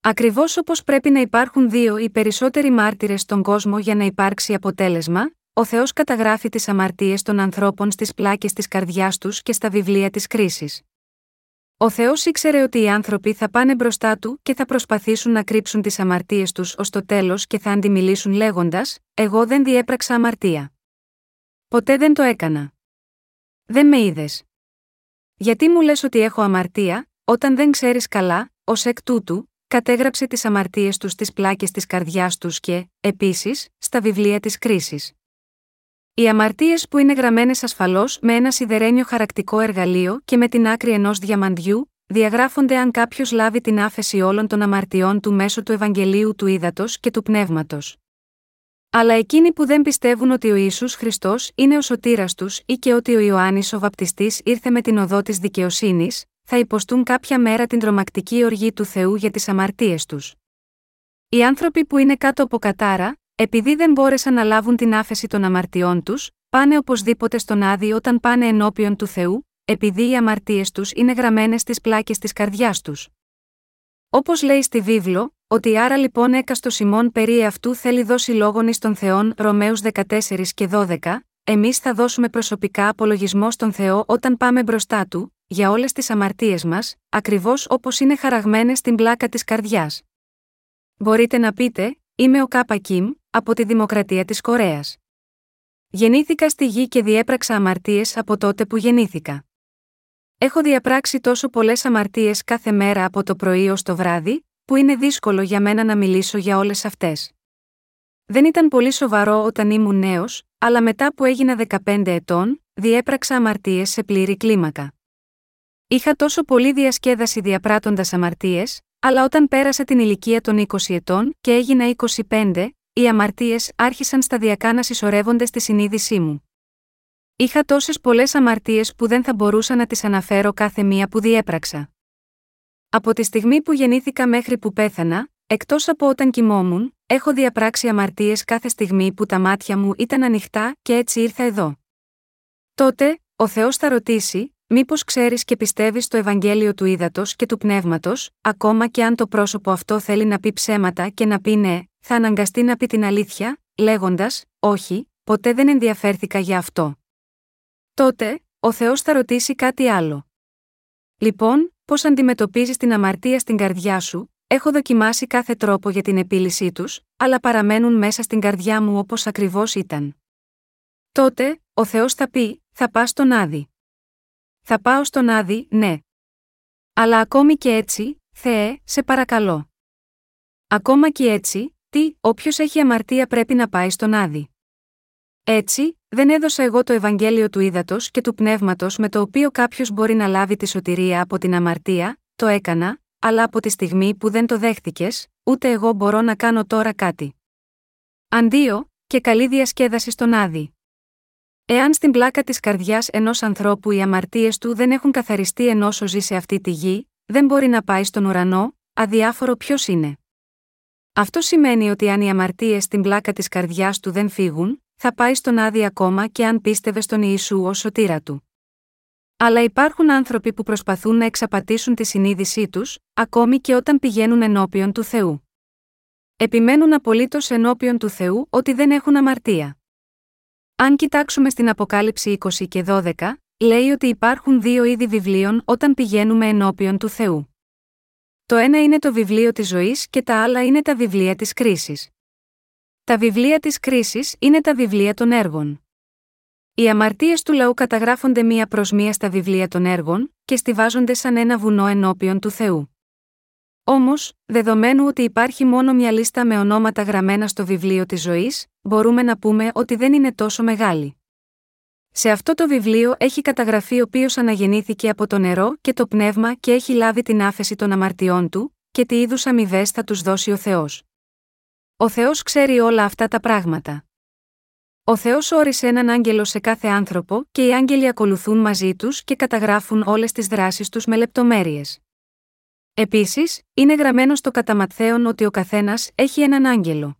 Ακριβώς όπως πρέπει να υπάρχουν δύο ή περισσότεροι μάρτυρες στον κόσμο για να υπάρξει αποτέλεσμα, ο Θεός καταγράφει τις αμαρτίες των ανθρώπων στις πλάκες της καρδιάς τους και στα βιβλία της κρίσης. Ο Θεός ήξερε ότι οι άνθρωποι θα πάνε μπροστά του και θα προσπαθήσουν να κρύψουν τις αμαρτίες τους ως το τέλος και θα αντιμιλήσουν λέγοντας: Εγώ δεν διέπραξα αμαρτία. Ποτέ δεν το έκανα. Δεν με είδες. Γιατί μου λες ότι έχω αμαρτία, όταν δεν ξέρεις καλά, ως εκ τούτου, κατέγραψε τις αμαρτίες τους στις πλάκες της καρδιάς τους και, επίσης, στα βιβλία της κρίσης. Οι αμαρτίες που είναι γραμμένες ασφαλώς με ένα σιδερένιο χαρακτικό εργαλείο και με την άκρη ενός διαμαντιού, διαγράφονται αν κάποιος λάβει την άφεση όλων των αμαρτιών του μέσω του Ευαγγελίου του Ήδατος και του Πνεύματος. Αλλά εκείνοι που δεν πιστεύουν ότι ο Ιησούς Χριστός είναι ο σωτήρας τους ή και ότι ο Ιωάννης ο Βαπτιστής ήρθε με την οδό της δικαιοσύνης, θα υποστούν κάποια μέρα την τρομακτική οργή του Θεού για τις αμαρτίες τους. Οι άνθρωποι που είναι κάτω από κατάρα, επειδή δεν μπόρεσαν να λάβουν την άφεση των αμαρτιών τους, πάνε οπωσδήποτε στον άδει όταν πάνε ενώπιον του Θεού, επειδή οι αμαρτίες τους είναι γραμμένες στις πλάκες της καρδιάς τους. Όπως λέει στη βίβλο, ότι άρα λοιπόν έκαστο Σιμών περί αυτού θέλει δώσει λόγον εις τον Θεόν Ρωμαίους 14 και 12, εμείς θα δώσουμε προσωπικά απολογισμό στον Θεό όταν πάμε μπροστά του, για όλες τις αμαρτίες μας, ακριβώς όπως είναι χαραγμένες στην πλάκα της καρδιάς. Μπορείτε να πείτε, Είμαι ο Κάπα Κιμ, από τη Δημοκρατία της Κορέας. Γεννήθηκα στη γη και διέπραξα αμαρτίες από τότε που γεννήθηκα. Έχω διαπράξει τόσο πολλές αμαρτίες κάθε μέρα από το πρωί ως το βράδυ, που είναι δύσκολο για μένα να μιλήσω για όλες αυτές. Δεν ήταν πολύ σοβαρό όταν ήμουν νέος, αλλά μετά που έγινα 15 ετών, διέπραξα αμαρτίες σε πλήρη κλίμακα. Είχα τόσο πολύ διασκέδαση διαπράττοντας αμαρτίες, αλλά όταν πέρασα την ηλικία των 20 ετών και έγινα 25, οι αμαρτίες άρχισαν σταδιακά να συσσωρεύονται στη συνείδησή μου. Είχα τόσες πολλές αμαρτίες που δεν θα μπορούσα να τις αναφέρω κάθε μία που διέπραξα. Από τη στιγμή που γεννήθηκα μέχρι που πέθανα, εκτός από όταν κοιμόμουν, έχω διαπράξει αμαρτίες κάθε στιγμή που τα μάτια μου ήταν ανοιχτά και έτσι ήρθα εδώ. Τότε, ο Θεός θα ρωτήσει, Μήπως ξέρεις και πιστεύεις στο Ευαγγέλιο του ύδατο και του πνεύματος, ακόμα και αν το πρόσωπο αυτό θέλει να πει ψέματα και να πει ναι, θα αναγκαστεί να πει την αλήθεια, λέγοντας, Όχι, ποτέ δεν ενδιαφέρθηκα για αυτό. Τότε, ο Θεός θα ρωτήσει κάτι άλλο. Λοιπόν, πώς αντιμετωπίζεις την αμαρτία στην καρδιά σου, έχω δοκιμάσει κάθε τρόπο για την επίλυσή τους, αλλά παραμένουν μέσα στην καρδιά μου όπως ακριβώς ήταν. Τότε, ο Θεός θα πει: Θα πας στον Άδη. Θα πάω στον Άδη, ναι. Αλλά ακόμη και έτσι, Θεέ, σε παρακαλώ. Ακόμα και έτσι, τι, όποιος έχει αμαρτία πρέπει να πάει στον Άδη. Έτσι, δεν έδωσα εγώ το Ευαγγέλιο του ύδατο και του πνεύματος με το οποίο κάποιος μπορεί να λάβει τη σωτηρία από την αμαρτία, το έκανα, αλλά από τη στιγμή που δεν το δέχτηκες, ούτε εγώ μπορώ να κάνω τώρα κάτι. Αντίο, και καλή διασκέδαση στον Άδη. Εάν στην πλάκα της καρδιάς ενός ανθρώπου οι αμαρτίες του δεν έχουν καθαριστεί ενώ ζει σε αυτή τη γη, δεν μπορεί να πάει στον ουρανό, αδιάφορο ποιος είναι. Αυτό σημαίνει ότι αν οι αμαρτίες στην πλάκα της καρδιάς του δεν φύγουν, θα πάει στον άδει ακόμα και αν πίστευε στον Ιησού ως σωτήρα του. Αλλά υπάρχουν άνθρωποι που προσπαθούν να εξαπατήσουν τη συνείδησή τους, ακόμη και όταν πηγαίνουν ενώπιον του Θεού. Επιμένουν απολύτως ενώπιον του Θεού ότι δεν έχουν αμαρτία. Αν κοιτάξουμε στην Αποκάλυψη 20 και 12, λέει ότι υπάρχουν δύο είδη βιβλίων όταν πηγαίνουμε ενώπιον του Θεού. Το ένα είναι το βιβλίο της ζωής και τα άλλα είναι τα βιβλία της κρίσης. Τα βιβλία της κρίσης είναι τα βιβλία των έργων. Οι αμαρτίες του λαού καταγράφονται μία προς μία στα βιβλία των έργων και στηβάζονται σαν ένα βουνό ενώπιον του Θεού. Όμως, δεδομένου ότι υπάρχει μόνο μια λίστα με ονόματα γραμμένα στο βιβλίο της ζωής, μπορούμε να πούμε ότι δεν είναι τόσο μεγάλη. Σε αυτό το βιβλίο έχει καταγραφεί ο οποίος αναγεννήθηκε από το νερό και το πνεύμα και έχει λάβει την άφεση των αμαρτιών του, και τι είδους αμοιβές θα τους δώσει ο Θεός. Ο Θεός ξέρει όλα αυτά τα πράγματα. Ο Θεός όρισε έναν άγγελο σε κάθε άνθρωπο και οι άγγελοι ακολουθούν μαζί τους και καταγράφουν όλες τις δράσεις τους με λεπτομέρειες. Επίσης, είναι γραμμένο στο καταματθέον ότι ο καθένας έχει έναν άγγελο.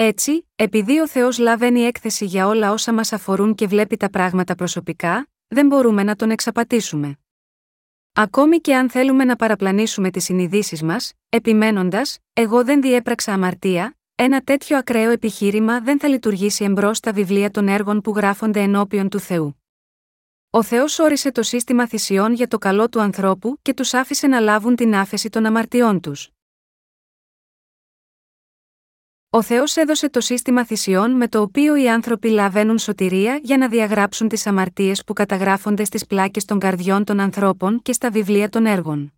Έτσι, επειδή ο Θεός λαβαίνει έκθεση για όλα όσα μας αφορούν και βλέπει τα πράγματα προσωπικά, δεν μπορούμε να τον εξαπατήσουμε. Ακόμη και αν θέλουμε να παραπλανήσουμε τις συνειδήσεις μας, επιμένοντας, Εγώ δεν διέπραξα αμαρτία, ένα τέτοιο ακραίο επιχείρημα δεν θα λειτουργήσει εμπρός στα βιβλία των έργων που γράφονται ενώπιον του Θεού. Ο Θεός όρισε το σύστημα θυσιών για το καλό του ανθρώπου και τους άφησε να λάβουν την άφεση των αμαρτιών τους. Ο Θεός έδωσε το σύστημα θυσιών με το οποίο οι άνθρωποι λαβαίνουν σωτηρία για να διαγράψουν τις αμαρτίες που καταγράφονται στις πλάκες των καρδιών των ανθρώπων και στα βιβλία των έργων.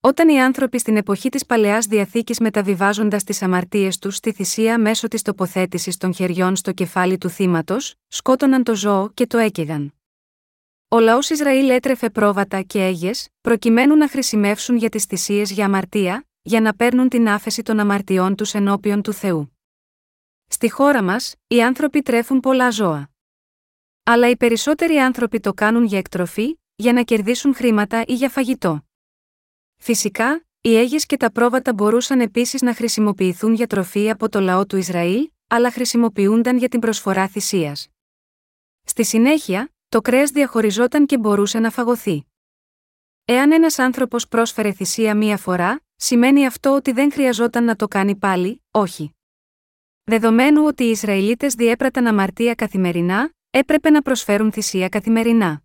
Όταν οι άνθρωποι στην εποχή της παλαιάς διαθήκης μεταβιβάζοντας τις αμαρτίες τους στη θυσία μέσω της τοποθέτησης των χεριών στο κεφάλι του θύματος, σκότωναν το ζώο και το έκαιγαν. Ο λαός Ισραήλ έτρεφε πρόβατα και έγε, προκειμένου να χρησιμεύσουν για τις θυσίες για αμαρτία, για να παίρνουν την άφεση των αμαρτιών τους ενώπιον του Θεού. Στη χώρα μας, οι άνθρωποι τρέφουν πολλά ζώα. Αλλά οι περισσότεροι άνθρωποι το κάνουν για εκτροφή, για να κερδίσουν χρήματα ή για φαγητό. Φυσικά, οι έγε και τα πρόβατα μπορούσαν επίσης να χρησιμοποιηθούν για τροφή από το λαό του Ισραήλ, αλλά χρησιμοποιούνταν για την προσφορά θυσίας. Στη συνέχεια, το κρέας διαχωριζόταν και μπορούσε να φαγωθεί. Εάν ένας άνθρωπος πρόσφερε θυσία μία φορά, σημαίνει αυτό ότι δεν χρειαζόταν να το κάνει πάλι, όχι. Δεδομένου ότι οι Ισραηλίτες διέπραταν αμαρτία καθημερινά, έπρεπε να προσφέρουν θυσία καθημερινά.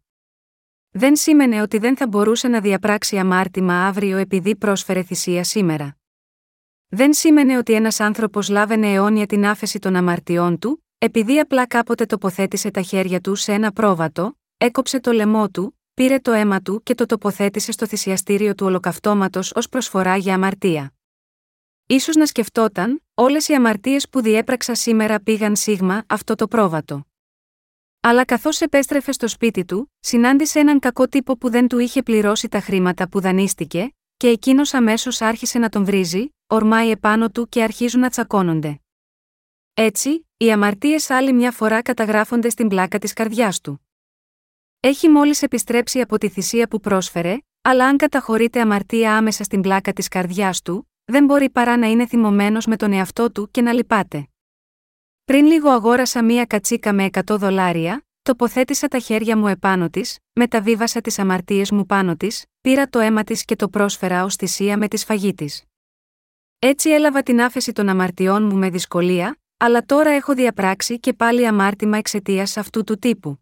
Δεν σήμαινε ότι δεν θα μπορούσε να διαπράξει αμάρτημα αύριο επειδή πρόσφερε θυσία σήμερα. Δεν σήμαινε ότι ένας άνθρωπος λάβαινε αιώνια την άφεση των αμαρτιών του, επειδή απλά κάποτε τοποθέτησε τα χέρια του σε ένα πρόβατο, έκοψε το λαιμό του, πήρε το αίμα του και το τοποθέτησε στο θυσιαστήριο του ολοκαυτώματος ως προσφορά για αμαρτία. Ίσως να σκεφτόταν, όλες οι αμαρτίες που διέπραξα σήμερα πήγαν σίγμα αυτό το πρόβατο. Αλλά καθώς επέστρεφε στο σπίτι του, συνάντησε έναν κακό τύπο που δεν του είχε πληρώσει τα χρήματα που δανείστηκε, και εκείνος αμέσως άρχισε να τον βρίζει, ορμάει επάνω του και αρχίζουν να τσακώνονται. Έτσι, οι αμαρτίες άλλη μια φορά καταγράφονται στην πλάκα της καρδιάς του. Έχει μόλις επιστρέψει από τη θυσία που πρόσφερε, αλλά αν καταχωρείται αμαρτία άμεσα στην πλάκα της καρδιάς του, δεν μπορεί παρά να είναι θυμωμένος με τον εαυτό του και να λυπάται. Πριν λίγο αγόρασα μία κατσίκα με 100 δολάρια, τοποθέτησα τα χέρια μου επάνω της, μεταβίβασα τις αμαρτίες μου πάνω της, πήρα το αίμα της και το πρόσφερα ως θυσία με τη σφαγή της. Έτσι έλαβα την άφεση των αμαρτιών μου με δυσκολία, αλλά τώρα έχω διαπράξει και πάλι αμάρτημα εξαιτίας αυτού του τύπου.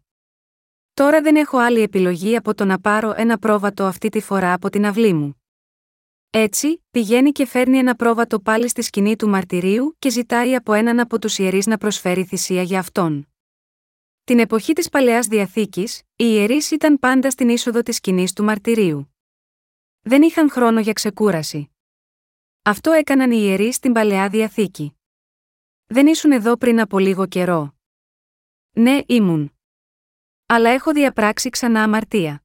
Τώρα δεν έχω άλλη επιλογή από το να πάρω ένα πρόβατο αυτή τη φορά από την αυλή μου. Έτσι, πηγαίνει και φέρνει ένα πρόβατο πάλι στη σκηνή του μαρτυρίου και ζητάει από έναν από τους ιερείς να προσφέρει θυσία για αυτόν. Την εποχή της παλαιάς διαθήκης, οι ιερείς ήταν πάντα στην είσοδο της σκηνής του μαρτυρίου. Δεν είχαν χρόνο για ξεκούραση. Αυτό έκαναν οι ιερείς στην παλαιά διαθήκη. Δεν ήσουν εδώ πριν από λίγο καιρό. Ναι, ήμουν. Αλλά έχω διαπράξει ξανά αμαρτία.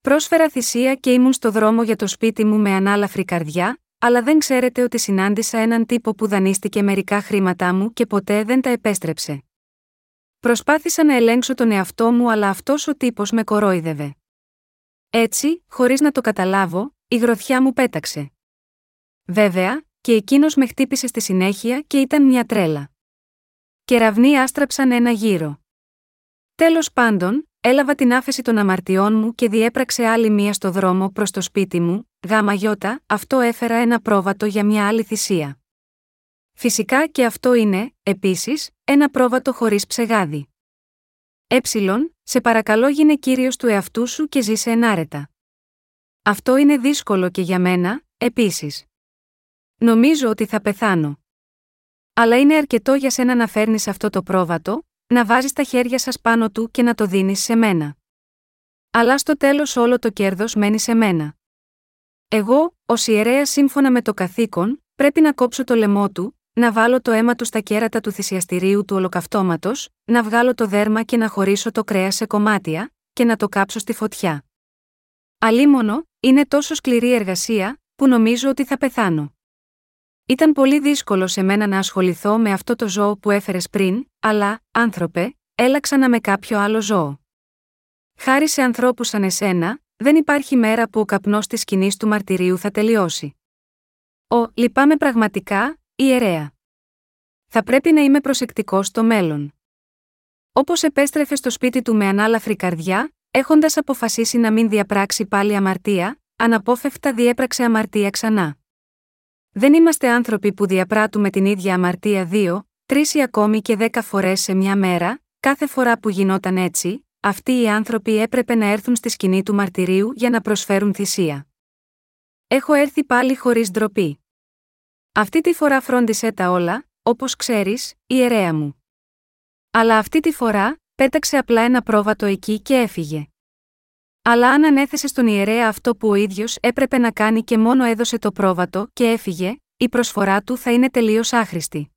Πρόσφερα θυσία και ήμουν στο δρόμο για το σπίτι μου με ανάλαφρη καρδιά, αλλά δεν ξέρετε ότι συνάντησα έναν τύπο που δανείστηκε μερικά χρήματά μου και ποτέ δεν τα επέστρεψε. Προσπάθησα να ελέγξω τον εαυτό μου, αλλά αυτός ο τύπος με κορόιδευε. Έτσι, χωρίς να το καταλάβω, η γροθιά μου πέταξε. Βέβαια, και εκείνος με χτύπησε στη συνέχεια και ήταν μια τρέλα. Κεραυνοί άστραψαν ένα γύρο. Τέλος πάντων, έλαβα την άφεση των αμαρτιών μου και διέπραξε άλλη μία στο δρόμο προς το σπίτι μου, γάμα γιώτα, αυτό έφερα ένα πρόβατο για μια άλλη θυσία. Φυσικά και αυτό είναι, επίσης, ένα πρόβατο χωρίς ψεγάδι. Έψιλον, σε παρακαλώ γίνε κύριος του εαυτού σου και ζήσε ενάρετα. Αυτό είναι δύσκολο και για μένα, επίσης. Νομίζω ότι θα πεθάνω. Αλλά είναι αρκετό για σένα να φέρνεις αυτό το πρόβατο, να βάζεις τα χέρια σας πάνω του και να το δίνεις σε μένα. Αλλά στο τέλος όλο το κέρδος μένει σε μένα. Εγώ, ως ιερέα σύμφωνα με το καθήκον, πρέπει να κόψω το λαιμό του, να βάλω το αίμα του στα κέρατα του θυσιαστηρίου του ολοκαυτώματος, να βγάλω το δέρμα και να χωρίσω το κρέας σε κομμάτια, και να το κάψω στη φωτιά. Αλίμονο, είναι τόσο σκληρή εργασία, που νομίζω ότι θα πεθάνω. Ήταν πολύ δύσκολο σε μένα να ασχοληθώ με αυτό το ζώο που έφερες πριν, αλλά, άνθρωπε, έλαξα να με κάποιο άλλο ζώο. Χάρη σε ανθρώπους σαν εσένα, δεν υπάρχει μέρα που ο καπνός της σκηνής του μαρτυρίου θα τελειώσει. Ο, λυπάμαι πραγματικά, ιερέα. Θα πρέπει να είμαι προσεκτικός στο μέλλον. Όπως επέστρεφε στο σπίτι του με ανάλαφρη καρδιά, έχοντας αποφασίσει να μην διαπράξει πάλι αμαρτία, αναπόφευκτα διέπραξε αμαρτία ξανά. Δεν είμαστε άνθρωποι που διαπράττουμε την ίδια αμαρτία δύο, τρεις ή ακόμη και δέκα φορές σε μια μέρα, κάθε φορά που γινόταν έτσι, αυτοί οι άνθρωποι έπρεπε να έρθουν στη σκηνή του μαρτυρίου για να προσφέρουν θυσία. Έχω έρθει πάλι χωρίς ντροπή. Αυτή τη φορά φρόντισε τα όλα, όπως ξέρεις, ιερέα μου. Αλλά αυτή τη φορά, πέταξε απλά ένα πρόβατο εκεί και έφυγε. Αλλά αν ανέθεσε στον ιερέα αυτό που ο ίδιος έπρεπε να κάνει και μόνο έδωσε το πρόβατο και έφυγε, η προσφορά του θα είναι τελείως άχρηστη.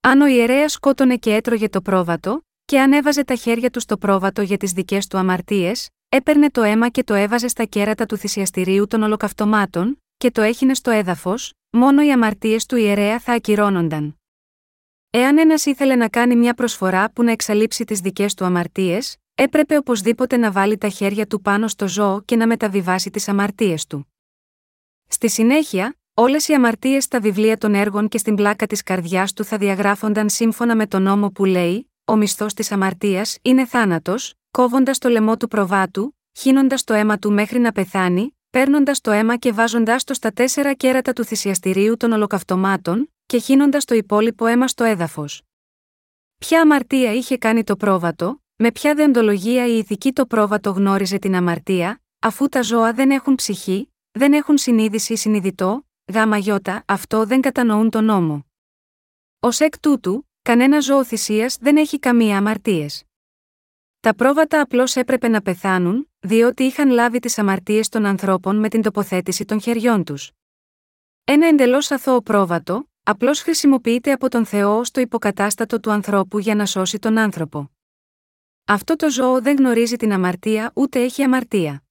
Αν ο ιερέας σκότωνε και έτρωγε το πρόβατο, και αν έβαζε τα χέρια του στο πρόβατο για τις δικές του αμαρτίες, έπαιρνε το αίμα και το έβαζε στα κέρατα του θυσιαστηρίου των ολοκαυτωμάτων, και το έχινε στο έδαφος, μόνο οι αμαρτίες του ιερέα θα ακυρώνονταν. Εάν ένας ήθελε να κάνει μια προσφορά που να εξαλείψει τις δικές του αμαρτίες, έπρεπε οπωσδήποτε να βάλει τα χέρια του πάνω στο ζώο και να μεταβιβάσει τις αμαρτίες του. Στη συνέχεια, όλες οι αμαρτίες στα βιβλία των έργων και στην πλάκα της καρδιάς του θα διαγράφονταν σύμφωνα με τον νόμο που λέει: Ο μισθός της αμαρτίας είναι θάνατος, κόβοντας το λαιμό του προβάτου, χύνοντας το αίμα του μέχρι να πεθάνει, παίρνοντας το αίμα και βάζοντάς το στα τέσσερα κέρατα του θυσιαστηρίου των ολοκαυτωμάτων, και χύνοντας το υπόλοιπο αίμα στο έδαφος. Ποια αμαρτία είχε κάνει το πρόβατο, με ποια δεοντολογία η ηθική το πρόβατο γνώριζε την αμαρτία, αφού τα ζώα δεν έχουν ψυχή, δεν έχουν συνείδηση ή συνειδητό, γάμα γιώτα, αυτό δεν κατανοούν τον νόμο. Ω εκ τούτου, κανένα ζώο θυσίας δεν έχει καμία αμαρτίες. Τα πρόβατα απλώς έπρεπε να πεθάνουν, διότι είχαν λάβει τις αμαρτίες των ανθρώπων με την τοποθέτηση των χεριών τους. Ένα εντελώς αθώο πρόβατο, απλώς χρησιμοποιείται από τον Θεό στο υποκατάστατο του ανθρώπου για να σώσει τον άνθρωπο. Αυτό το ζώο δεν γνωρίζει την αμαρτία ούτε έχει αμαρτία.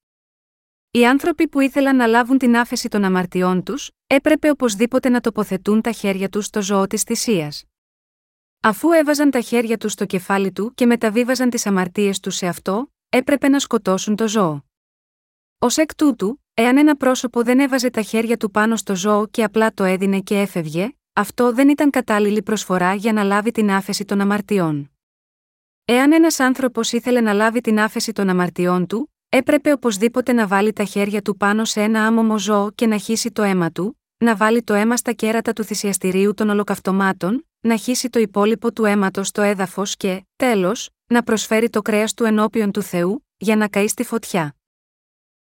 Οι άνθρωποι που ήθελαν να λάβουν την άφεση των αμαρτιών τους, έπρεπε οπωσδήποτε να τοποθετούν τα χέρια τους στο ζώο της θυσίας. Αφού έβαζαν τα χέρια τους στο κεφάλι του και μεταβίβαζαν τις αμαρτίες τους σε αυτό, έπρεπε να σκοτώσουν το ζώο. Ω εκ τούτου, εάν ένα πρόσωπο δεν έβαζε τα χέρια του πάνω στο ζώο και απλά το έδινε και έφευγε, αυτό δεν ήταν κατάλληλη προσφορά για να λάβει την άφεση των αμαρτιών. Εάν ένας άνθρωπος ήθελε να λάβει την άφεση των αμαρτιών του, έπρεπε οπωσδήποτε να βάλει τα χέρια του πάνω σε ένα άμομο ζώο και να χύσει το αίμα του, να βάλει το αίμα στα κέρατα του θυσιαστηρίου των ολοκαυτωμάτων, να χύσει το υπόλοιπο του αίματος στο έδαφος και, τέλος, να προσφέρει το κρέας του ενώπιον του Θεού, για να καεί στη φωτιά.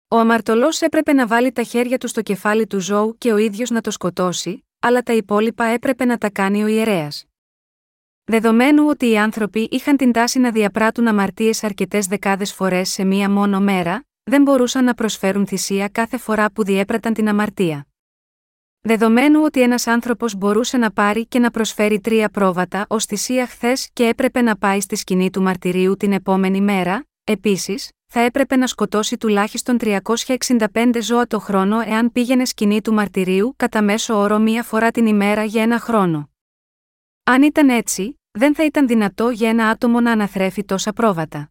Ο αμαρτωλός έπρεπε να βάλει τα χέρια του στο κεφάλι του ζώου και ο ίδιος να το σκοτώσει, αλλά τα υπόλοιπα έπρεπε να τα κάνει ο ιερέας. Δεδομένου ότι οι άνθρωποι είχαν την τάση να διαπράττουν αμαρτίες αρκετές δεκάδες φορές σε μία μόνο μέρα, δεν μπορούσαν να προσφέρουν θυσία κάθε φορά που διέπραταν την αμαρτία. Δεδομένου ότι ένας άνθρωπος μπορούσε να πάρει και να προσφέρει τρία πρόβατα ως θυσία χθες και έπρεπε να πάει στη σκηνή του μαρτυρίου την επόμενη μέρα, Επίσης, θα έπρεπε να σκοτώσει τουλάχιστον 365 ζώα το χρόνο εάν πήγαινε σκηνή του μαρτυρίου κατά μέσο όρο μία φορά την ημέρα για ένα χρόνο. Αν ήταν έτσι, δεν θα ήταν δυνατό για ένα άτομο να αναθρέφει τόσα πρόβατα.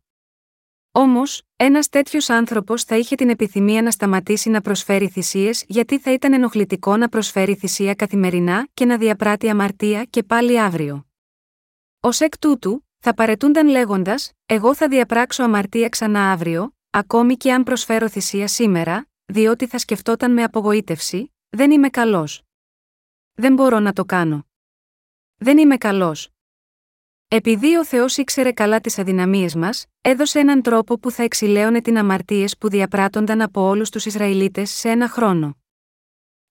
Όμως, ένας τέτοιος άνθρωπος θα είχε την επιθυμία να σταματήσει να προσφέρει θυσίες γιατί θα ήταν ενοχλητικό να προσφέρει θυσία καθημερινά και να διαπράττει αμαρτία και πάλι αύριο. Ω εκ τούτου, θα παρετούνταν λέγοντας: Εγώ θα διαπράξω αμαρτία ξανά αύριο, ακόμη και αν προσφέρω θυσία σήμερα, διότι θα σκεφτόταν με απογοήτευση: Δεν είμαι καλός. Δεν μπορώ να το κάνω. Δεν είμαι καλός. Επειδή ο Θεός ήξερε καλά τις αδυναμίες μας, έδωσε έναν τρόπο που θα εξηλαίωνε την αμαρτίες που διαπράττονταν από όλους τους Ισραηλίτες σε ένα χρόνο.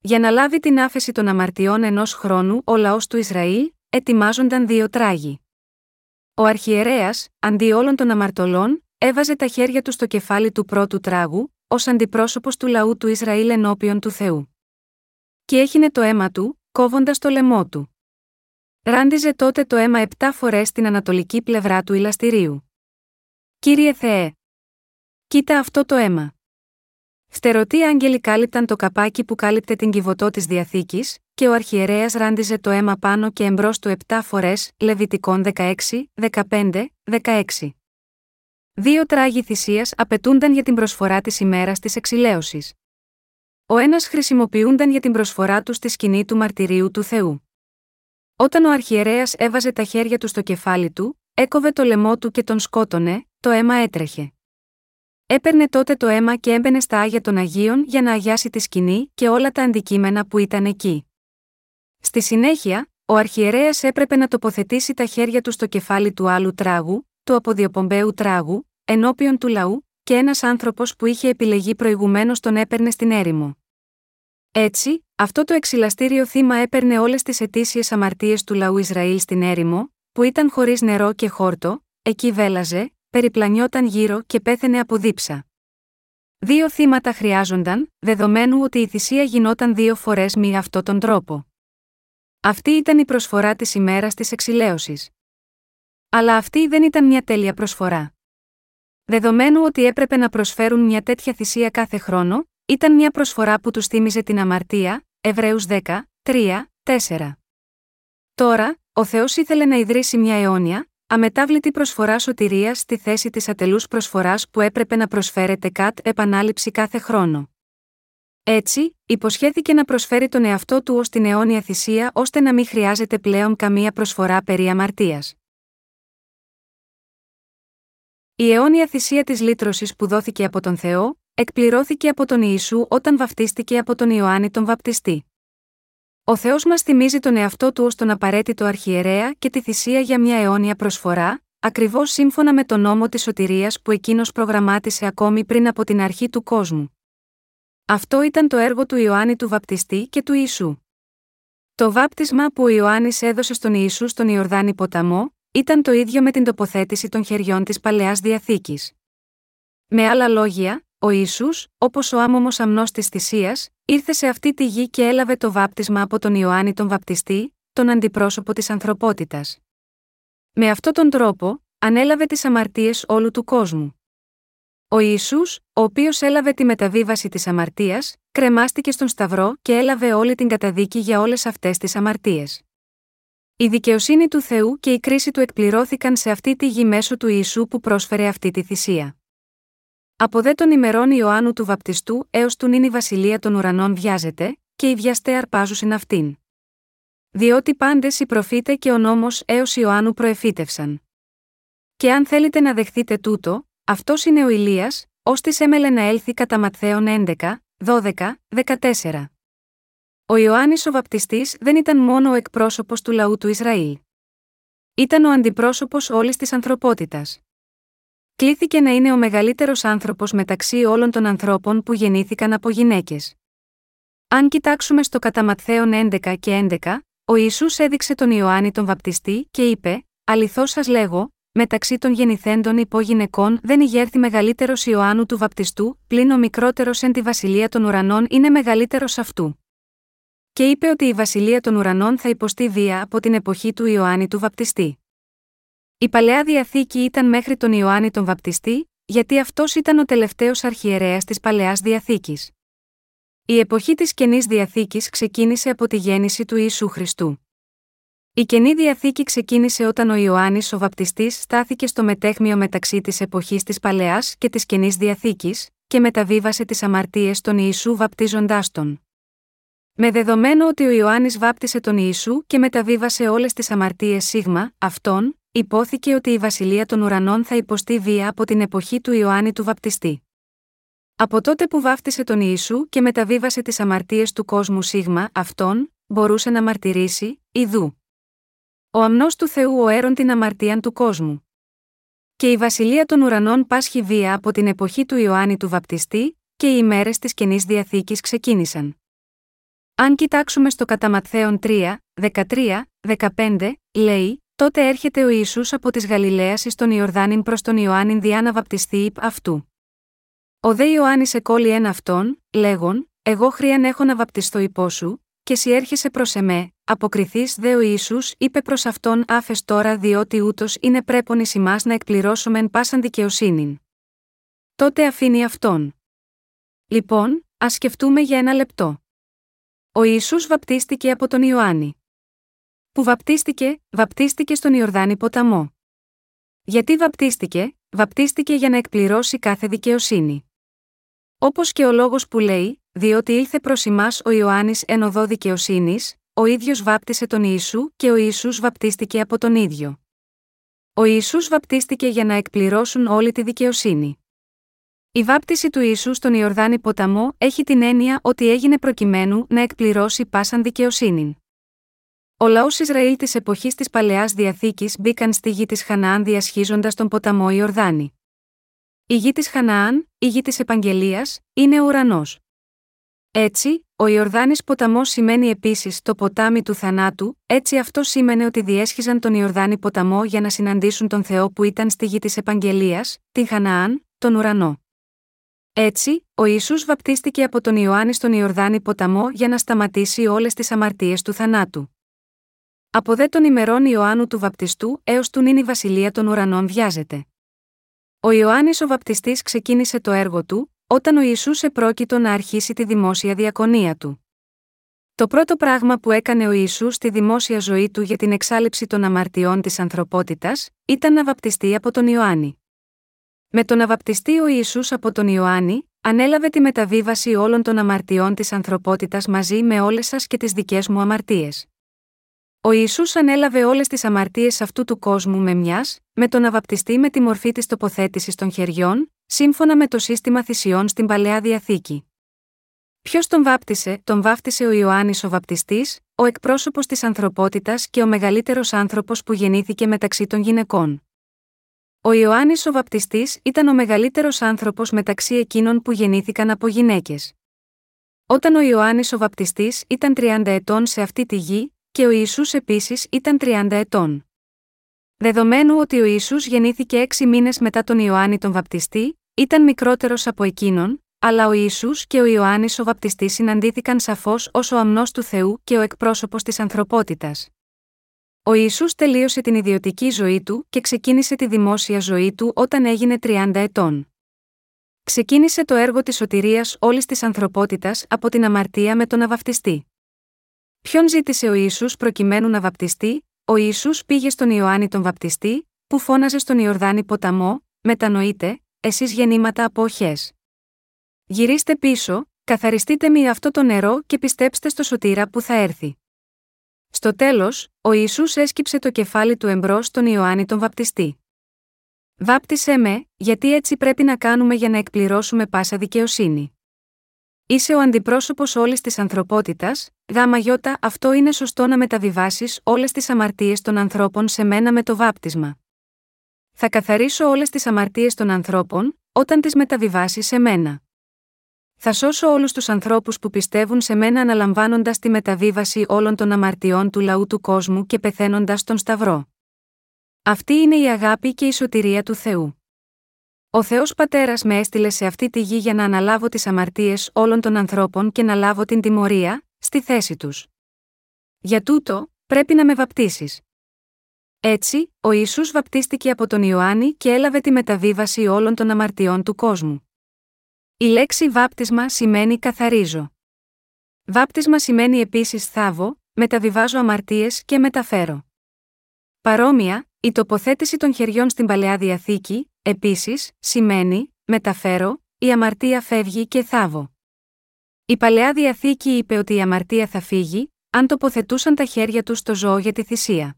Για να λάβει την άφεση των αμαρτιών ενός χρόνου, ο λαός του Ισραήλ ετοιμάζονταν δύο τράγοι. Ο αρχιερέας, αντί όλων των αμαρτωλών, έβαζε τα χέρια του στο κεφάλι του πρώτου τράγου, ως αντιπρόσωπος του λαού του Ισραήλ ενώπιον του Θεού. Και έχινε το αίμα του, κόβοντας το λαιμό του. Ράντιζε τότε το αίμα επτά φορές στην ανατολική πλευρά του ηλαστηρίου. Κύριε Θεέ! Κοίτα αυτό το αίμα. Φτερωτοί άγγελοι κάλυπταν το καπάκι που κάλυπτε την κυβωτό της διαθήκης, και ο αρχιερέας ράντιζε το αίμα πάνω και εμπρός του επτά φορές, Λεβιτικών 16, 15, 16. Δύο τράγοι θυσίας απαιτούνταν για την προσφορά της ημέρας της εξηλαίωσης. Ο ένας χρησιμοποιούνταν για την προσφορά του στη σκηνή του μαρτυρίου του Θεού. Όταν ο αρχιερέας έβαζε τα χέρια του στο κεφάλι του, έκοβε το λαιμό του και τον σκότωνε, το αίμα έτρεχε. Έπαιρνε τότε το αίμα και έμπαινε στα άγια των Αγίων για να αγιάσει τη σκηνή και όλα τα αντικείμενα που ήταν εκεί. Στη συνέχεια, ο αρχιερέας έπρεπε να τοποθετήσει τα χέρια του στο κεφάλι του άλλου τράγου, του αποδιοπομπαίου τράγου, ενώπιον του λαού, και ένας άνθρωπος που είχε επιλεγεί προηγουμένως τον έπαιρνε στην έρημο. Έτσι, αυτό το εξυλαστήριο θύμα έπαιρνε όλες τις ετήσιε αμαρτίες του λαού Ισραήλ στην έρημο, που ήταν χωρίς νερό και χόρτο, εκεί βέλαζε, περιπλανιόταν γύρω και πέθαινε από δίψα. Δύο θύματα χρειάζονταν, δεδομένου ότι η θυσία γινόταν δύο φορές με αυτόν τον τρόπο. Αυτή ήταν η προσφορά της ημέρας της εξηλαίωσης. Αλλά αυτή δεν ήταν μια τέλεια προσφορά. Δεδομένου ότι έπρεπε να προσφέρουν μια τέτοια θυσία κάθε χρόνο, ήταν μια προσφορά που τους θύμιζε την αμαρτία, Εβραίους 10, 3, 4. Τώρα, ο Θεός ήθελε να ιδρύσει μια αιώνια, αμετάβλητη προσφορά σωτηρίας στη θέση της ατελούς προσφοράς που έπρεπε να προσφέρεται κατ' επανάληψη κάθε χρόνο. Έτσι, υποσχέθηκε να προσφέρει τον εαυτό του ως την αιώνια θυσία ώστε να μην χρειάζεται πλέον καμία προσφορά περί αμαρτίας. Η αιώνια θυσία της λύτρωσης που δόθηκε από τον Θεό, εκπληρώθηκε από τον Ιησού όταν βαφτίστηκε από τον Ιωάννη τον Βαπτιστή. Ο Θεός μας θυμίζει τον εαυτό του ως τον απαραίτητο αρχιερέα και τη θυσία για μια αιώνια προσφορά, ακριβώς σύμφωνα με τον νόμο της σωτηρίας που εκείνος προγραμμάτισε ακόμη πριν από την αρχή του κόσμου. Αυτό ήταν το έργο του Ιωάννη του Βαπτιστή και του Ιησού. Το βάπτισμα που ο Ιωάννης έδωσε στον Ιησού στον Ιορδάνη ποταμό, ήταν το ίδιο με την τοποθέτηση των χεριών της παλαιάς διαθήκης. Με άλλα λόγια, ο Ισού, όπως ο άμομο αμνός της θυσίας, ήρθε σε αυτή τη γη και έλαβε το βάπτισμα από τον Ιωάννη τον Βαπτιστή, τον αντιπρόσωπο της ανθρωπότητας. Με αυτόν τον τρόπο, ανέλαβε τις αμαρτίες όλου του κόσμου. Ο Ισού, ο οποίος έλαβε τη μεταβίβαση της αμαρτίας, κρεμάστηκε στον Σταυρό και έλαβε όλη την καταδίκη για όλες αυτές τις αμαρτίες. Η δικαιοσύνη του Θεού και η κρίση του εκπληρώθηκαν σε αυτή τη γη μέσω του Ιησού που πρόσφερε αυτή τη θυσία. Από δε των ημερών Ιωάννου του Βαπτιστού έως του νυν η βασιλεία των ουρανών βιάζεται, και οι βιαστέ αρπάζουσιν αυτήν. Διότι πάντες οι προφήτε και ο νόμος έως Ιωάννου προεφήτευσαν. Και αν θέλετε να δεχθείτε τούτο, αυτός είναι ο Ηλίας, ως της έμελε να έλθει κατά Ματθαίων 11, 12, 14. Ο Ιωάννης ο Βαπτιστής δεν ήταν μόνο ο εκπρόσωπος του λαού του Ισραήλ. Ήταν ο αντιπρόσωπος όλης της ανθρωπότητας. Κλήθηκε να είναι ο μεγαλύτερος άνθρωπος μεταξύ όλων των ανθρώπων που γεννήθηκαν από γυναίκες. Αν κοιτάξουμε στο κατά Ματθαίων 11 και 11, ο Ισού έδειξε τον Ιωάννη τον Βαπτιστή και είπε: Αληθώς σας λέγω, μεταξύ των γεννηθέντων υπόγυναικών δεν ηγέρθη μεγαλύτερος Ιωάννου του Βαπτιστού, πλην ο μικρότερος εν τη βασιλεία των ουρανών είναι μεγαλύτερος αυτού. Και είπε ότι η βασιλεία των ουρανών θα υποστεί βία από την εποχή του Ιωάννη του Βαπτιστή. Η παλαιά διαθήκη ήταν μέχρι τον Ιωάννη τον Βαπτιστή, γιατί αυτός ήταν ο τελευταίος αρχιερέας της παλαιάς διαθήκης. Η εποχή της καινής διαθήκης ξεκίνησε από τη γέννηση του Ιησού Χριστού. Η καινή διαθήκη ξεκίνησε όταν ο Ιωάννης ο Βαπτιστής στάθηκε στο μετέχμιο μεταξύ της εποχής της Παλαιάς και της καινής διαθήκης, και μεταβίβασε τις αμαρτίες των Ιησού βαπτίζοντάς τον. Με δεδομένο ότι ο Ιωάννης βάπτισε τον Ιησού και μεταβίβασε όλες τις αμαρτίες σίγμα, αυτόν, υπόθηκε ότι η βασιλεία των ουρανών θα υποστεί βία από την εποχή του Ιωάννη του Βαπτιστή. Από τότε που βάφτισε τον Ιησού και μεταβίβασε τις αμαρτίες του κόσμου σίγμα, αυτόν, μπορούσε να μαρτυρήσει, ιδού. Ο αμνός του Θεού ο έρων την αμαρτίαν του κόσμου. Και η βασιλεία των ουρανών πάσχει βία από την εποχή του Ιωάννη του Βαπτιστή, και οι ημέρε της καινής διαθήκης ξεκίνησαν. Αν κοιτάξουμε στο κατά 3, 13, 15, λέει, τότε έρχεται ο Ιησούς από της Γαλιλαίας εις τον Ιορδάνην προς τον Ιωάννην διάνα βαπτιστή υπ αυτού. Ο δε Ιωάννης εκόλει ένα αυτόν, λέγον, εγώ χρίαν έχω να βαπτιστώ υπό σου, και σι έρχεσαι προς εμέ, αποκριθείς δε ο Ιησούς είπε προς αυτόν άφες τώρα διότι ούτως είναι πρέπον εις να εκπληρώσουμε πάσαν δικαιοσύνην. Τότε αφήνει αυτόν. Λοιπόν, ας σκεφτούμε για ένα λεπτό. Ο Ιησούς βαπτίστηκε από τον Ιωάννη. Που βαπτίστηκε, βαπτίστηκε στον Ιορδάνη ποταμό. Γιατί βαπτίστηκε, βαπτίστηκε για να εκπληρώσει κάθε δικαιοσύνη. Όπως και ο λόγος που λέει, διότι ήλθε προς εμά ο Ιωάννης εν οδό δικαιοσύνης, ο ίδιος βάπτισε τον Ιησού και ο Ιησούς βαπτίστηκε από τον ίδιο. Ο Ιησούς βαπτίστηκε για να εκπληρώσουν όλη τη δικαιοσύνη. Η βάπτιση του Ιησού στον Ιορδάνη ποταμό έχει την έννοια ότι έγινε προκειμένου να εκπληρώσει πάσαν δικαιοσύνη. Ο λαός Ισραήλ της εποχής της Παλαιάς Διαθήκης μπήκαν στη γη της Χαναάν διασχίζοντας τον ποταμό Ιορδάνη. Η γη της Χαναάν, η γη της Επαγγελίας, είναι ο ουρανός. Έτσι, ο Ιορδάνης ποταμός σημαίνει επίσης το ποτάμι του θανάτου, έτσι αυτό σήμαινε ότι διέσχιζαν τον Ιορδάνη ποταμό για να συναντήσουν τον Θεό που ήταν στη γη της Επαγγελίας, την Χαναάν, τον ουρανό. Έτσι, ο Ιησούς βαπτίστηκε από τον Ιωάννη στον Ιορδάνη ποταμό για να σταματήσει όλες τις αμαρτίες του θανάτου. Από δε των ημερών Ιωάννου του Βαπτιστού έως του νυν η βασιλεία των ουρανών βιάζεται. Ο Ιωάννης ο Βαπτιστής ξεκίνησε το έργο του, όταν ο Ιησούς επρόκειτο να αρχίσει τη δημόσια διακονία του. Το πρώτο πράγμα που έκανε ο Ιησούς στη δημόσια ζωή του για την εξάλληψη των αμαρτιών της ανθρωπότητας, ήταν να βαπτιστεί από τον Ιωάννη. Με τον να βαπτιστεί ο Ιησούς από τον Ιωάννη, ανέλαβε τη μεταβίβαση όλων των αμαρτιών της ανθρωπότητας μαζί με όλες σας και τις δικές μου αμαρτίες. Ο Ιησούς ανέλαβε όλες τις αμαρτίες αυτού του κόσμου με μιας, με τον να βαπτιστεί με τη μορφή της τοποθέτησης των χεριών, σύμφωνα με το σύστημα θυσιών στην παλαιά διαθήκη. Ποιος τον βάπτισε, τον βάφτισε ο Ιωάννης ο Βαπτιστής, ο εκπρόσωπος της ανθρωπότητας και ο μεγαλύτερος άνθρωπος που γεννήθηκε μεταξύ των γυναικών. Ο Ιωάννης ο Βαπτιστής ήταν ο μεγαλύτερος άνθρωπος μεταξύ εκείνων που γεννήθηκαν από γυναίκες. Όταν ο Ιωάννης ο Βαπτιστής ήταν 30 ετών σε αυτή τη γη, και ο Ιησούς επίσης ήταν 30 ετών. Δεδομένου ότι ο Ιησούς γεννήθηκε έξι μήνες μετά τον Ιωάννη τον Βαπτιστή, ήταν μικρότερος από εκείνον, αλλά ο Ιησούς και ο Ιωάννης ο Βαπτιστής συναντήθηκαν σαφώς ως ο αμνός του Θεού και ο εκπρόσωπος της ανθρωπότητας. Ο Ιησούς τελείωσε την ιδιωτική ζωή του και ξεκίνησε τη δημόσια ζωή του όταν έγινε 30 ετών. Ξεκίνησε το έργο της σωτηρίας όλης της ανθρωπότητας από την αμαρτία με τον να βαπτιστεί. Ποιον ζήτησε ο Ιησούς προκειμένου να βαπτιστεί, ο Ιησούς πήγε στον Ιωάννη τον βαπτιστή, που φώναζε στον Ιορδάνη ποταμό, μετανοείτε, εσείς γεννήματα από οχές. Γυρίστε πίσω, καθαριστείτε με αυτό το νερό και πιστέψτε στο σωτήρα που θα έρθει. Στο τέλος, ο Ιησούς έσκυψε το κεφάλι του εμπρός στον Ιωάννη τον βαπτιστή. Βάπτισέ με, γιατί έτσι πρέπει να κάνουμε για να εκπληρώσουμε πάσα δικαιοσύνη. Είσαι ο αντιπρόσωπος όλης της ανθρωπότητας, γάμα γιώτα, αυτό είναι σωστό να μεταβιβάσεις όλες τις αμαρτίες των ανθρώπων σε μένα με το βάπτισμα. Θα καθαρίσω όλες τις αμαρτίες των ανθρώπων, όταν τις μεταβιβάσει σε μένα. Θα σώσω όλους τους ανθρώπους που πιστεύουν σε μένα αναλαμβάνοντας τη μεταβίβαση όλων των αμαρτιών του λαού του κόσμου και πεθαίνοντας τον Σταυρό. Αυτή είναι η αγάπη και η σωτηρία του Θεού. Ο Θεός Πατέρας με έστειλε σε αυτή τη γη για να αναλάβω τις αμαρτίες όλων των ανθρώπων και να λάβω την τιμωρία, στη θέση τους. Για τούτο, πρέπει να με βαπτίσεις. Έτσι, ο Ιησούς βαπτίστηκε από τον Ιωάννη και έλαβε τη μεταβίβαση όλων των αμαρτιών του κόσμου. Η λέξη βάπτισμα σημαίνει καθαρίζω. Βάπτισμα σημαίνει επίσης θάβω, μεταβιβάζω αμαρτίες και μεταφέρω. Παρόμοια, η τοποθέτηση των χεριών στην παλαιά διαθήκη, επίσης, σημαίνει μεταφέρω, η αμαρτία φεύγει και θάβω. Η παλαιά διαθήκη είπε ότι η αμαρτία θα φύγει, αν τοποθετούσαν τα χέρια τους στο ζώο για τη θυσία.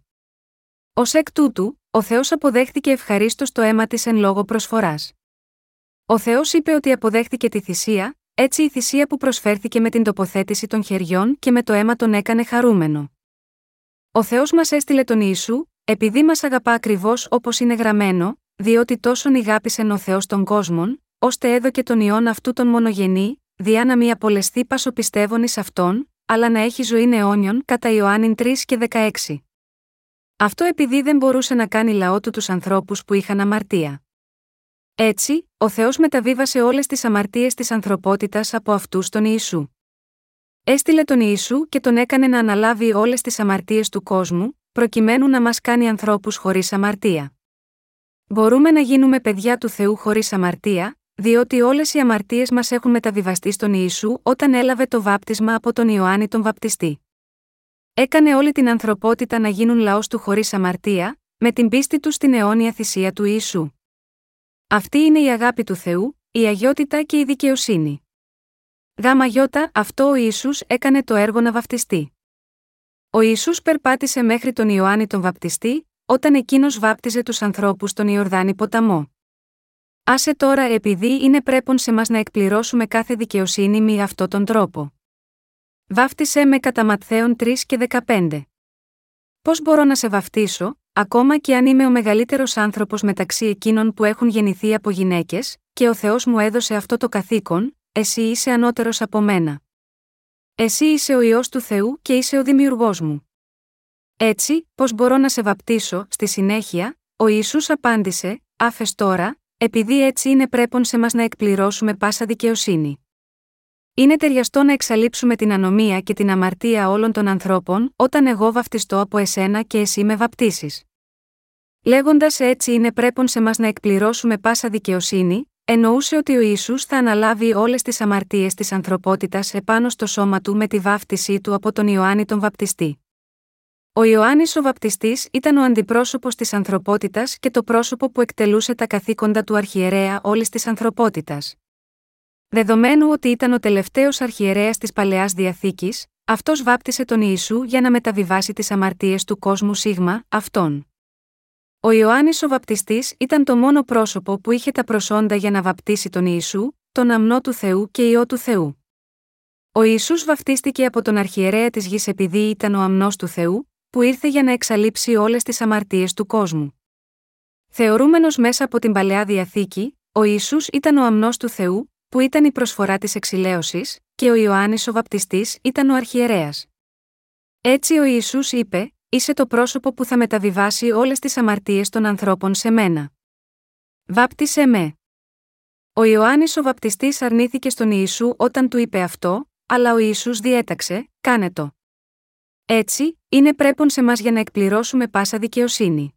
Ω εκ τούτου, ο Θεός αποδέχτηκε ευχαρίστως το αίμα της εν λόγω προσφοράς. Ο Θεός είπε ότι αποδέχτηκε τη θυσία, έτσι η θυσία που προσφέρθηκε με την τοποθέτηση των χεριών και με το αίμα τον έκανε χαρούμενο. Ο Θεός μας έστειλε τον Ιησού, επειδή μας αγαπά ακριβώς όπως είναι γραμμένο, διότι τόσον αγάπησε ο Θεός των κόσμων, ώστε έδωκε τον ιόν αυτού τον μονογενή, διά να μη απολεστεί πασοπιστεύων εις αυτόν, αλλά να έχει ζωή αιώνιον κατά Ιωάννην 3 και 16. Αυτό επειδή δεν μπορούσε να κάνει λαό του τους ανθρώπους που είχαν αμαρτία. Έτσι, ο Θεός μεταβίβασε όλες τις αμαρτίες της ανθρωπότητας από αυτούς τον Ιησού. Έστειλε τον Ιησού και τον έκανε να αναλάβει όλες τις αμαρτίες του κόσμου, προκειμένου να μας κάνει ανθρώπους χωρίς αμαρτία. Μπορούμε να γίνουμε παιδιά του Θεού χωρίς αμαρτία, διότι όλες οι αμαρτίες μας έχουν μεταβιβαστεί στον Ιησού όταν έλαβε το βάπτισμα από τον Ιωάννη τον Βαπτιστή. Έκανε όλη την ανθρωπότητα να γίνουν λαός του χωρίς αμαρτία, με την πίστη του στην αιώνια θυσία του Ιησού. Αυτή είναι η αγάπη του Θεού, η αγιότητα και η δικαιοσύνη. Γάμα γιώτα, αυτό ο Ιησούς έκανε το έργο να βαπτιστεί. Ο Ιησούς περπάτησε μέχρι τον Ιωάννη τον βαπτιστή, όταν εκείνος βάπτιζε τους ανθρώπους στον Ιορδάνη ποταμό. Άσε τώρα επειδή είναι πρέπον σε μας να εκπληρώσουμε κάθε δικαιοσύνη με αυτόν τον τρόπο. Βάφτισε με κατά Ματθαίων 3 και 15. Πώς μπορώ να σε βαφτίσω, ακόμα και αν είμαι ο μεγαλύτερος άνθρωπος μεταξύ εκείνων που έχουν γεννηθεί από γυναίκες, και ο Θεός μου έδωσε αυτό το καθήκον, εσύ είσαι ανώτερος από μένα. Εσύ είσαι ο ιό του Θεού και είσαι ο δημιουργός μου. Έτσι, πώς μπορώ να σε βαπτίσω, στη συνέχεια, ο Ιησούς απάντησε, άφες τώρα, επειδή έτσι είναι πρέπον σε μας να εκπληρώσουμε πάσα δικαιοσύνη. Είναι ταιριαστό να εξαλείψουμε την ανομία και την αμαρτία όλων των ανθρώπων, όταν εγώ βαφτιστώ από εσένα και εσύ με βαπτίσεις. Λέγοντας έτσι είναι πρέπον σε μας να εκπληρώσουμε πάσα δικαιοσύνη, εννοούσε ότι ο Ιησούς θα αναλάβει όλες τις αμαρτίες της ανθρωπότητας επάνω στο σώμα του με τη βάφτισή του από τον Ιωάννη τον Βαπτιστή. Ο Ιωάννης ο Βαπτιστής ήταν ο αντιπρόσωπος της ανθρωπότητας και το πρόσωπο που εκτελούσε τα καθήκοντα του αρχιερέα όλης της ανθρωπότητας. Δεδομένου ότι ήταν ο τελευταίος αρχιερέας της παλαιάς διαθήκης, αυτός βάπτισε τον Ιησού για να μεταβιβάσει τις αμαρτίες του κόσμου Σίγμα, αυτόν. Ο Ιωάννης ο Βαπτιστής ήταν το μόνο πρόσωπο που είχε τα προσόντα για να βαπτίσει τον Ιησού, τον αμνό του Θεού και ιό του Θεού. Ο Ιησούς βαφτίστηκε από τον αρχιερέα της γης επειδή ήταν ο αμνός του Θεού, που ήρθε για να εξαλείψει όλες τις αμαρτίες του κόσμου. Θεωρούμενος μέσα από την παλαιά διαθήκη, ο Ιησούς ήταν ο αμνός του Θεού, που ήταν η προσφορά της εξηλαίωσης, και ο Ιωάννης ο Βαπτιστής ήταν ο αρχιερέας. Έτσι ο Ιησούς είπε: Είσαι το πρόσωπο που θα μεταβιβάσει όλες τις αμαρτίες των ανθρώπων σε μένα. Βάπτισε με. Ο Ιωάννης ο Βαπτιστής αρνήθηκε στον Ιησού όταν του είπε αυτό, αλλά ο Ιησούς διέταξε: Κάνε το. Έτσι, είναι πρέπον σε μας για να εκπληρώσουμε πάσα δικαιοσύνη.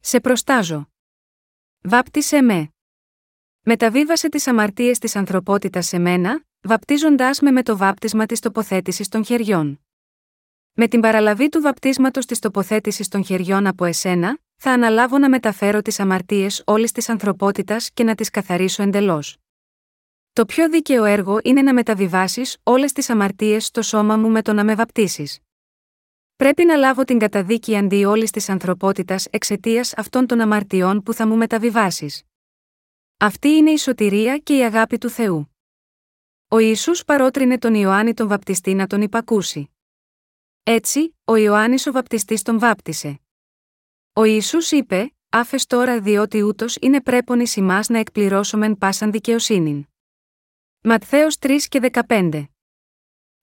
Σε προστάζω. Βάπτισε με. Μεταβίβασε τις αμαρτίες της ανθρωπότητας σε μένα, βαπτίζοντάς με με το βάπτισμα της τοποθέτησης των χεριών. Με την παραλαβή του βαπτίσματος της τοποθέτησης των χεριών από εσένα, θα αναλάβω να μεταφέρω τις αμαρτίες όλης της ανθρωπότητας και να τις καθαρίσω εντελώς. Το πιο δίκαιο έργο είναι να μεταβιβάσεις όλες τις αμαρτίες στο σώμα μου με το να με βαπτίσεις. Πρέπει να λάβω την καταδίκη αντί όλης της ανθρωπότητας εξαιτίας αυτών των αμαρτιών που θα μου μεταβιβάσεις. Αυτή είναι η σωτηρία και η αγάπη του Θεού. Ο Ιησούς παρότρινε τον Ιωάννη τον βαπτιστή να τον υπακούσει. Έτσι, ο Ιωάννης ο βαπτιστής τον βάπτισε. Ο Ιησούς είπε, άφες τώρα διότι ούτως είναι πρέπον εις ημάς να εκπληρώσομεν πάσαν δικαιοσύνην. Ματθαίος 3 και 15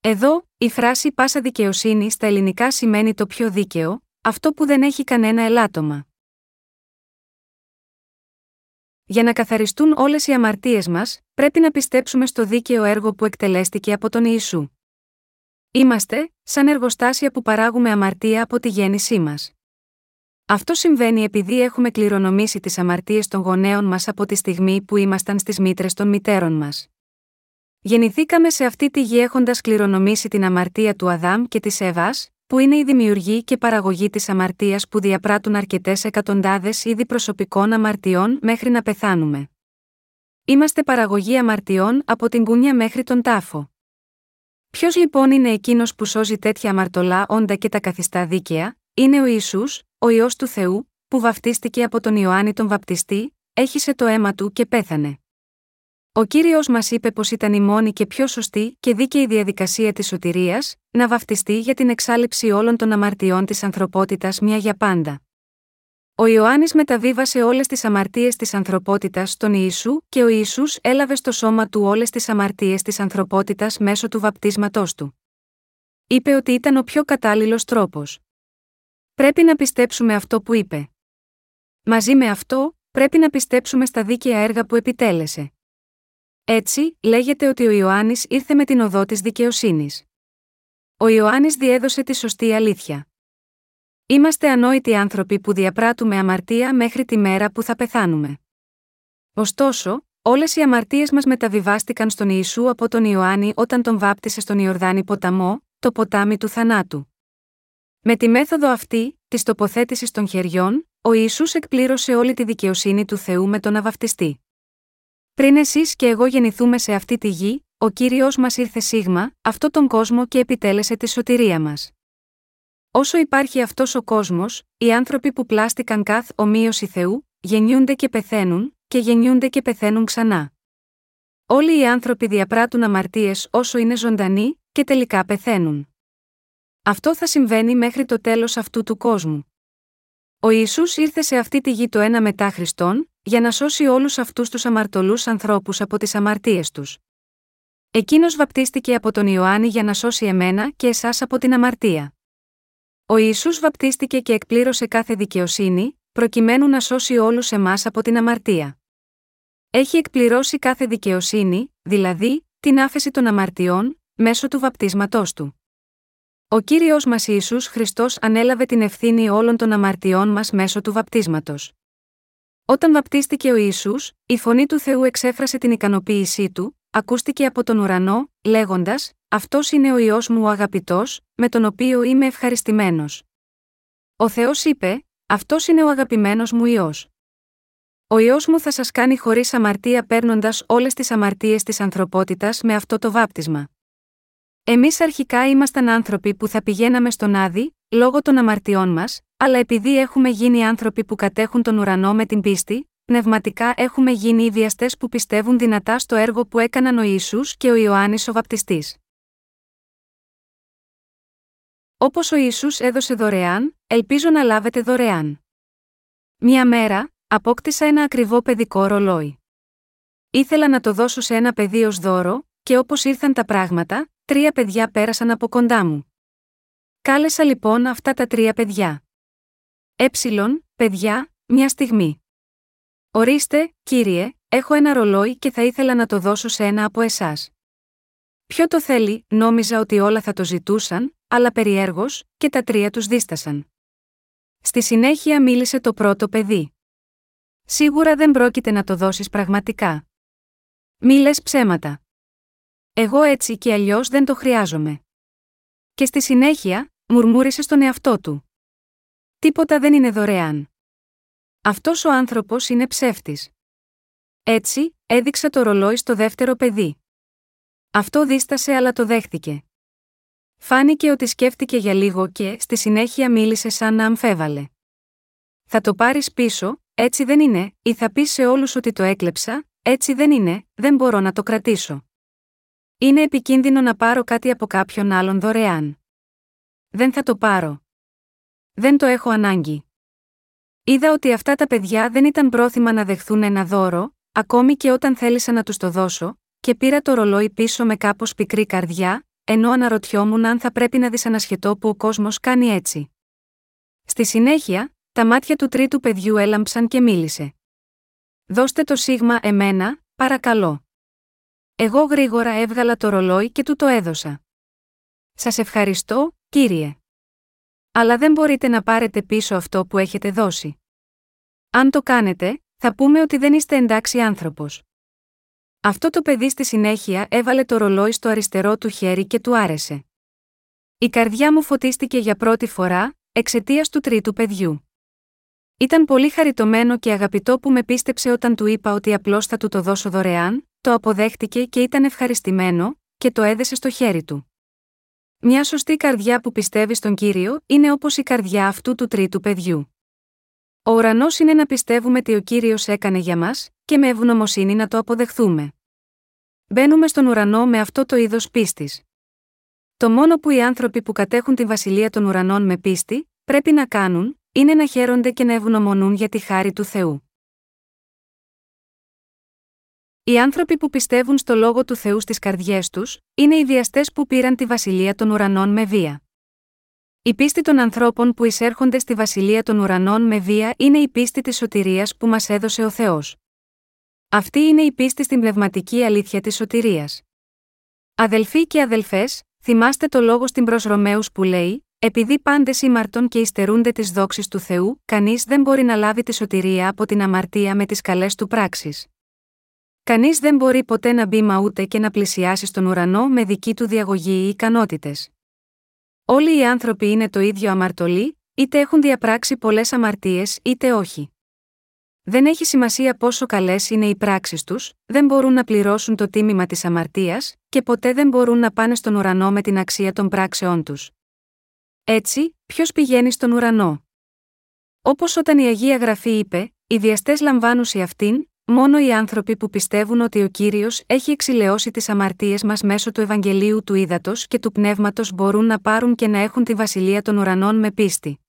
Εδώ, η φράση πάσα δικαιοσύνη στα ελληνικά σημαίνει το πιο δίκαιο, αυτό που δεν έχει κανένα ελάττωμα. Για να καθαριστούν όλες οι αμαρτίες μας, πρέπει να πιστέψουμε στο δίκαιο έργο που εκτελέστηκε από τον Ιησού. Είμαστε, σαν εργοστάσια που παράγουμε αμαρτία από τη γέννησή μας. Αυτό συμβαίνει επειδή έχουμε κληρονομήσει τις αμαρτίες των γονέων μας από τη στιγμή που ήμασταν στις μήτρες των μητέρων μας. Γεννηθήκαμε σε αυτή τη γη έχοντας κληρονομήσει την αμαρτία του Αδάμ και της Εύας, που είναι η δημιουργή και παραγωγή της αμαρτίας που διαπράττουν αρκετές εκατοντάδες είδη προσωπικών αμαρτιών μέχρι να πεθάνουμε. Είμαστε παραγωγή αμαρτιών από την κουνιά μέχρι τον τάφο. Ποιος λοιπόν είναι εκείνος που σώζει τέτοια αμαρτωλά όντα και τα καθιστά δίκαια, είναι ο Ιησούς, ο ιό του Θεού, που βαφτίστηκε από τον Ιωάννη τον Βαπτιστή, έχισε το αίμα του και πέθανε. Ο κύριος μας είπε πως ήταν η μόνη και πιο σωστή και δίκαιη διαδικασία της σωτηρίας, να βαφτιστεί για την εξάλληψη όλων των αμαρτιών της ανθρωπότητας μια για πάντα. Ο Ιωάννης μεταβίβασε όλες τις αμαρτίες της ανθρωπότητας στον Ιησού και ο Ιησούς έλαβε στο σώμα του όλες τις αμαρτίες της ανθρωπότητας μέσω του βαπτίσματός του. Είπε ότι ήταν ο πιο κατάλληλος τρόπος. Πρέπει να πιστέψουμε αυτό που είπε. Μαζί με αυτό, πρέπει να πιστέψουμε στα δίκαια έργα που επιτέλεσε. Έτσι, λέγεται ότι ο Ιωάννης ήρθε με την οδό της δικαιοσύνης. Ο Ιωάννης διέδωσε τη σωστή αλήθεια. Είμαστε ανόητοι άνθρωποι που διαπράττουμε αμαρτία μέχρι τη μέρα που θα πεθάνουμε. Ωστόσο, όλες οι αμαρτίες μας μεταβιβάστηκαν στον Ιησού από τον Ιωάννη όταν τον βάπτισε στον Ιορδάνη ποταμό, το ποτάμι του θανάτου. Με τη μέθοδο αυτή, της τοποθέτησης των χεριών, ο Ιησούς εκπλήρωσε όλη τη δικαιοσύνη του Θεού με τον να πριν εσείς και εγώ γεννηθούμε σε αυτή τη γη, ο κύριος μας ήρθε σίγμα, αυτό τον κόσμο και επιτέλεσε τη σωτηρία μας. Όσο υπάρχει αυτός ο κόσμος, οι άνθρωποι που πλάστηκαν καθ ομοίωση Θεού, γεννιούνται και πεθαίνουν, και γεννιούνται και πεθαίνουν ξανά. Όλοι οι άνθρωποι διαπράττουν αμαρτίες όσο είναι ζωντανοί, και τελικά πεθαίνουν. Αυτό θα συμβαίνει μέχρι το τέλος αυτού του κόσμου. Ο Ιησούς ήρθε σε αυτή τη γη το ένα μετά Χριστόν, για να σώσει όλους αυτούς τους αμαρτωλούς ανθρώπους από τις αμαρτίες τους. Εκείνος βαπτίστηκε από τον Ιωάννη για να σώσει εμένα και εσάς από την αμαρτία. Ο Ιησούς βαπτίστηκε και εκπλήρωσε κάθε δικαιοσύνη, προκειμένου να σώσει όλους εμάς από την αμαρτία. Έχει εκπληρώσει κάθε δικαιοσύνη, δηλαδή, την άφεση των αμαρτιών, μέσω του βαπτίσματός του. Ο κύριος μας Ιησούς Χριστός ανέλαβε την ευθύνη όλων των αμαρτιών μας μέσω του βαπτίσματος. Όταν βαπτίστηκε ο Ισού, η φωνή του Θεού εξέφρασε την ικανοποίησή του, ακούστηκε από τον ουρανό, λέγοντας: Αυτός είναι ο ιό μου ο αγαπητός, με τον οποίο είμαι ευχαριστημένος. Ο Θεός είπε: Αυτός είναι ο αγαπημένος μου ιό. Ο ιό μου θα σας κάνει χωρίς αμαρτία παίρνοντας όλες τις αμαρτίες της ανθρωπότητας με αυτό το βάπτισμα. Εμείς αρχικά ήμασταν άνθρωποι που θα πηγαίναμε στον Άδη, λόγω των αμαρτιών μας, αλλά επειδή έχουμε γίνει άνθρωποι που κατέχουν τον ουρανό με την πίστη, πνευματικά έχουμε γίνει οι βιαστέ που πιστεύουν δυνατά στο έργο που έκαναν ο Ιησούς και ο Ιωάννης ο Βαπτιστής. Όπως ο Ιησούς έδωσε δωρεάν, ελπίζω να λάβετε δωρεάν. Μια μέρα, απόκτησα ένα ακριβό παιδικό ρολόι. Ήθελα να το δώσω σε ένα παιδί ως δώρο, και όπως ήρθαν τα πράγματα, τρία παιδιά πέρασαν από κοντά μου. Κάλεσα λοιπόν αυτά τα τρία παιδιά. Έψιλον, παιδιά, μια στιγμή. Ορίστε, κύριε, έχω ένα ρολόι και θα ήθελα να το δώσω σε ένα από εσάς. Ποιο το θέλει, νόμιζα ότι όλα θα το ζητούσαν, αλλά περιέργως, και τα τρία τους δίστασαν. Στη συνέχεια μίλησε το πρώτο παιδί. Σίγουρα δεν πρόκειται να το δώσεις πραγματικά. Μη ψέματα. Εγώ έτσι και αλλιώς δεν το χρειάζομαι. Και στη συνέχεια, μουρμούρισε στον εαυτό του. Τίποτα δεν είναι δωρεάν. Αυτός ο άνθρωπος είναι ψεύτης. Έτσι, έδειξα το ρολόι στο δεύτερο παιδί. Αυτό δίστασε αλλά το δέχτηκε. Φάνηκε ότι σκέφτηκε για λίγο και, στη συνέχεια μίλησε σαν να αμφέβαλε. Θα το πάρεις πίσω, έτσι δεν είναι, ή θα πεις σε όλους ότι το έκλεψα, έτσι δεν είναι, δεν μπορώ να το κρατήσω. Είναι επικίνδυνο να πάρω κάτι από κάποιον άλλον δωρεάν. Δεν θα το πάρω. Δεν το έχω ανάγκη. Είδα ότι αυτά τα παιδιά δεν ήταν πρόθυμα να δεχθούν ένα δώρο, ακόμη και όταν θέλησα να τους το δώσω, και πήρα το ρολόι πίσω με κάπως πικρή καρδιά, ενώ αναρωτιόμουν αν θα πρέπει να δυσανασχετώ που ο κόσμος κάνει έτσι. Στη συνέχεια, τα μάτια του τρίτου παιδιού έλαμψαν και μίλησε. Δώστε το σίγμα εμένα, παρακαλώ. Εγώ γρήγορα έβγαλα το ρολόι και του το έδωσα. Σας ευχαριστώ, κύριε. Αλλά δεν μπορείτε να πάρετε πίσω αυτό που έχετε δώσει. Αν το κάνετε, θα πούμε ότι δεν είστε εντάξει άνθρωπος. Αυτό το παιδί στη συνέχεια έβαλε το ρολόι στο αριστερό του χέρι και του άρεσε. Η καρδιά μου φωτίστηκε για πρώτη φορά, εξαιτίας του τρίτου παιδιού. Ήταν πολύ χαριτωμένο και αγαπητό που με πίστεψε όταν του είπα ότι απλώς θα του το δώσω δωρεάν, το αποδέχτηκε και ήταν ευχαριστημένο, και το έδεσε στο χέρι του. Μια σωστή καρδιά που πιστεύει στον κύριο είναι όπως η καρδιά αυτού του τρίτου παιδιού. Ο ουρανός είναι να πιστεύουμε τι ο κύριος έκανε για μας, και με ευγνωμοσύνη να το αποδεχθούμε. Μπαίνουμε στον ουρανό με αυτό το είδος πίστης. Το μόνο που οι άνθρωποι που κατέχουν τη βασιλεία των ουρανών με πίστη, πρέπει να κάνουν, είναι να χαίρονται και να ευγνωμονούν για τη χάρη του Θεού. Οι άνθρωποι που πιστεύουν στο λόγο του Θεού στις καρδιές τους, είναι οι βιαστές που πήραν τη βασιλεία των ουρανών με βία. Η πίστη των ανθρώπων που εισέρχονται στη βασιλεία των ουρανών με βία είναι η πίστη της σωτηρίας που μας έδωσε ο Θεός. Αυτή είναι η πίστη στην πνευματική αλήθεια της σωτηρίας. Αδελφοί και αδελφές, θυμάστε το λόγο στην προς Ρωμαίους που λέει: Επειδή πάντε ήμαρτον και υστερούνται τις δόξεις του Θεού, κανείς δεν μπορεί να λάβει τη σωτηρία από την αμαρτία με τις καλές του πράξεις. Κανείς δεν μπορεί ποτέ να μπει μα ούτε και να πλησιάσει στον ουρανό με δική του διαγωγή ή ικανότητες. Όλοι οι άνθρωποι είναι το ίδιο αμαρτωλοί, είτε έχουν διαπράξει πολλές αμαρτίες είτε όχι. Δεν έχει σημασία πόσο καλές είναι οι πράξεις τους, δεν μπορούν να πληρώσουν το τίμημα της αμαρτίας, και ποτέ δεν μπορούν να πάνε στον ουρανό με την αξία των πράξεών τους. Έτσι, ποιος πηγαίνει στον ουρανό; Όπως όταν η Αγία Γραφή είπε, οι διαστέ λαμβάνουν σε αυτήν, Μόνο οι άνθρωποι που πιστεύουν ότι ο κύριος έχει εξηλαιώσει τις αμαρτίες μας μέσω του Ευαγγελίου του Ήδατος και του Πνεύματος μπορούν να πάρουν και να έχουν τη βασιλεία των ουρανών με πίστη.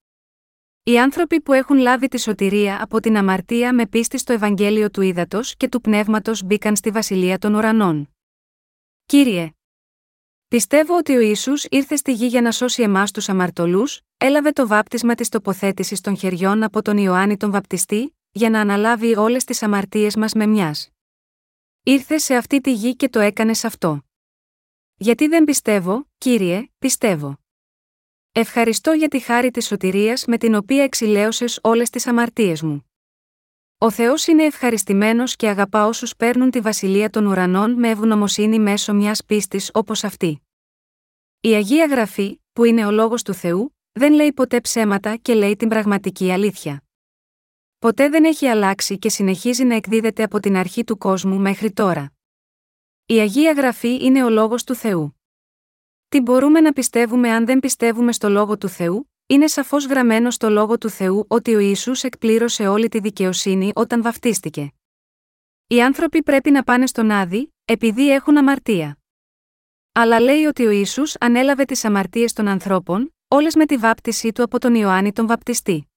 Οι άνθρωποι που έχουν λάβει τη σωτηρία από την αμαρτία με πίστη στο Ευαγγέλιο του Ήδατος και του Πνεύματος μπήκαν στη βασιλεία των ουρανών. Κύριε, Πιστεύω ότι ο Ιησούς ήρθε στη γη για να σώσει εμάς τους αμαρτωλούς, έλαβε το βάπτισμα της τοποθέτησης των χεριών από τον Ιωάννη τον Βαπτιστή, για να αναλάβει όλες τις αμαρτίες μας με μιας. Ήρθε σε αυτή τη γη και το έκανες αυτό. Γιατί δεν πιστεύω, Κύριε, πιστεύω. Ευχαριστώ για τη χάρη της σωτηρίας με την οποία εξηλαίωσες όλες τις αμαρτίες μου. Ο Θεός είναι ευχαριστημένος και αγαπά όσους παίρνουν τη βασιλεία των ουρανών με ευγνωμοσύνη μέσω μιας πίστης όπως αυτή. Η Αγία Γραφή, που είναι ο Λόγος του Θεού, δεν λέει ποτέ ψέματα και λέει την πραγματική αλήθεια. Ποτέ δεν έχει αλλάξει και συνεχίζει να εκδίδεται από την αρχή του κόσμου μέχρι τώρα. Η Αγία Γραφή είναι ο λόγος του Θεού. Τι μπορούμε να πιστεύουμε αν δεν πιστεύουμε στο λόγο του Θεού, είναι σαφώς γραμμένο στο λόγο του Θεού ότι ο Ιησούς εκπλήρωσε όλη τη δικαιοσύνη όταν βαφτίστηκε. Οι άνθρωποι πρέπει να πάνε στον Άδη, επειδή έχουν αμαρτία. Αλλά λέει ότι ο Ιησούς ανέλαβε τις αμαρτίες των ανθρώπων, όλες με τη βάπτισή του από τον Ιωάννη τον Βαπτιστή.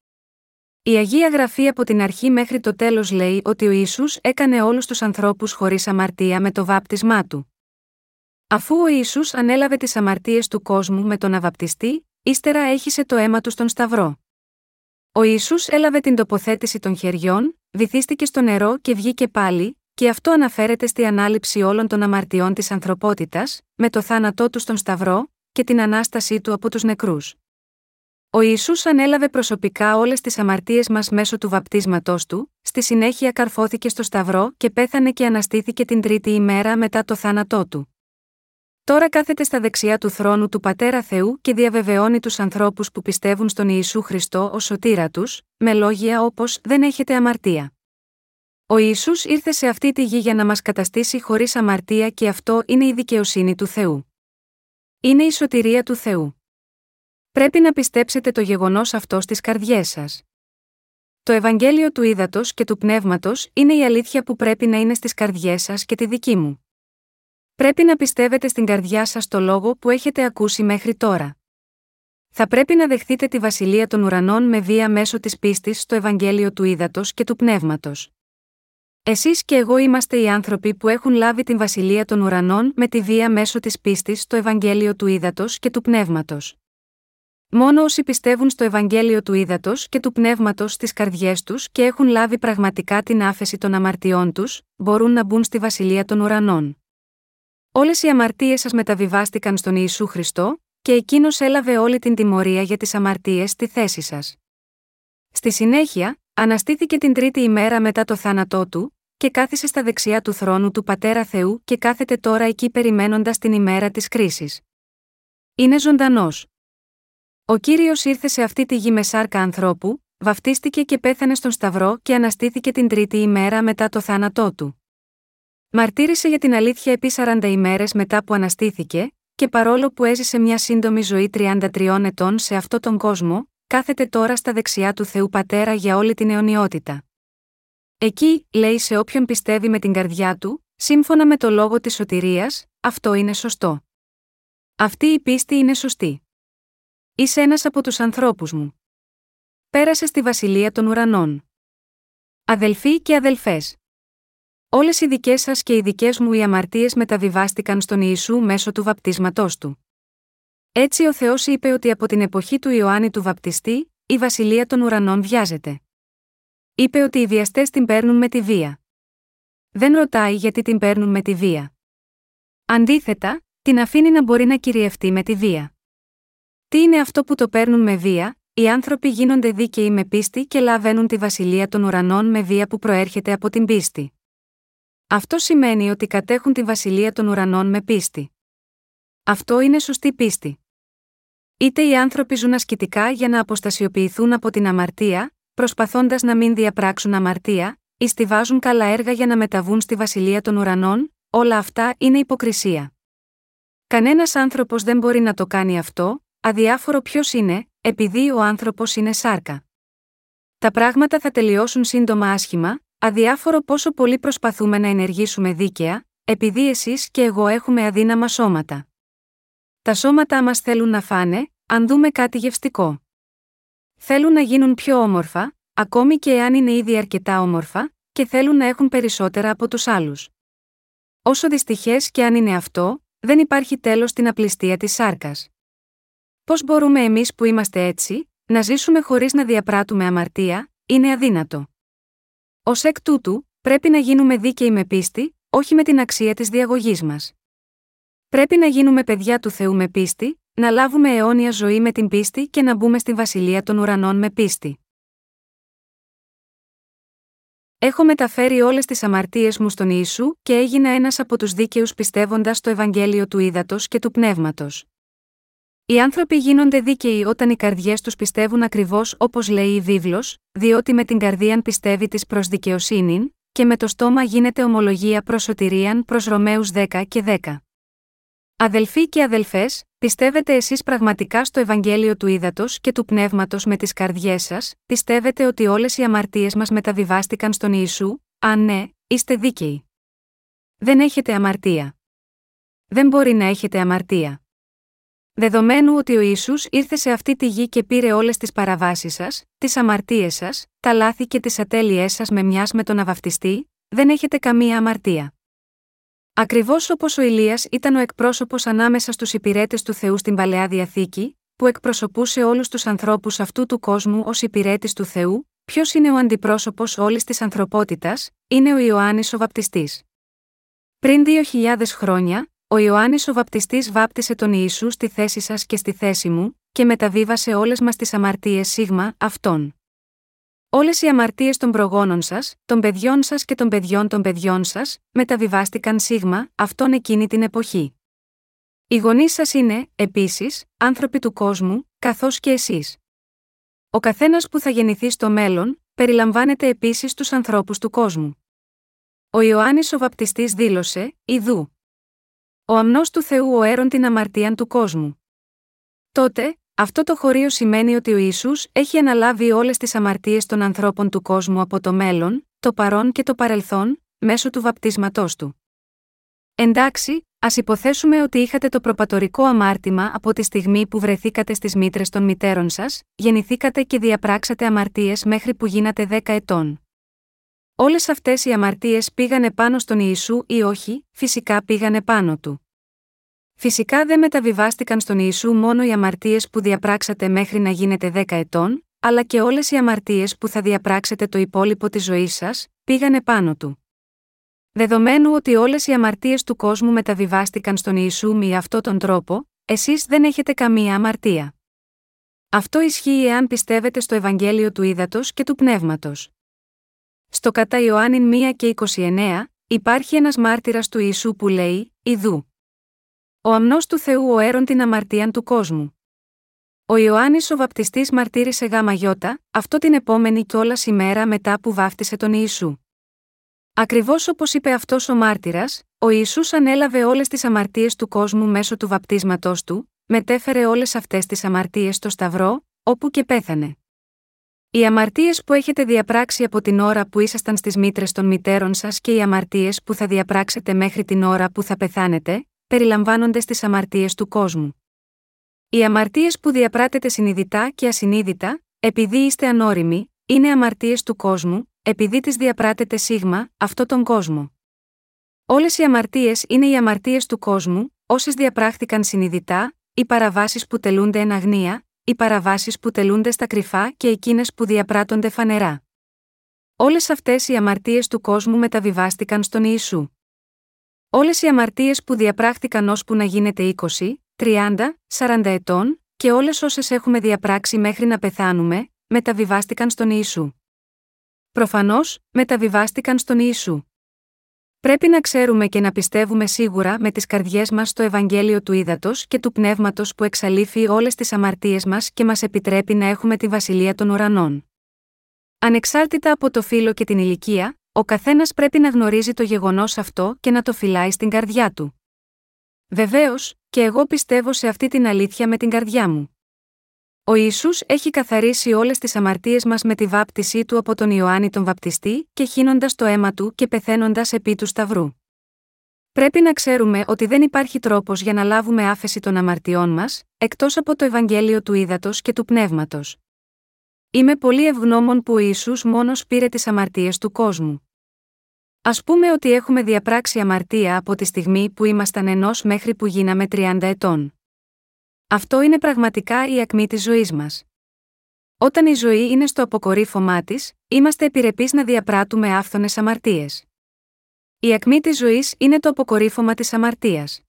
Η Αγία Γραφή από την αρχή μέχρι το τέλος λέει ότι ο ίσου έκανε όλους τους ανθρώπους χωρίς αμαρτία με το βάπτισμά του. Αφού ο ίσου ανέλαβε τις αμαρτίες του κόσμου με τον αβαπτιστή, ύστερα έχισε το αίμα του στον Σταυρό. Ο ίσου έλαβε την τοποθέτηση των χεριών, βυθίστηκε στο νερό και βγήκε πάλι, και αυτό αναφέρεται στη ανάληψη όλων των αμαρτιών της ανθρωπότητας, με το θάνατό του στον Σταυρό, και την ανάστασή του από τους νεκρούς. Ο Ισού ανέλαβε προσωπικά όλες τις αμαρτίες μας μέσω του βαπτίσματός του, στη συνέχεια καρφώθηκε στο Σταυρό και πέθανε και αναστήθηκε την τρίτη ημέρα μετά το θάνατό του. Τώρα κάθεται στα δεξιά του θρόνου του Πατέρα Θεού και διαβεβαιώνει τους ανθρώπους που πιστεύουν στον Ιησού Χριστό ως σωτήρα τους, με λόγια όπως Δεν έχετε αμαρτία. Ο Ισού ήρθε σε αυτή τη γη για να μας καταστήσει χωρίς αμαρτία και αυτό είναι η δικαιοσύνη του Θεού. Είναι η σωτηρία του Θεού. Πρέπει να πιστέψετε το γεγονός αυτό στις καρδιές σας. Το Ευαγγέλιο του Ήδατος και του Πνεύματος είναι η αλήθεια που πρέπει να είναι στις καρδιές σας και τη δική μου. Πρέπει να πιστεύετε στην καρδιά σας το λόγο που έχετε ακούσει μέχρι τώρα. Θα πρέπει να δεχτείτε τη βασιλεία των ουρανών με βία μέσω της πίστης στο Ευαγγέλιο του Ήδατος και του Πνεύματος. Εσείς και εγώ είμαστε οι άνθρωποι που έχουν λάβει την βασιλεία των ουρανών με τη βία μέσω της πίστης στο Ευαγγέλιο του Ήδατος και του Πνεύματος. Μόνο όσοι πιστεύουν στο Ευαγγέλιο του Ήδατος και του Πνεύματος στις καρδιές τους και έχουν λάβει πραγματικά την άφεση των αμαρτιών τους, μπορούν να μπουν στη βασιλεία των ουρανών. Όλες οι αμαρτίες σας μεταβιβάστηκαν στον Ιησού Χριστό, και εκείνος έλαβε όλη την τιμωρία για τις αμαρτίες στη θέση σας. Στη συνέχεια, αναστήθηκε την τρίτη ημέρα μετά το θάνατό του, και κάθισε στα δεξιά του θρόνου του Πατέρα Θεού και κάθεται τώρα εκεί περιμένοντας την ημέρα της κρίσης. Είναι ζωντανός. Ο κύριος ήρθε σε αυτή τη γη με σάρκα ανθρώπου, βαφτίστηκε και πέθανε στον Σταυρό και αναστήθηκε την τρίτη ημέρα μετά το θάνατό του. Μαρτύρησε για την αλήθεια επί 40 ημέρες μετά που αναστήθηκε, και παρόλο που έζησε μια σύντομη ζωή 33 ετών σε αυτόν τον κόσμο, κάθεται τώρα στα δεξιά του Θεού Πατέρα για όλη την αιωνιότητα. Εκεί, λέει σε όποιον πιστεύει με την καρδιά του, σύμφωνα με το λόγο της σωτηρίας, αυτό είναι σωστό. Αυτή η πίστη είναι σωστή. Είσαι ένας από τους ανθρώπους μου. Πέρασε στη βασιλεία των ουρανών. Αδελφοί και αδελφές. Όλες οι δικές σας και οι δικές μου οι αμαρτίες μεταβιβάστηκαν στον Ιησού μέσω του βαπτίσματός του. Έτσι ο Θεός είπε ότι από την εποχή του Ιωάννη του Βαπτιστή, η βασιλεία των ουρανών βιάζεται. Είπε ότι οι βιαστές την παίρνουν με τη βία. Δεν ρωτάει γιατί την παίρνουν με τη βία. Αντίθετα, την αφήνει να μπορεί να κυριευτεί με τη βία. Τι είναι αυτό που το παίρνουν με βία, οι άνθρωποι γίνονται δίκαιοι με πίστη και λαβαίνουν τη βασιλεία των ουρανών με βία που προέρχεται από την πίστη. Αυτό σημαίνει ότι κατέχουν τη βασιλεία των ουρανών με πίστη. Αυτό είναι σωστή πίστη. Είτε οι άνθρωποι ζουν ασκητικά για να αποστασιοποιηθούν από την αμαρτία, προσπαθώντας να μην διαπράξουν αμαρτία, ή στηβάζουν καλά έργα για να μεταβούν στη βασιλεία των ουρανών, όλα αυτά είναι υποκρισία. Κανένας άνθρωπος δεν μπορεί να το κάνει αυτό, αδιάφορο ποιος είναι, επειδή ο άνθρωπος είναι σάρκα. Τα πράγματα θα τελειώσουν σύντομα άσχημα, αδιάφορο πόσο πολύ προσπαθούμε να ενεργήσουμε δίκαια, επειδή εσείς και εγώ έχουμε αδύναμα σώματα. Τα σώματά μας θέλουν να φάνε, αν δούμε κάτι γευστικό. Θέλουν να γίνουν πιο όμορφα, ακόμη και εάν είναι ήδη αρκετά όμορφα, και θέλουν να έχουν περισσότερα από τους άλλους. Όσο δυστυχές και αν είναι αυτό, δεν υπάρχει τέλος στην απληστία της σάρκας. Πώς μπορούμε εμείς που είμαστε έτσι, να ζήσουμε χωρίς να διαπράττουμε αμαρτία, είναι αδύνατο. Ω εκ τούτου, πρέπει να γίνουμε δίκαιοι με πίστη, όχι με την αξία της διαγωγής μας. Πρέπει να γίνουμε παιδιά του Θεού με πίστη, να λάβουμε αιώνια ζωή με την πίστη και να μπούμε στη βασιλεία των ουρανών με πίστη. Έχω μεταφέρει όλες τις αμαρτίες μου στον Ιησού και έγινα ένας από τους δίκαιους πιστεύοντας το Ευαγγέλιο του Ήδατος και του Πνεύματος. Οι άνθρωποι γίνονται δίκαιοι όταν οι καρδιές τους πιστεύουν ακριβώς όπως λέει η βίβλος, διότι με την καρδία πιστεύει της προς δικαιοσύνη, και με το στόμα γίνεται ομολογία προς σωτηρίαν προς Ρωμαίους 10 και 10. Αδελφοί και αδελφές, πιστεύετε εσείς πραγματικά στο Ευαγγέλιο του Ήδατος και του Πνεύματος με τις καρδιές σας, πιστεύετε ότι όλες οι αμαρτίες μας μεταβιβάστηκαν στον Ιησού, αν ναι, είστε δίκαιοι. Δεν έχετε αμαρτία. Δεν μπορεί να έχετε αμαρτία. Δεδομένου ότι ο Ισού ήρθε σε αυτή τη γη και πήρε όλες τις παραβάσεις σας, τις αμαρτίες σας, τα λάθη και τις ατέλειές σας με μιας με τον αβαφτιστή, δεν έχετε καμία αμαρτία. Ακριβώς όπως ο Ηλίας ήταν ο εκπρόσωπος ανάμεσα στους υπηρέτες του Θεού στην παλαιά διαθήκη, που εκπροσωπούσε όλους τους ανθρώπους αυτού του κόσμου ως υπηρέτης του Θεού, ποιος είναι ο αντιπρόσωπος όλης της ανθρωπότητας, είναι ο Ιωάννης ο Βαπτιστής. Πριν δύο χιλιάδες χρόνια, ο Ιωάννης ο Βαπτιστής βάπτισε τον Ιησού στη θέση σας και στη θέση μου, και μεταβίβασε όλες μας τις αμαρτίες σίγμα αυτών. Όλες οι αμαρτίες των προγόνων σας, των παιδιών σας και των παιδιών των παιδιών σας, μεταβιβάστηκαν σίγμα αυτόν εκείνη την εποχή. Οι γονείς σας είναι, επίσης, άνθρωποι του κόσμου, καθώς και εσείς. Ο καθένας που θα γεννηθεί στο μέλλον, περιλαμβάνεται επίσης του ανθρώπους του κόσμου. Ο Ιωάννης ο Βαπτιστής δήλωσε: Ιδού. Ο αμνός του Θεού ο έρων την αμαρτίαν του κόσμου. Τότε, αυτό το χωρίο σημαίνει ότι ο Ισού έχει αναλάβει όλες τις αμαρτίες των ανθρώπων του κόσμου από το μέλλον, το παρόν και το παρελθόν, μέσω του βαπτίσματός του. Εντάξει, ας υποθέσουμε ότι είχατε το προπατορικό αμάρτημα από τη στιγμή που βρεθήκατε στις μήτρες των μητέρων σας, γεννηθήκατε και διαπράξατε αμαρτίες μέχρι που γίνατε 10 ετών. Όλες αυτές οι αμαρτίες πήγανε πάνω στον Ιησού ή όχι, φυσικά πήγανε πάνω του. Φυσικά δεν μεταβιβάστηκαν στον Ιησού μόνο οι αμαρτίες που διαπράξατε μέχρι να γίνετε 10 ετών, αλλά και όλες οι αμαρτίες που θα διαπράξετε το υπόλοιπο της ζωής σας, πήγανε πάνω του. Δεδομένου ότι όλες οι αμαρτίες του κόσμου μεταβιβάστηκαν στον Ιησού με αυτόν τον τρόπο, εσείς δεν έχετε καμία αμαρτία. Αυτό ισχύει εάν πιστεύετε στο Ευαγγέλιο του Ήδατος και του Πνεύματος. Στο κατά Ιωάννην 1 και 29, υπάρχει ένας μάρτυρας του Ιησού που λέει: Ιδού. Ο αμνός του Θεού ο έρων την αμαρτίαν του κόσμου. Ο Ιωάννης ο βαπτιστής μαρτύρησε γάμα γιώτα, αυτό την επόμενη κιόλας ημέρα μετά που βάφτισε τον Ιησού. Ακριβώς όπως είπε αυτός ο μάρτυρας, ο Ισού ανέλαβε όλες τις αμαρτίες του κόσμου μέσω του βαπτίσματός του, μετέφερε όλες αυτές τις αμαρτίες στο Σταυρό, όπου και πέθανε. Οι αμαρτίες που έχετε διαπράξει από την ώρα που ήσασταν στις μήτρες των μητέρων σας και οι αμαρτίες που θα διαπράξετε μέχρι την ώρα που θα πεθάνετε, περιλαμβάνονται στις αμαρτίες του κόσμου. Οι αμαρτίες που διαπράτετε συνειδητά και ασυνείδητα, επειδή είστε ανώριμοι, είναι αμαρτίες του κόσμου, επειδή τις διαπράτετε σίγμα, αυτό τον κόσμο. Όλες οι αμαρτίες είναι οι αμαρτίες του κόσμου, όσες διαπράχθηκαν συνειδητά, οι παραβάσεις που τελούνται εν αγνία, οι παραβάσεις που τελούνται στα κρυφά και εκείνες που διαπράττονται φανερά. Όλες αυτές οι αμαρτίες του κόσμου μεταβιβάστηκαν στον Ιησού. Όλες οι αμαρτίες που διαπράχθηκαν ώσπου να γίνεται 20, 30, 40 ετών, και όλες όσες έχουμε διαπράξει μέχρι να πεθάνουμε, μεταβιβάστηκαν στον Ιησού. Προφανώς, μεταβιβάστηκαν στον Ιησού. Πρέπει να ξέρουμε και να πιστεύουμε σίγουρα με τις καρδιές μας στο Ευαγγέλιο του Ήδατος και του Πνεύματος που εξαλείφει όλες τις αμαρτίες μας και μας επιτρέπει να έχουμε τη βασιλεία των ουρανών. Ανεξάρτητα από το φύλλο και την ηλικία, ο καθένας πρέπει να γνωρίζει το γεγονός αυτό και να το φυλάει στην καρδιά του. Βεβαίως, και εγώ πιστεύω σε αυτή την αλήθεια με την καρδιά μου. Ο Ισού έχει καθαρίσει όλες τις αμαρτίες μας με τη βάπτισή του από τον Ιωάννη τον Βαπτιστή και χύνοντας το αίμα του και πεθαίνοντας επί του Σταυρού. Πρέπει να ξέρουμε ότι δεν υπάρχει τρόπος για να λάβουμε άφεση των αμαρτιών μας, εκτός από το Ευαγγέλιο του Ήδατος και του Πνεύματος. Είμαι πολύ ευγνώμων που ο Ιησούς μόνος πήρε τις αμαρτίες του κόσμου. Α πούμε ότι έχουμε διαπράξει αμαρτία από τη στιγμή που ήμασταν ενός μέχρι που γίναμε 30 ετών. Αυτό είναι πραγματικά η ακμή της ζωής μας. Όταν η ζωή είναι στο αποκορύφωμά της, είμαστε επιρρεπείς να διαπράττουμε άφθονες αμαρτίες. Η ακμή της ζωής είναι το αποκορύφωμα της αμαρτίας.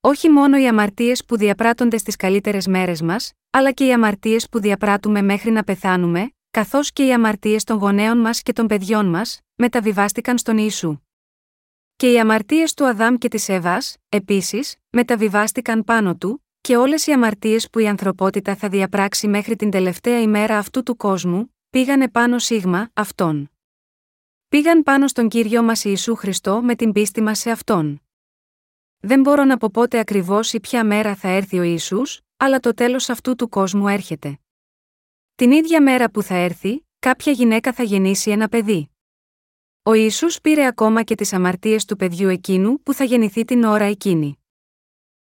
Όχι μόνο οι αμαρτίες που διαπράττονται στις καλύτερες μέρες μας, αλλά και οι αμαρτίες που διαπράττουμε μέχρι να πεθάνουμε, καθώς και οι αμαρτίες των γονέων μας και των παιδιών μας, μεταβιβάστηκαν στον Ιησού. Και οι αμαρτίες του Αδάμ και της Εύας, επίσης, μεταβιβάστηκαν πάνω του, και όλες οι αμαρτίες που η ανθρωπότητα θα διαπράξει μέχρι την τελευταία ημέρα αυτού του κόσμου, πήγανε πάνω σίγμα αυτόν. Πήγαν πάνω στον κύριο μας Ιησού Χριστό με την πίστη μας σε αυτόν. Δεν μπορώ να πω πότε ακριβώς ή ποια μέρα θα έρθει ο Ιησούς, αλλά το τέλος αυτού του κόσμου έρχεται. Την ίδια μέρα που θα έρθει, κάποια γυναίκα θα γεννήσει ένα παιδί. Ο Ισού πήρε ακόμα και τις αμαρτίες του παιδιού εκείνου που θα γεννηθεί την ώρα εκείνη.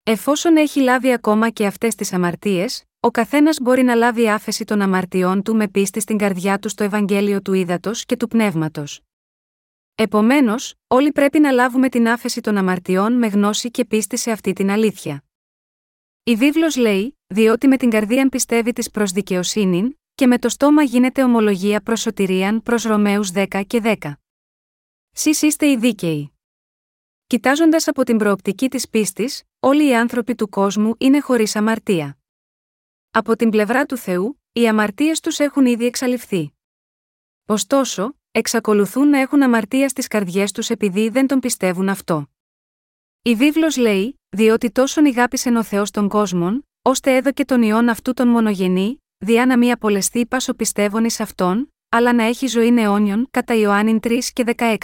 Εφόσον έχει λάβει ακόμα και αυτές τις αμαρτίες, ο καθένας μπορεί να λάβει άφεση των αμαρτιών του με πίστη στην καρδιά του στο Ευαγγέλιο του Ήδατος και του Πνεύματος. Επομένως, όλοι πρέπει να λάβουμε την άφεση των αμαρτιών με γνώση και πίστη σε αυτή την αλήθεια. Η βίβλος λέει, διότι με την καρδία πιστεύει της προς δικαιοσύνη, και με το στόμα γίνεται ομολογία προς σωτηρίαν προς Ρωμαίους 10 και 10. Σεις είστε οι δίκαιοι. Κοιτάζοντας από την προοπτική της πίστης, όλοι οι άνθρωποι του κόσμου είναι χωρίς αμαρτία. Από την πλευρά του Θεού, οι αμαρτίες τους έχουν ήδη εξαλειφθεί. Ωστόσο, εξακολουθούν να έχουν αμαρτία στις καρδιές τους επειδή δεν τον πιστεύουν αυτό. Η βίβλος λέει, διότι τόσον ηγάπησεν ο Θεός των κόσμων, ώστε έδωκε τον ιόν αυτού τον μονογενή, διά να μη απολεστεί πάσο πιστεύων εις αυτόν, αλλά να έχει ζωή αιώνιον, κατά Ιωάννην 3 και 16.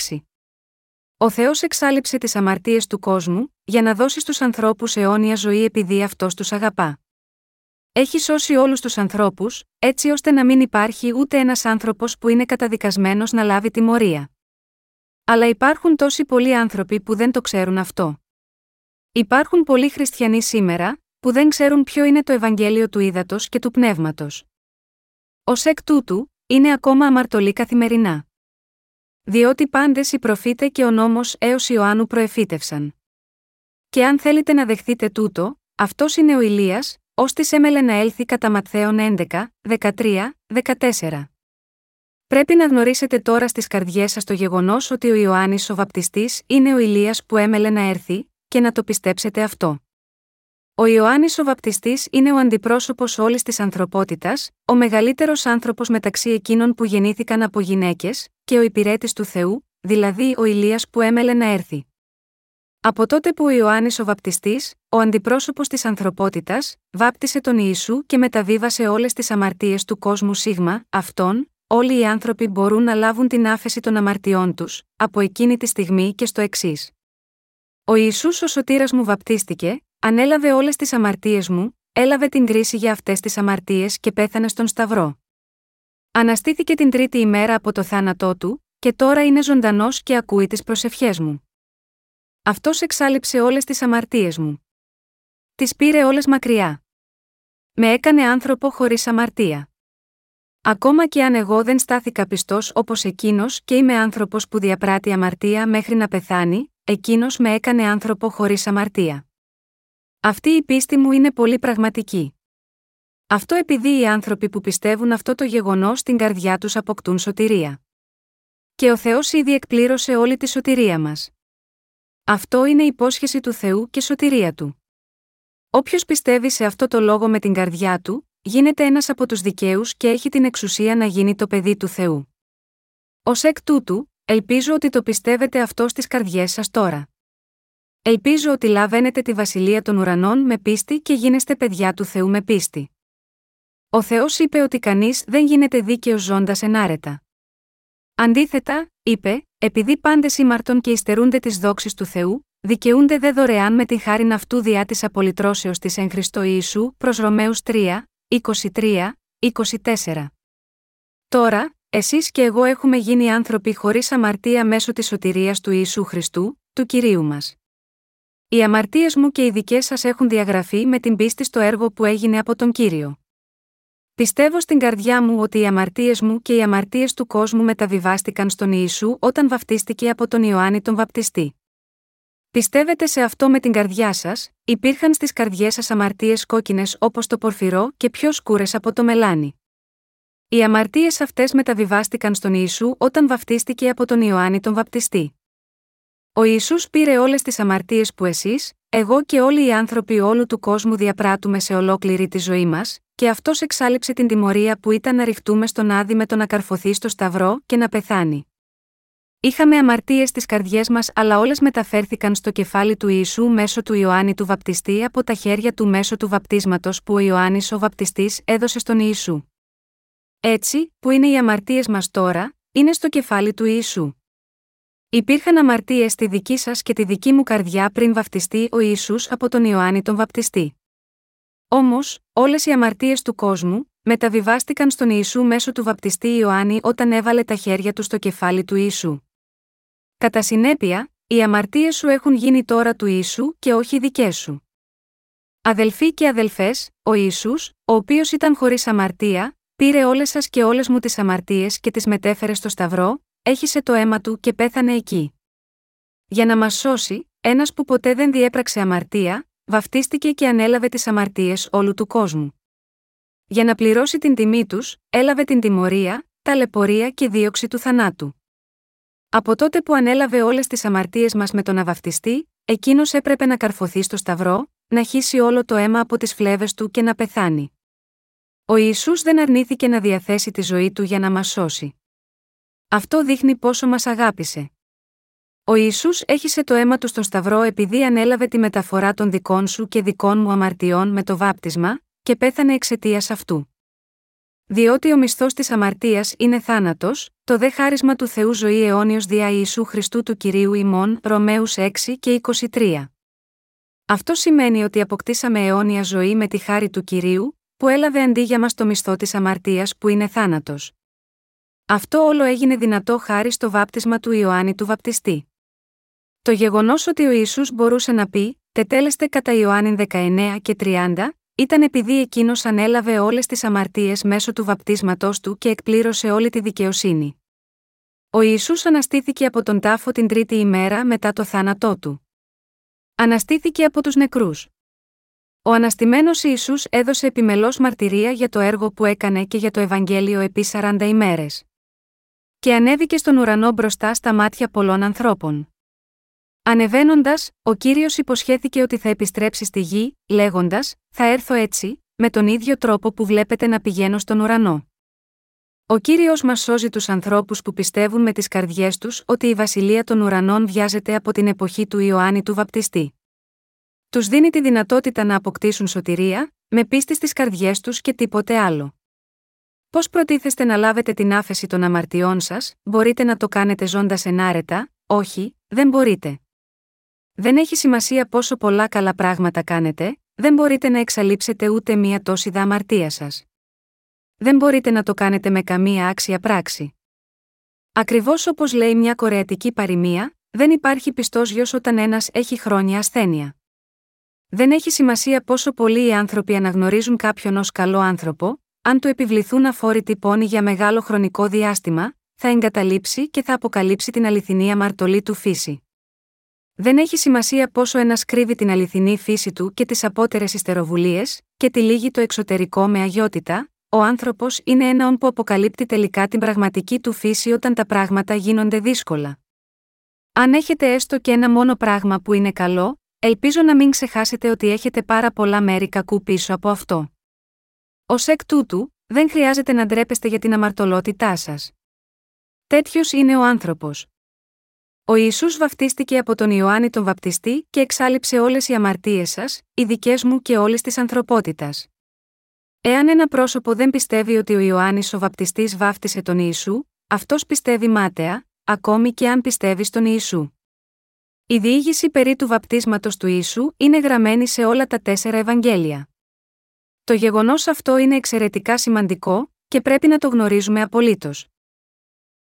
Ο Θεός εξάλληψε τις αμαρτίες του κόσμου, για να δώσει στους ανθρώπους αιώνια ζωή επειδή αυτός τους αγαπά. Έχει σώσει όλους τους ανθρώπους, έτσι ώστε να μην υπάρχει ούτε ένας άνθρωπος που είναι καταδικασμένος να λάβει τιμωρία. Αλλά υπάρχουν τόσοι πολλοί άνθρωποι που δεν το ξέρουν αυτό. Υπάρχουν πολλοί χριστιανοί σήμερα, που δεν ξέρουν ποιο είναι το Ευαγγέλιο του Ήδατος και του Πνεύματος. Ω εκ τούτου, είναι ακόμα αμαρτωλοί καθημερινά. Διότι πάντες οι προφήτε και ο νόμος έως Ιωάννου προεφήτευσαν. Και αν θέλετε να δεχθείτε τούτο, αυτός είναι ο Ηλίας, ως της έμελε να έλθει κατά Ματθαίων 11, 13, 14. Πρέπει να γνωρίσετε τώρα στις καρδιές σας το γεγονός ότι ο Ιωάννης ο Βαπτιστής είναι ο Ηλίας που έμελε να έρθει, και να το πιστέψετε αυτό. Ο Ιωάννης ο Βαπτιστής είναι ο αντιπρόσωπος όλης της ανθρωπότητας, ο μεγαλύτερος άνθρωπος μεταξύ εκείνων που γεννήθηκαν από γυναίκες, και ο υπηρέτης του Θεού, δηλαδή ο Ηλίας που έμελε να έρθει. Από τότε που ο Ιωάννης ο Βαπτιστής, ο αντιπρόσωπος της ανθρωπότητας, βάπτισε τον Ιησού και μεταβίβασε όλες τις αμαρτίες του κόσμου σίγμα, αυτόν, όλοι οι άνθρωποι μπορούν να λάβουν την άφεση των αμαρτιών τους, από εκείνη τη στιγμή και στο εξής. Ο Ιησούς ο σωτήρας μου βαπτίστηκε, ανέλαβε όλες τις αμαρτίες μου, έλαβε την κρίση για αυτές τις αμαρτίες και πέθανε στον Σταυρό. Αναστήθηκε την τρίτη ημέρα από το θάνατό του, και τώρα είναι ζωντανός και ακούει τις προσευχές μου. Αυτός εξάλληψε όλες τις αμαρτίες μου. Τις πήρε όλες μακριά. Με έκανε άνθρωπο χωρίς αμαρτία. Ακόμα και αν εγώ δεν στάθηκα πιστός όπως εκείνος και είμαι άνθρωπος που διαπράττει αμαρτία μέχρι να πεθάνει, εκείνος με έκανε άνθρωπο χωρίς αμαρτία. Αυτή η πίστη μου είναι πολύ πραγματική. Αυτό επειδή οι άνθρωποι που πιστεύουν αυτό το γεγονός στην καρδιά τους αποκτούν σωτηρία. Και ο Θεός ήδη εκπλήρωσε όλη τη σωτηρία μας. Αυτό είναι υπόσχεση του Θεού και σωτηρία του. Όποιος πιστεύει σε αυτό το λόγο με την καρδιά του, γίνεται ένας από τους δικαίους και έχει την εξουσία να γίνει το παιδί του Θεού. Ω εκ τούτου, ελπίζω ότι το πιστεύετε αυτό στις καρδιές σας τώρα. Ελπίζω ότι λαβαίνετε τη βασιλεία των ουρανών με πίστη και γίνεστε παιδιά του Θεού με πίστη. Ο Θεός είπε ότι κανείς δεν γίνεται δίκαιος ζώντας ενάρετα. Αντίθετα, είπε, επειδή πάντε ήμαρτον και υστερούνται τις δόξεις του Θεού, δικαιούνται δε δωρεάν με την χάριν αυτού διά της απολυτρώσεως της εν Χριστώ Ιησού προς Ρωμαίους 3, 23, 24. Τώρα, εσείς και εγώ έχουμε γίνει άνθρωποι χωρίς αμαρτία μέσω της σωτηρίας του Ιησού Χριστού, του κυρίου μας. Οι αμαρτίες μου και οι δικές σας έχουν διαγραφεί με την πίστη στο έργο που έγινε από τον κύριο. Πιστεύω στην καρδιά μου ότι οι αμαρτίες μου και οι αμαρτίες του κόσμου μεταβιβάστηκαν στον Ιησού όταν βαφτίστηκε από τον Ιωάννη τον Βαπτιστή. Πιστεύετε σε αυτό με την καρδιά σας, υπήρχαν στις καρδιές σας αμαρτίες κόκκινες όπως το πορφυρό και πιο σκούρες από το μελάνι. Οι αμαρτίες αυτές μεταβιβάστηκαν στον Ιησού όταν βαφτίστηκε από τον Ιωάννη τον Βαπτιστή. Ο Ισού πήρε όλες τις αμαρτίες που εσείς, εγώ και όλοι οι άνθρωποι όλου του κόσμου διαπράττουμε σε ολόκληρη τη ζωή μας, και αυτός εξάλληψε την τιμωρία που ήταν να ρηχτούμε στον άδει με το να καρφωθεί στο Σταυρό και να πεθάνει. Είχαμε αμαρτίες στις καρδιές μας, αλλά όλες μεταφέρθηκαν στο κεφάλι του Ιησού μέσω του Ιωάννη του Βαπτιστή από τα χέρια του μέσω του βαπτίσματος που ο Ιωάννης ο Βαπτιστής έδωσε στον Ιησού. Έτσι, που είναι οι αμαρτίες μας τώρα, είναι στο κεφάλι του Ιησού. Υπήρχαν αμαρτίες στη δική σας και τη δική μου καρδιά πριν βαφτιστεί ο Ισού από τον Ιωάννη τον Βαπτιστή. Όμως, όλες οι αμαρτίες του κόσμου μεταβιβάστηκαν στον Ιησού μέσω του βαπτιστή Ιωάννη όταν έβαλε τα χέρια του στο κεφάλι του Ιησού. Κατά συνέπεια, οι αμαρτίες σου έχουν γίνει τώρα του Ιησού και όχι δικές σου. Αδελφοί και αδελφές, ο Ισού, ο οποίος ήταν χωρίς αμαρτία, πήρε όλες σας και όλες μου τις αμαρτίες και τις μετέφερε στο Σταυρό, έχισε το αίμα του και πέθανε εκεί. Για να μας σώσει, ένας που ποτέ δεν διέπραξε αμαρτία, βαφτίστηκε και ανέλαβε τις αμαρτίες όλου του κόσμου. Για να πληρώσει την τιμή τους, έλαβε την τιμωρία, ταλαιπωρία και δίωξη του θανάτου. Από τότε που ανέλαβε όλες τις αμαρτίες μας με τον αβαφτιστή, εκείνος έπρεπε να καρφωθεί στο Σταυρό, να χύσει όλο το αίμα από τις φλέβες του και να πεθάνει. Ο Ιησούς δεν αρνήθηκε να διαθέσει τη ζωή του για να μας σώσει. Αυτό δείχνει πόσο μας αγάπησε. Ο Ιησούς έχισε το αίμα του στον Σταυρό επειδή ανέλαβε τη μεταφορά των δικών σου και δικών μου αμαρτιών με το βάπτισμα, και πέθανε εξαιτίας αυτού. Διότι ο μισθός της αμαρτίας είναι θάνατος, το δε χάρισμα του Θεού ζωή αιώνιος δια Ιησού Χριστού του κυρίου ημών, Ρωμαίους 6 και 23. Αυτό σημαίνει ότι αποκτήσαμε αιώνια ζωή με τη χάρη του κυρίου, που έλαβε αντί για μας το μισθό της αμαρτίας που είναι θάνατος. Αυτό όλο έγινε δυνατό χάρη στο βάπτισμα του Ιωάννη του Βαπτιστή. Το γεγονός ότι ο Ιησούς μπορούσε να πει, τετέλεστε κατά Ιωάννη 19 και 30, ήταν επειδή εκείνος ανέλαβε όλες τις αμαρτίες μέσω του βαπτίσματός του και εκπλήρωσε όλη τη δικαιοσύνη. Ο Ιησούς αναστήθηκε από τον τάφο την τρίτη ημέρα μετά το θάνατό του. Αναστήθηκε από τους νεκρούς. Ο αναστημένος Ιησούς έδωσε επιμελώς μαρτυρία για το έργο που έκανε και για το Ευαγγέλιο επί 40 ημέρες και ανέβηκε στον ουρανό μπροστά στα μάτια πολλών ανθρώπων. Ανεβαίνοντας, ο κύριος υποσχέθηκε ότι θα επιστρέψει στη γη, λέγοντας: Θα έρθω έτσι, με τον ίδιο τρόπο που βλέπετε να πηγαίνω στον ουρανό. Ο κύριος μας σώζει τους ανθρώπους που πιστεύουν με τις καρδιές τους ότι η βασιλεία των ουρανών βιάζεται από την εποχή του Ιωάννη του Βαπτιστή. Τους δίνει τη δυνατότητα να αποκτήσουν σωτηρία, με πίστη στις καρδιές τους και τίποτε άλλο. Πώς προτίθεστε να λάβετε την άφεση των αμαρτιών σας, μπορείτε να το κάνετε ζώντας ενάρετα, όχι, δεν μπορείτε. Δεν έχει σημασία πόσο πολλά καλά πράγματα κάνετε, δεν μπορείτε να εξαλείψετε ούτε μία τόση αμαρτία σας. Δεν μπορείτε να το κάνετε με καμία άξια πράξη. Ακριβώς όπως λέει μια κορεατική παροιμία, δεν υπάρχει πιστός γιος όταν ένας έχει χρόνια ασθένεια. Δεν έχει σημασία πόσο πολλοί οι άνθρωποι αναγνωρίζουν κάποιον ως καλό άνθρωπο, αν του επιβληθούν αφόρητοι πόνοι για μεγάλο χρονικό διάστημα, θα εγκαταλείψει και θα αποκαλύψει την αληθινή αμαρτωλή του φύση. Δεν έχει σημασία πόσο ένας κρύβει την αληθινή φύση του και τις απότερες ιστεροβουλίες, και τυλίγει το εξωτερικό με αγιότητα, ο άνθρωπος είναι ένα που αποκαλύπτει τελικά την πραγματική του φύση όταν τα πράγματα γίνονται δύσκολα. Αν έχετε έστω και ένα μόνο πράγμα που είναι καλό, ελπίζω να μην ξεχάσετε ότι έχετε πάρα πολλά μέρη κακού πίσω από αυτό. Ω εκ τούτου, δεν χρειάζεται να ντρέπεστε για την αμαρτωλότητά σας. Τέτοιος είναι ο άνθρωπος. Ο Ιησούς βαφτίστηκε από τον Ιωάννη τον Βαπτιστή και εξάλληψε όλες οι αμαρτίες σας, οι δικές μου και όλη τη ανθρωπότητας. Εάν ένα πρόσωπο δεν πιστεύει ότι ο Ιωάννης ο Βαπτιστής βάφτισε τον Ιησού, αυτός πιστεύει μάταια, ακόμη και αν πιστεύει στον Ιησού. Η διήγηση περί του βαπτίσματος του Ιησού είναι γραμμένη σε όλα τα τέσσερα Ευαγγέλια. Το γεγονός αυτό είναι εξαιρετικά σημαντικό, και πρέπει να το γνωρίζουμε απολύτως.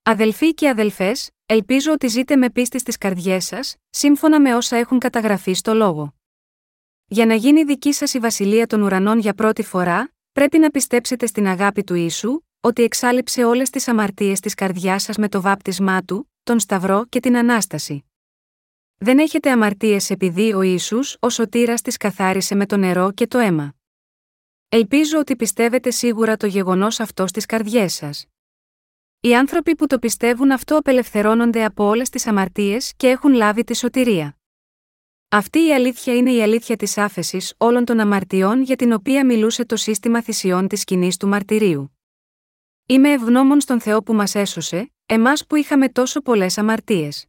Αδελφοί και αδελφές, ελπίζω ότι ζείτε με πίστη στις καρδιές σας, σύμφωνα με όσα έχουν καταγραφεί στο λόγο. Για να γίνει δική σας η βασιλεία των ουρανών για πρώτη φορά, πρέπει να πιστέψετε στην αγάπη του ίσου, ότι εξάλληψε όλες τις αμαρτίες της καρδιάς σας με το βάπτισμά του, τον Σταυρό και την ανάσταση. Δεν έχετε αμαρτίες επειδή ο ίσου, ο σωτήρας τις καθάρισε με το νερό και το αίμα. Ελπίζω ότι πιστεύετε σίγουρα το γεγονός αυτό στις καρδιές σας. Οι άνθρωποι που το πιστεύουν αυτό απελευθερώνονται από όλες τις αμαρτίες και έχουν λάβει τη σωτηρία. Αυτή η αλήθεια είναι η αλήθεια της άφεσης όλων των αμαρτιών για την οποία μιλούσε το σύστημα θυσιών της σκηνής του μαρτυρίου. Είμαι ευγνώμων στον Θεό που μας έσωσε, εμάς που είχαμε τόσο πολλές αμαρτίες.